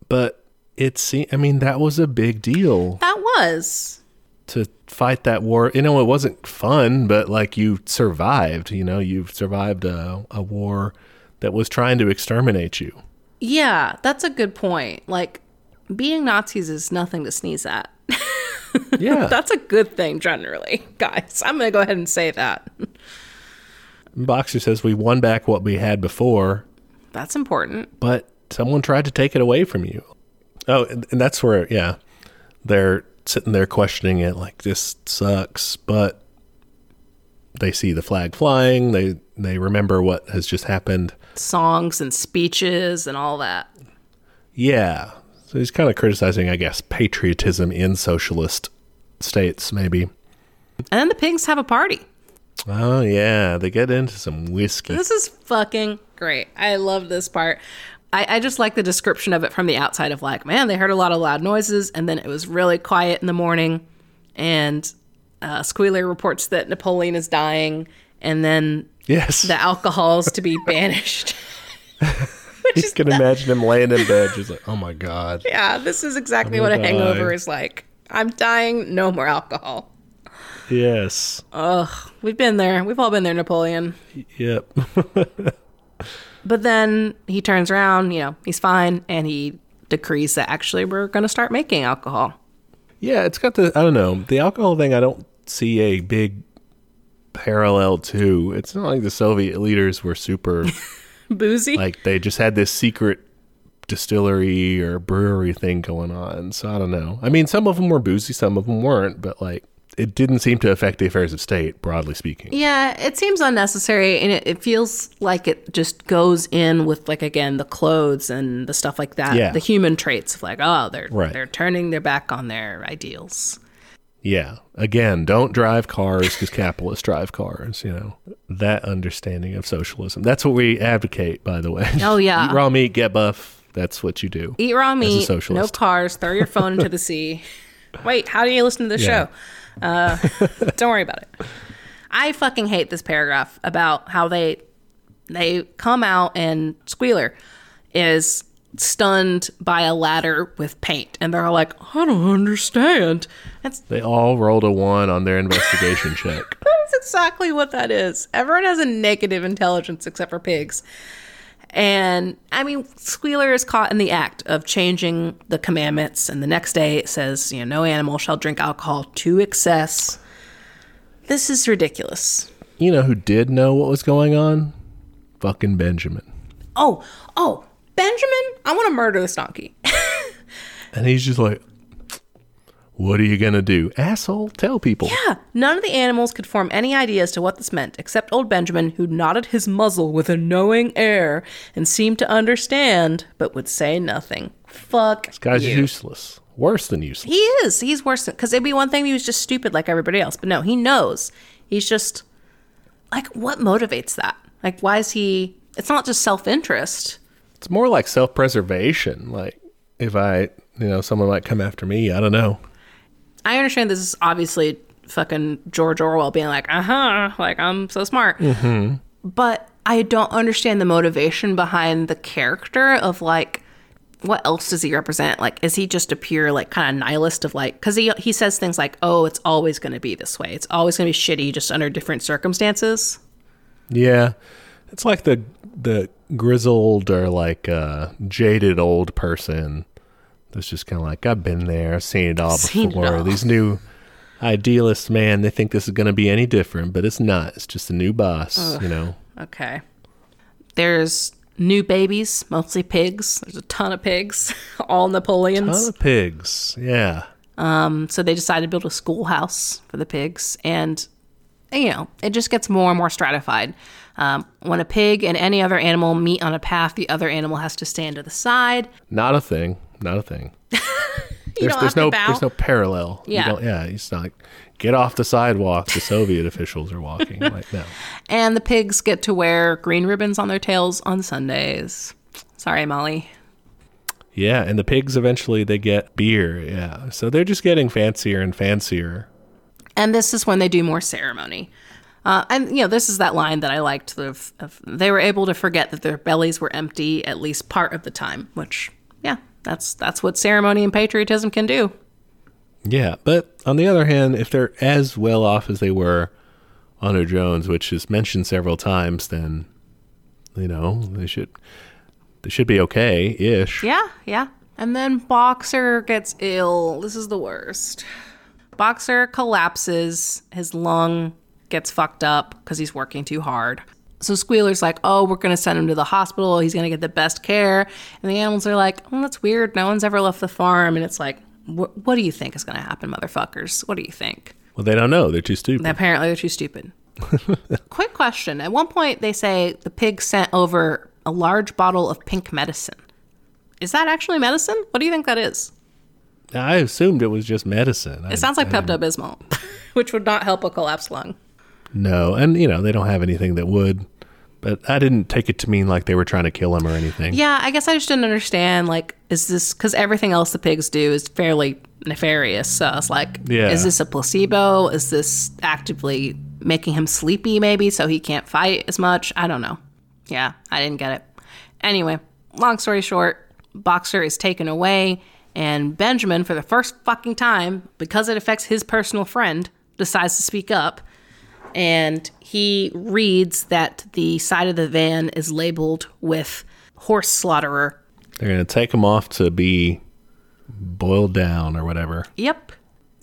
but it seemed. I mean, that was a big deal That was to fight that war. You know, it wasn't fun, but like you survived. You know, you've survived a, a war that was trying to exterminate you. Yeah, that's a good point. Like, being Nazis is nothing to sneeze at. Yeah. That's a good thing generally, guys. I'm going to go ahead and say that. Boxer says we won back what we had before, That's important. but someone tried to take it away from you. Oh, and, and that's where, yeah, they're sitting there questioning it like this sucks, but they see the flag flying. They they remember what has just happened. Songs and speeches and all that. Yeah, so he's kind of criticizing, I guess, patriotism in socialist states, maybe. And then the pigs have a party. Oh yeah, they get into some whiskey. This is fucking great. I love this part. I, I just like the description of it from the outside of like, man, they heard a lot of loud noises, and then it was really quiet in the morning, and uh, Squealer reports that Napoleon is dying, and then Yes, the alcohol's to be banished. Which you can imagine him laying in bed, just like, oh my god. yeah, this is exactly what a hangover is like. I'm dying, no more alcohol. Yes. Ugh, we've been there. We've all been there, Napoleon. Yep. But then he turns around, you know, he's fine, and he decrees that actually we're going to start making alcohol. Yeah, it's got the I don't know the alcohol thing. I don't see a big parallel to. It's not like the Soviet leaders were super Boozy. like they just had this secret distillery or brewery thing going on. So I don't know. I mean, some of them were boozy, some of them weren't, but like it didn't seem to affect the affairs of state, broadly speaking. yeah, it seems unnecessary, and it, it feels like it just goes in with like again the clothes and the stuff like that. Yeah. The human traits of like, oh, they're Right. they're turning their back on their ideals. Yeah. Again, don't drive cars because capitalists drive cars. You know that understanding of socialism. That's what we advocate, by the way. Oh, yeah. Eat raw meat, get buff. That's what you do. Eat raw meat, no cars, throw your phone into the sea. Wait, how do you listen to the Yeah. show? Uh, don't worry about it. I fucking hate this paragraph about how they they come out and Squealer is stunned by a ladder with paint, and they're all like, "I don't understand." That's They all rolled a one on their investigation check. that's exactly what that is. Everyone has a negative intelligence except for pigs. And I mean, Squealer is caught in the act of changing the commandments, and the next day it says, you know, no animal shall drink alcohol to excess. This is ridiculous. You know who did know what was going on? Fucking Benjamin. Oh, oh, Benjamin, I want to murder this donkey. And he's just like, What are you going to do? Asshole, tell people. Yeah, none of the animals could form any idea as to what this meant, except old Benjamin, who nodded his muzzle with a knowing air and seemed to understand, but would say nothing. Fuck This guy's you. useless. Worse than useless. He is. He's worse than. because it'd be one thing if he was just stupid like everybody else, but no, he knows. He's just like, what motivates that? Like, why is he? It's not just self interest. It's more like self preservation. Like, if I, you know, someone might come after me, I don't know. I understand this is obviously fucking George Orwell being like, uh huh, like I'm so smart. Mm-hmm. But I don't understand the motivation behind the character of like, what else does he represent? Like, is he just a pure like kind of nihilist of like, because he he says things like, oh, it's always going to be this way. It's always going to be shitty, just under different circumstances. Yeah. It's like the the grizzled or like uh jaded old person that's just kind of like I've been there, seen it all Seen it before. all. These new idealists, man, they think this is going to be any different, but it's not. It's just a new boss, you know. Okay. There's new babies, mostly pigs. There's a ton of pigs, all Napoleons. Ton of pigs. Yeah. Um, so they decided to build a schoolhouse for the pigs, and you know it just gets more and more stratified. Um, when a pig and any other animal meet on a path, the other animal has to stand to the side. Not a thing. Not a thing. There's, there's no there's no parallel. Yeah. yeah. It's not like get off the sidewalk. The Soviet officials are walking. Like no. And the pigs get to wear green ribbons on their tails on Sundays. Sorry, Molly. Yeah, and the pigs eventually they get beer. Yeah, so they're just getting fancier and fancier. And this is when they do more ceremony. Uh, and you know, this is that line that I liked. Of, of they were able to forget that their bellies were empty at least part of the time. Which, yeah, that's that's what ceremony and patriotism can do. Yeah, but on the other hand, if they're as well off as they were under Jones, which is mentioned several times, then you know they should they should be okay ish. Yeah, yeah. And then Boxer gets ill. This is the worst. Boxer collapses. His lung gets fucked up because he's working too hard. So Squealer's like, oh, we're going to send him to the hospital. He's going to get the best care. And the animals are like, oh, that's weird. No one's ever left the farm. And it's like, what do you think is going to happen, motherfuckers? What do you think? Well, they don't know. They're too stupid. Apparently, they're too stupid. Quick question. At one point, they say the pig sent over a large bottle of pink medicine. Is that actually medicine? What do you think that is? I assumed it was just medicine. It sounds like Pepto Bismol, which would not help a collapsed lung. No, and you know they don't have anything that would. But I didn't take it to mean like they were trying to kill him or anything. Yeah, I guess I just didn't understand. Like, is this because everything else the pigs do is fairly nefarious? So I was like, Yeah. is this a placebo? Is this actively making him sleepy, maybe, so he can't fight as much? I don't know. Yeah, I didn't get it. Anyway, long story short, Boxer is taken away, and Benjamin, for the first fucking time, because it affects his personal friend, decides to speak up and he reads that the side of the van is labeled with horse slaughterer. They're gonna take him off to be boiled down or whatever. Yep.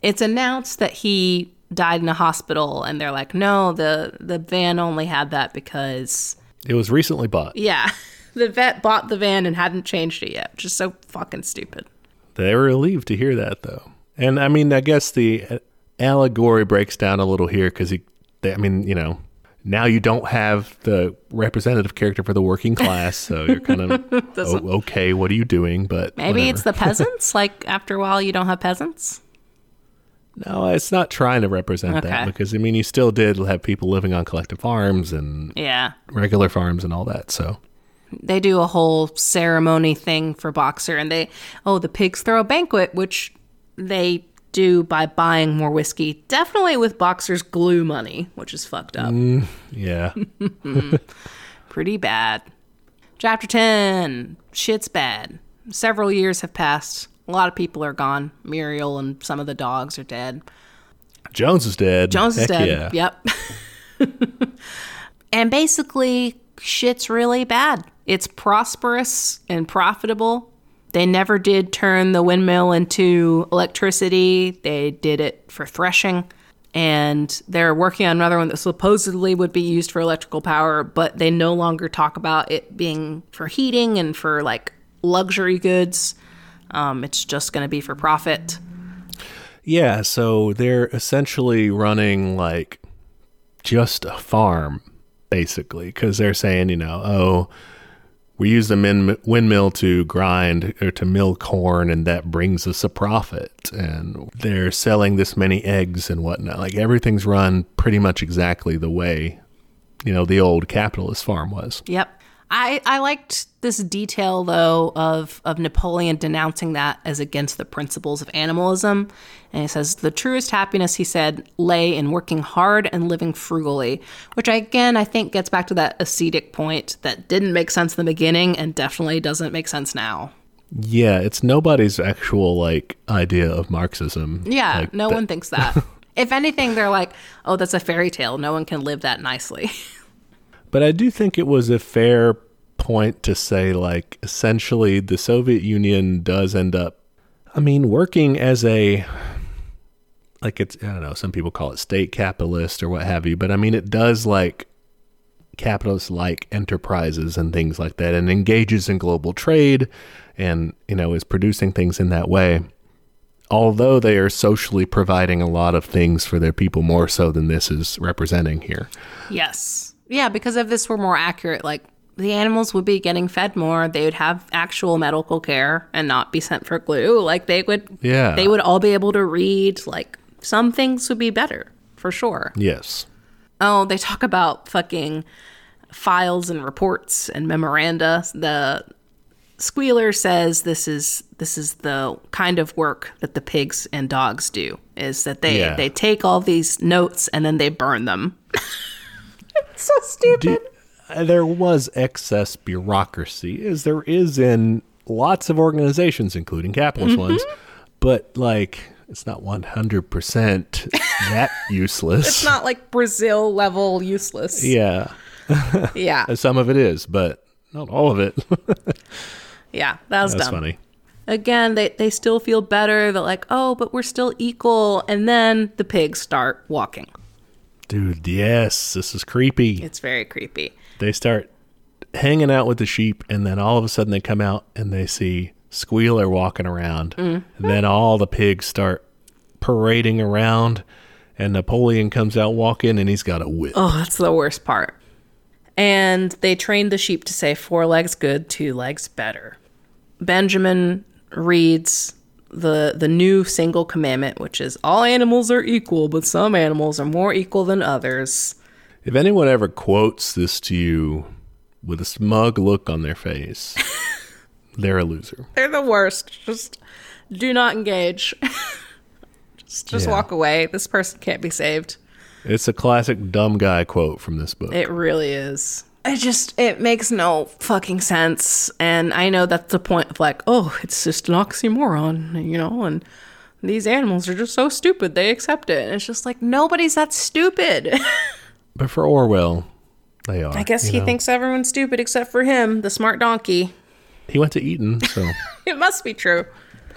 It's announced that he died in a hospital and they're like, "No, the the van only had that because It was recently bought. yeah, the vet bought the van and hadn't changed it yet." Which is so fucking stupid. They were relieved to hear that, though. And I mean, I guess the uh, allegory breaks down a little here because he, they, I mean, you know, now you don't have the representative character for the working class, so you're kind of oh, okay. What are you doing? But Maybe it's the peasants. like after a while, you don't have peasants. no, it's not trying to represent Okay. that because I mean, you still did have people living on collective farms and Yeah. regular farms and all that. So they do a whole ceremony thing for Boxer, and they oh the pigs throw a banquet, which they do by buying more whiskey, definitely with Boxer's glue money, which is fucked up, mm, yeah, pretty bad. Chapter ten, shit's bad. Several years have passed. A lot of people are gone. Muriel and some of the dogs are dead. Jones is dead. Jones is Heck dead. Yeah. Yep. and basically, shit's really bad. It's prosperous and profitable. They never did turn the windmill into electricity. They did it for threshing. And they're working on another one that supposedly would be used for electrical power, but they no longer talk about it being for heating and for like luxury goods. Um, it's just going to be for profit. Yeah, so they're essentially running like just a farm, basically, because they're saying, you know, oh, we use the min- windmill to grind or to mill corn, and that brings us a profit. And they're selling this many eggs and whatnot. Like everything's run pretty much exactly the way, you know, the old capitalist farm was. Yep. I, I liked this detail though of of Napoleon denouncing that as against the principles of animalism. And he says the truest happiness, he said, lay in working hard and living frugally, which I, again I think gets back to that ascetic point that didn't make sense in the beginning and definitely doesn't make sense now. Yeah, it's nobody's actual like idea of Marxism. Yeah, Like, no that- one thinks that. if anything, they're like, oh, that's a fairy tale. No one can live that nicely. But I do think it was a fair point to say, like, essentially, the Soviet Union does end up, I mean, working as a, like, it's, I don't know, some people call it state capitalist or what have you, but I mean, it does like capitalist like enterprises and things like that and engages in global trade and, you know, is producing things in that way. Although they are socially providing a lot of things for their people more so than this is representing here. Yes. Yeah, because if this were more accurate, like the animals would be getting fed more, they would have actual medical care and not be sent for glue. Like they would Yeah. they would all be able to read. Like some things would be better, for sure. Yes. Oh, they talk about fucking files and reports and memoranda. The squealer says this is this is the kind of work that the pigs and dogs do is that they Yeah. they take all these notes and then they burn them. it's so stupid. Do- uh, there was excess bureaucracy, as there is in lots of organizations, including capitalist Mm-hmm. ones. But like, it's not one hundred percent that useless. it's not like Brazil level useless. Yeah, Yeah. some of it is, but not all of it. Yeah. That was That's dumb. funny. Again, they, they still feel better. They're like, oh, but we're still equal. And then the pigs start walking. Dude, yes, this is creepy. It's very creepy. They start hanging out with the sheep, and then all of a sudden they come out and they see Squealer walking around. Mm-hmm. And then all the pigs start parading around, and Napoleon comes out walking, and he's got a whip. Oh, that's the worst part. And they trained the sheep to say four legs good, two legs better. Benjamin reads the the new single commandment, which is all animals are equal, but some animals are more equal than others. If anyone ever quotes this to you with a smug look on their face, they're a loser. They're the worst. Just do not engage. just just Yeah. walk away. This person can't be saved. It's a classic dumb guy quote from this book. It really is. It just it makes no fucking sense. And I know that's the point of like, oh, it's just an oxymoron, you know, and these animals are just so stupid, they accept it. And it's just like nobody's that stupid. but for Orwell, they are. I guess he know. thinks everyone's stupid except for him, the smart donkey. he went to Eton, so It must be true.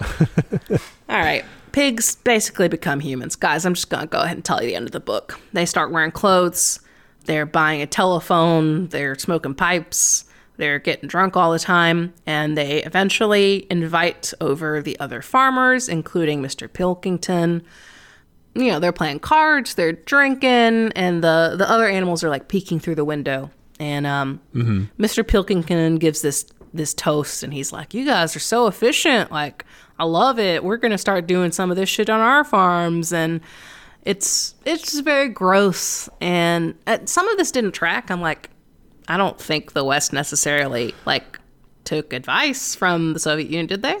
All right. Pigs basically become humans. Guys, I'm just going to go ahead and tell you the end of the book. They start wearing clothes, they're buying a telephone, they're smoking pipes, they're getting drunk all the time, and they eventually invite over the other farmers, including Mr. Pilkington. You know, they're playing cards, they're drinking, and the, the other animals are like peeking through the window. And um, Mr. Pilkington gives this this toast, and he's like, "You guys are so efficient. Like, I love it. We're gonna start doing some of this shit on our farms." And it's it's just very gross. And uh, some of this didn't track. I'm like, I don't think the West necessarily like took advice from the Soviet Union, did they?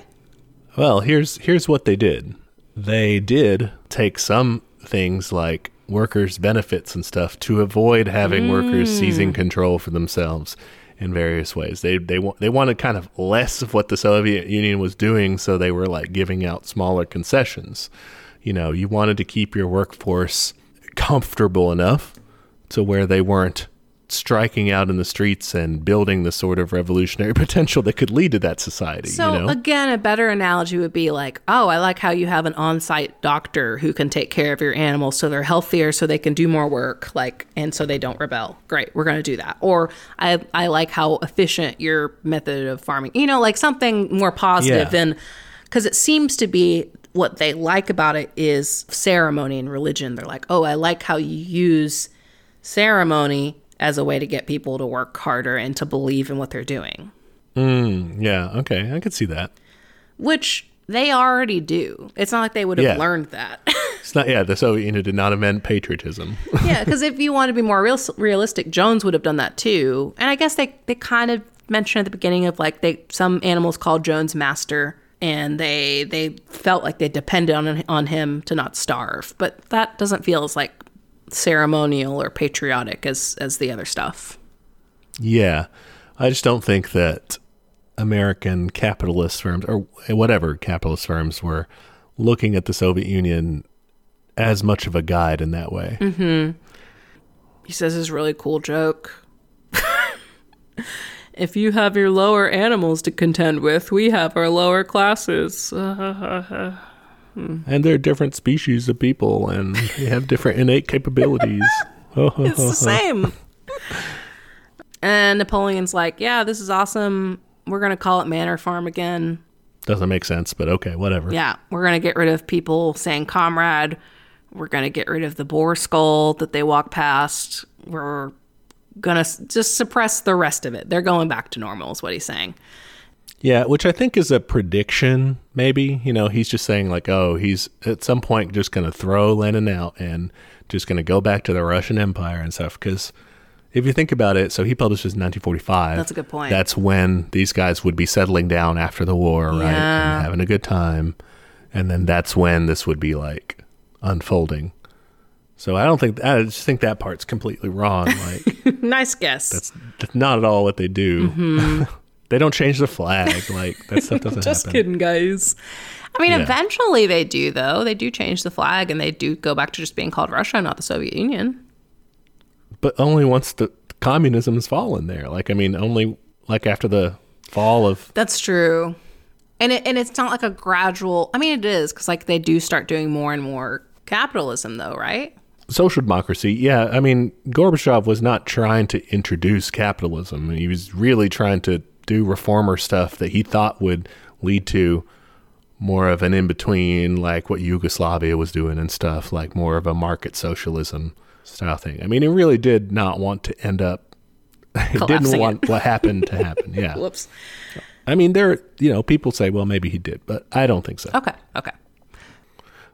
Well, here's here's what they did. They did take some things like workers' benefits and stuff to avoid having workers seizing control for themselves in various ways. They they wa- they wanted kind of less of what the Soviet Union was doing, so they were like giving out smaller concessions. You know, you wanted to keep your workforce comfortable enough to where they weren't striking out in the streets and building the sort of revolutionary potential that could lead to that society. So you know? again, a better analogy would be like, oh, I like how you have an on-site doctor who can take care of your animals so they're healthier so they can do more work, like and so they don't rebel. Great, we're going to do that. Or I I like how efficient your method of farming. You know, like something more positive Yeah. than cuz it seems to be what they like about it is ceremony and religion. They're like, "Oh, I like how you use ceremony as a way to get people to work harder and to believe in what they're doing." Mm, yeah, okay, I could see that. which they already do. It's not like they would have Yeah. learned that. It's not, yeah, the Soviet Union did not invent patriotism. yeah, because if you want to be more real, realistic, Jones would have done that too. And I guess they, they kind of mentioned at the beginning of like they some animals called Jones master, and they they felt like they depended on on him to not starve. But that doesn't feel as like ceremonial or patriotic as as the other stuff. yeah, I just don't think that American capitalist firms or whatever capitalist firms were looking at the Soviet Union as much of a guide in that way. Mm-hmm. he says his really cool joke. if you have your lower animals to contend with, we have our lower classes. And they're different species of people and they have different innate capabilities. it's the same. and Napoleon's like, yeah, this is awesome. We're going to call it Manor Farm again. Doesn't make sense, but okay, whatever. Yeah, we're going to get rid of people saying comrade. We're going to get rid of the boar skull that they walk past. We're going to just suppress the rest of it. They're going back to normal, is what he's saying. Yeah, which I think is a prediction, maybe. You know, he's just saying, like, oh, he's at some point just going to throw Lenin out and just going to go back to the Russian Empire and stuff. Because if you think about it, so he publishes in 1945. That's a good point. That's when these guys would be settling down after the war, right? Yeah. And having a good time. And then that's when this would be like unfolding. So I don't think, I just think that part's completely wrong. Like, nice guess. that's, that's not at all what they do. they don't change the flag. Like, that stuff doesn't Mm-hmm. Just happen. kidding, guys. I mean, Yeah. eventually they do, though. They do change the flag and they do go back to just being called Russia, not the Soviet Union. but only once the communism has fallen there. Like I mean, only like after the fall of That's true. And it, and it's not like a gradual. I mean, it is because like they do start doing more and more capitalism, though, right? Social democracy, yeah. I mean, Gorbachev was not trying to introduce capitalism. He was really trying to do reformer stuff that he thought would lead to more of an in between, like what Yugoslavia was doing and stuff, like more of a market socialism style thing. I mean, he really did not want to end up. He didn't want what happened to happen. Yeah. Whoops. I mean, there, you know, people say, well, maybe he did, but I don't think so. Okay. Okay.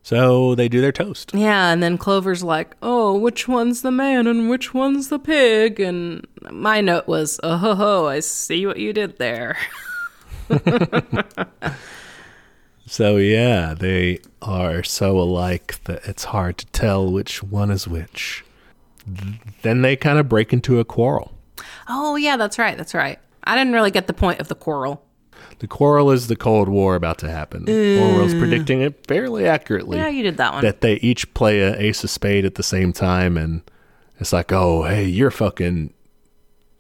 So they do their toast. Yeah, and then Clover's like, "Oh, which one's the man and which one's the pig?" And my note was, "Oh ho ho, I see what you did there." So yeah, they are so alike that it's hard to tell which one is which. Then they kind of break into a quarrel. Oh yeah, that's right. That's right. I didn't really get the point of the quarrel. The quarrel is the Cold War about to happen. Orwell's mm. predicting it fairly accurately. Yeah, you did that one. that they each play a ace of spade at the same time, and it's like, oh, hey, you're fucking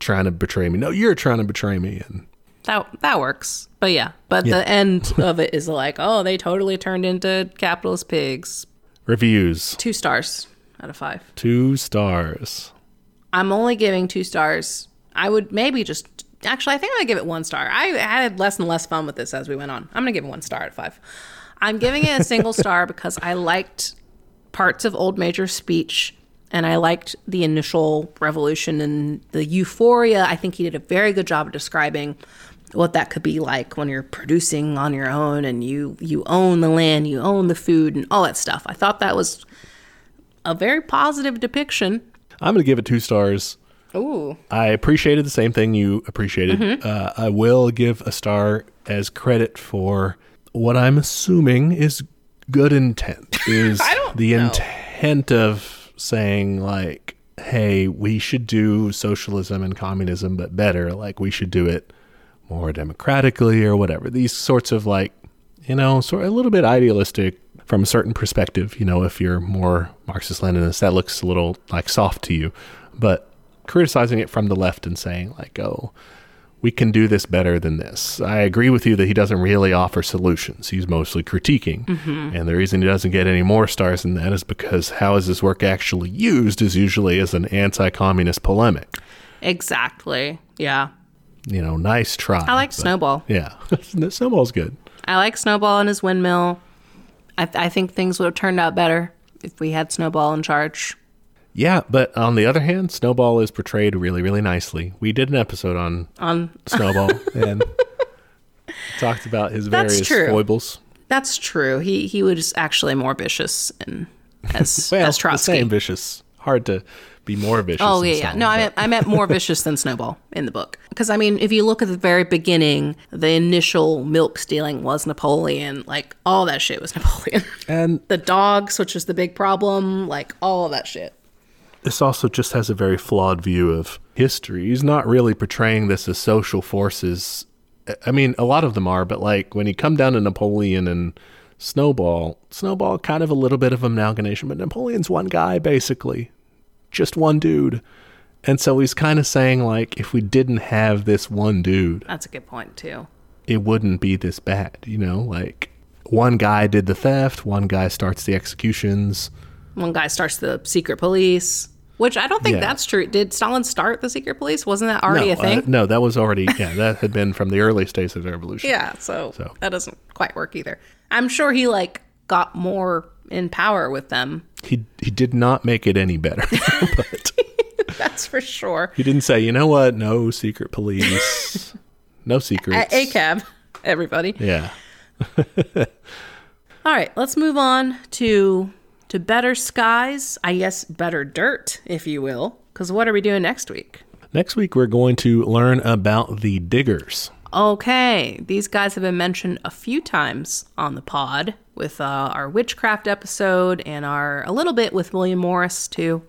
trying to betray me. No, you're trying to betray me, and That that works. But yeah, but Yeah. the end of it is like, oh, they totally turned into capitalist pigs. reviews Two stars out of five. two stars. I'm only giving two stars. I would maybe just actually I think I'm gonna give it one star. I had less and less fun with this as we went on. I'm gonna give it one star out of five. I'm giving it a single star because I liked parts of Old Major's speech and I liked the initial revolution and the euphoria. I think he did a very good job of describing what that could be like when you're producing on your own and you you own the land, you own the food and all that stuff. I thought that was a very positive depiction. I'm gonna give it two stars. Ooh. I appreciated the same thing you appreciated. Mm-hmm. Uh, I will give a star as credit for what I'm assuming is good intent. Is I don't the know. intent of saying like, hey, we should do socialism and communism, but better. Like we should do it more democratically or whatever. These sorts of like, you know, sort of a little bit idealistic from a certain perspective. You know, if you're more Marxist Leninist, that looks a little like soft to you, but criticizing it from the left and saying like, oh, we can do this better than this. I agree with you that he doesn't really offer solutions. He's mostly critiquing. Mm-hmm. And the reason he doesn't get any more stars than that is because how is this work actually used is usually as an anti communist polemic. Exactly. Yeah. You know, nice try. I like but- Snowball. Yeah. Snowball's good. I like Snowball and his windmill. I, I think things would have turned out better if we had Snowball in charge. Yeah, but on the other hand, Snowball is portrayed really, really nicely. We did an episode on On Snowball and talked about his That's various true. foibles. that's true. He he was actually more vicious and as Well, as the Trotsky. same vicious. Hard to be more vicious. Oh yeah, yeah. No, I meant I meant more vicious than Snowball in the book. Because I mean, if you look at the very beginning, the initial milk stealing was Napoleon. Like all that shit was Napoleon. and the dogs, which was the big problem. Like all that shit. This also just has a very flawed view of history. He's not really portraying this as social forces. I mean, a lot of them are, but like when you come down to Napoleon and Snowball, Snowball kind of a little bit of amalgamation, but Napoleon's one guy basically, just one dude. And so he's kind of saying like if we didn't have this one dude, That's a good point too. it wouldn't be this bad, you know? Like one guy did the theft, one guy starts the executions. One guy starts the secret police, which I don't think Yeah. that's true. Did Stalin start the secret police? Wasn't that already no, a thing? uh, no, that was already yeah, that had been from the early stages of the revolution. yeah, so, So. that doesn't quite work either. I'm sure he like got more in power with them. He he did not make it any better. but That's for sure. he didn't say, you know what? No secret police. no secrets. At ACAB, everybody. Yeah. All right, let's move on to to better skies. I guess better dirt, if you will. Because what are we doing next week? Next week we're going to learn about the diggers. Okay, these guys have been mentioned a few times on the pod with uh, our witchcraft episode and our a little bit with William Morris too.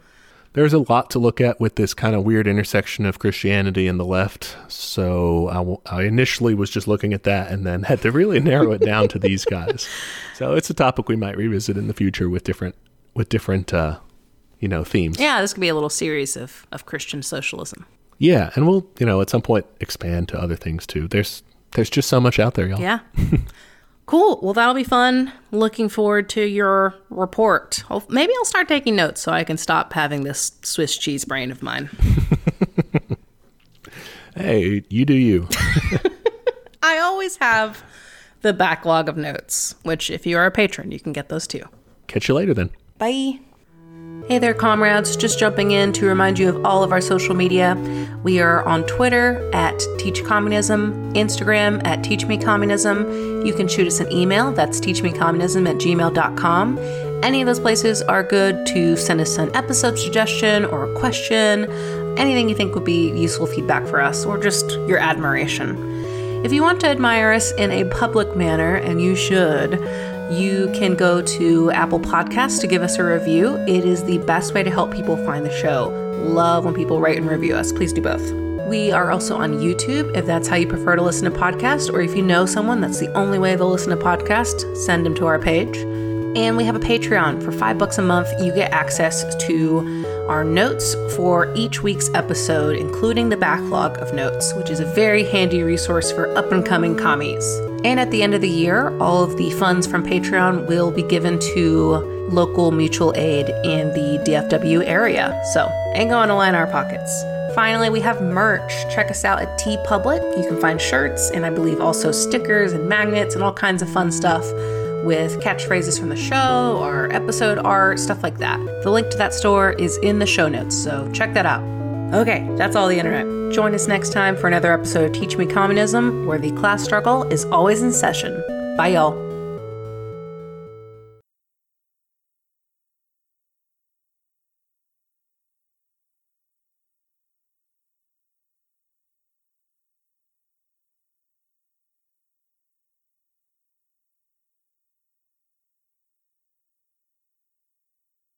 There's a lot to look at with this kind of weird intersection of Christianity and the left. So I, w- I initially was just looking at that and then had to really narrow it down to these guys. So it's a topic we might revisit in the future with different with different uh, you know themes. Yeah, this could be a little series of of Christian socialism. Yeah, and we'll, you know, at some point expand to other things too. There's There's just so much out there, y'all. Yeah. cool. Well, that'll be fun. Looking forward to your report. Hope- Maybe I'll start taking notes so I can stop having this Swiss cheese brain of mine. Hey, you do you. I always have the backlog of notes, which, if you are a patron, you can get those too. Catch you later then. Bye. Hey there, comrades. Just jumping in to remind you of all of our social media. We are on Twitter at Teach Communism, Instagram at Teach Me Communism. You can shoot us an email. That's teachmecommunism at gmail.com. Any of those places are good to send us an episode suggestion or a question, anything you think would be useful feedback for us, or just your admiration. If you want to admire us in a public manner, and you should, you can go to Apple Podcasts to give us a review. It is the best way to help people find the show. Love when people write and review us. Please do both. We are also on YouTube if that's how you prefer to listen to podcasts, or if you know someone that's the only way they'll listen to podcasts, send them to our page. And we have a Patreon. For five bucks a month, you get access to our notes for each week's episode, including the backlog of notes, which is a very handy resource for up and coming commies. And at the end of the year, all of the funds from Patreon will be given to local mutual aid in the DFW area. So, ain't going to line our pockets. Finally, we have merch. Check us out at TeePublic. You can find shirts and I believe also stickers and magnets and all kinds of fun stuff with catchphrases from the show or episode art, stuff like that. The link to that store is in the show notes, so check that out. Okay, that's all the internet. Join us next time for another episode of Teach Me Communism, where the class struggle is always in session. Bye, y'all.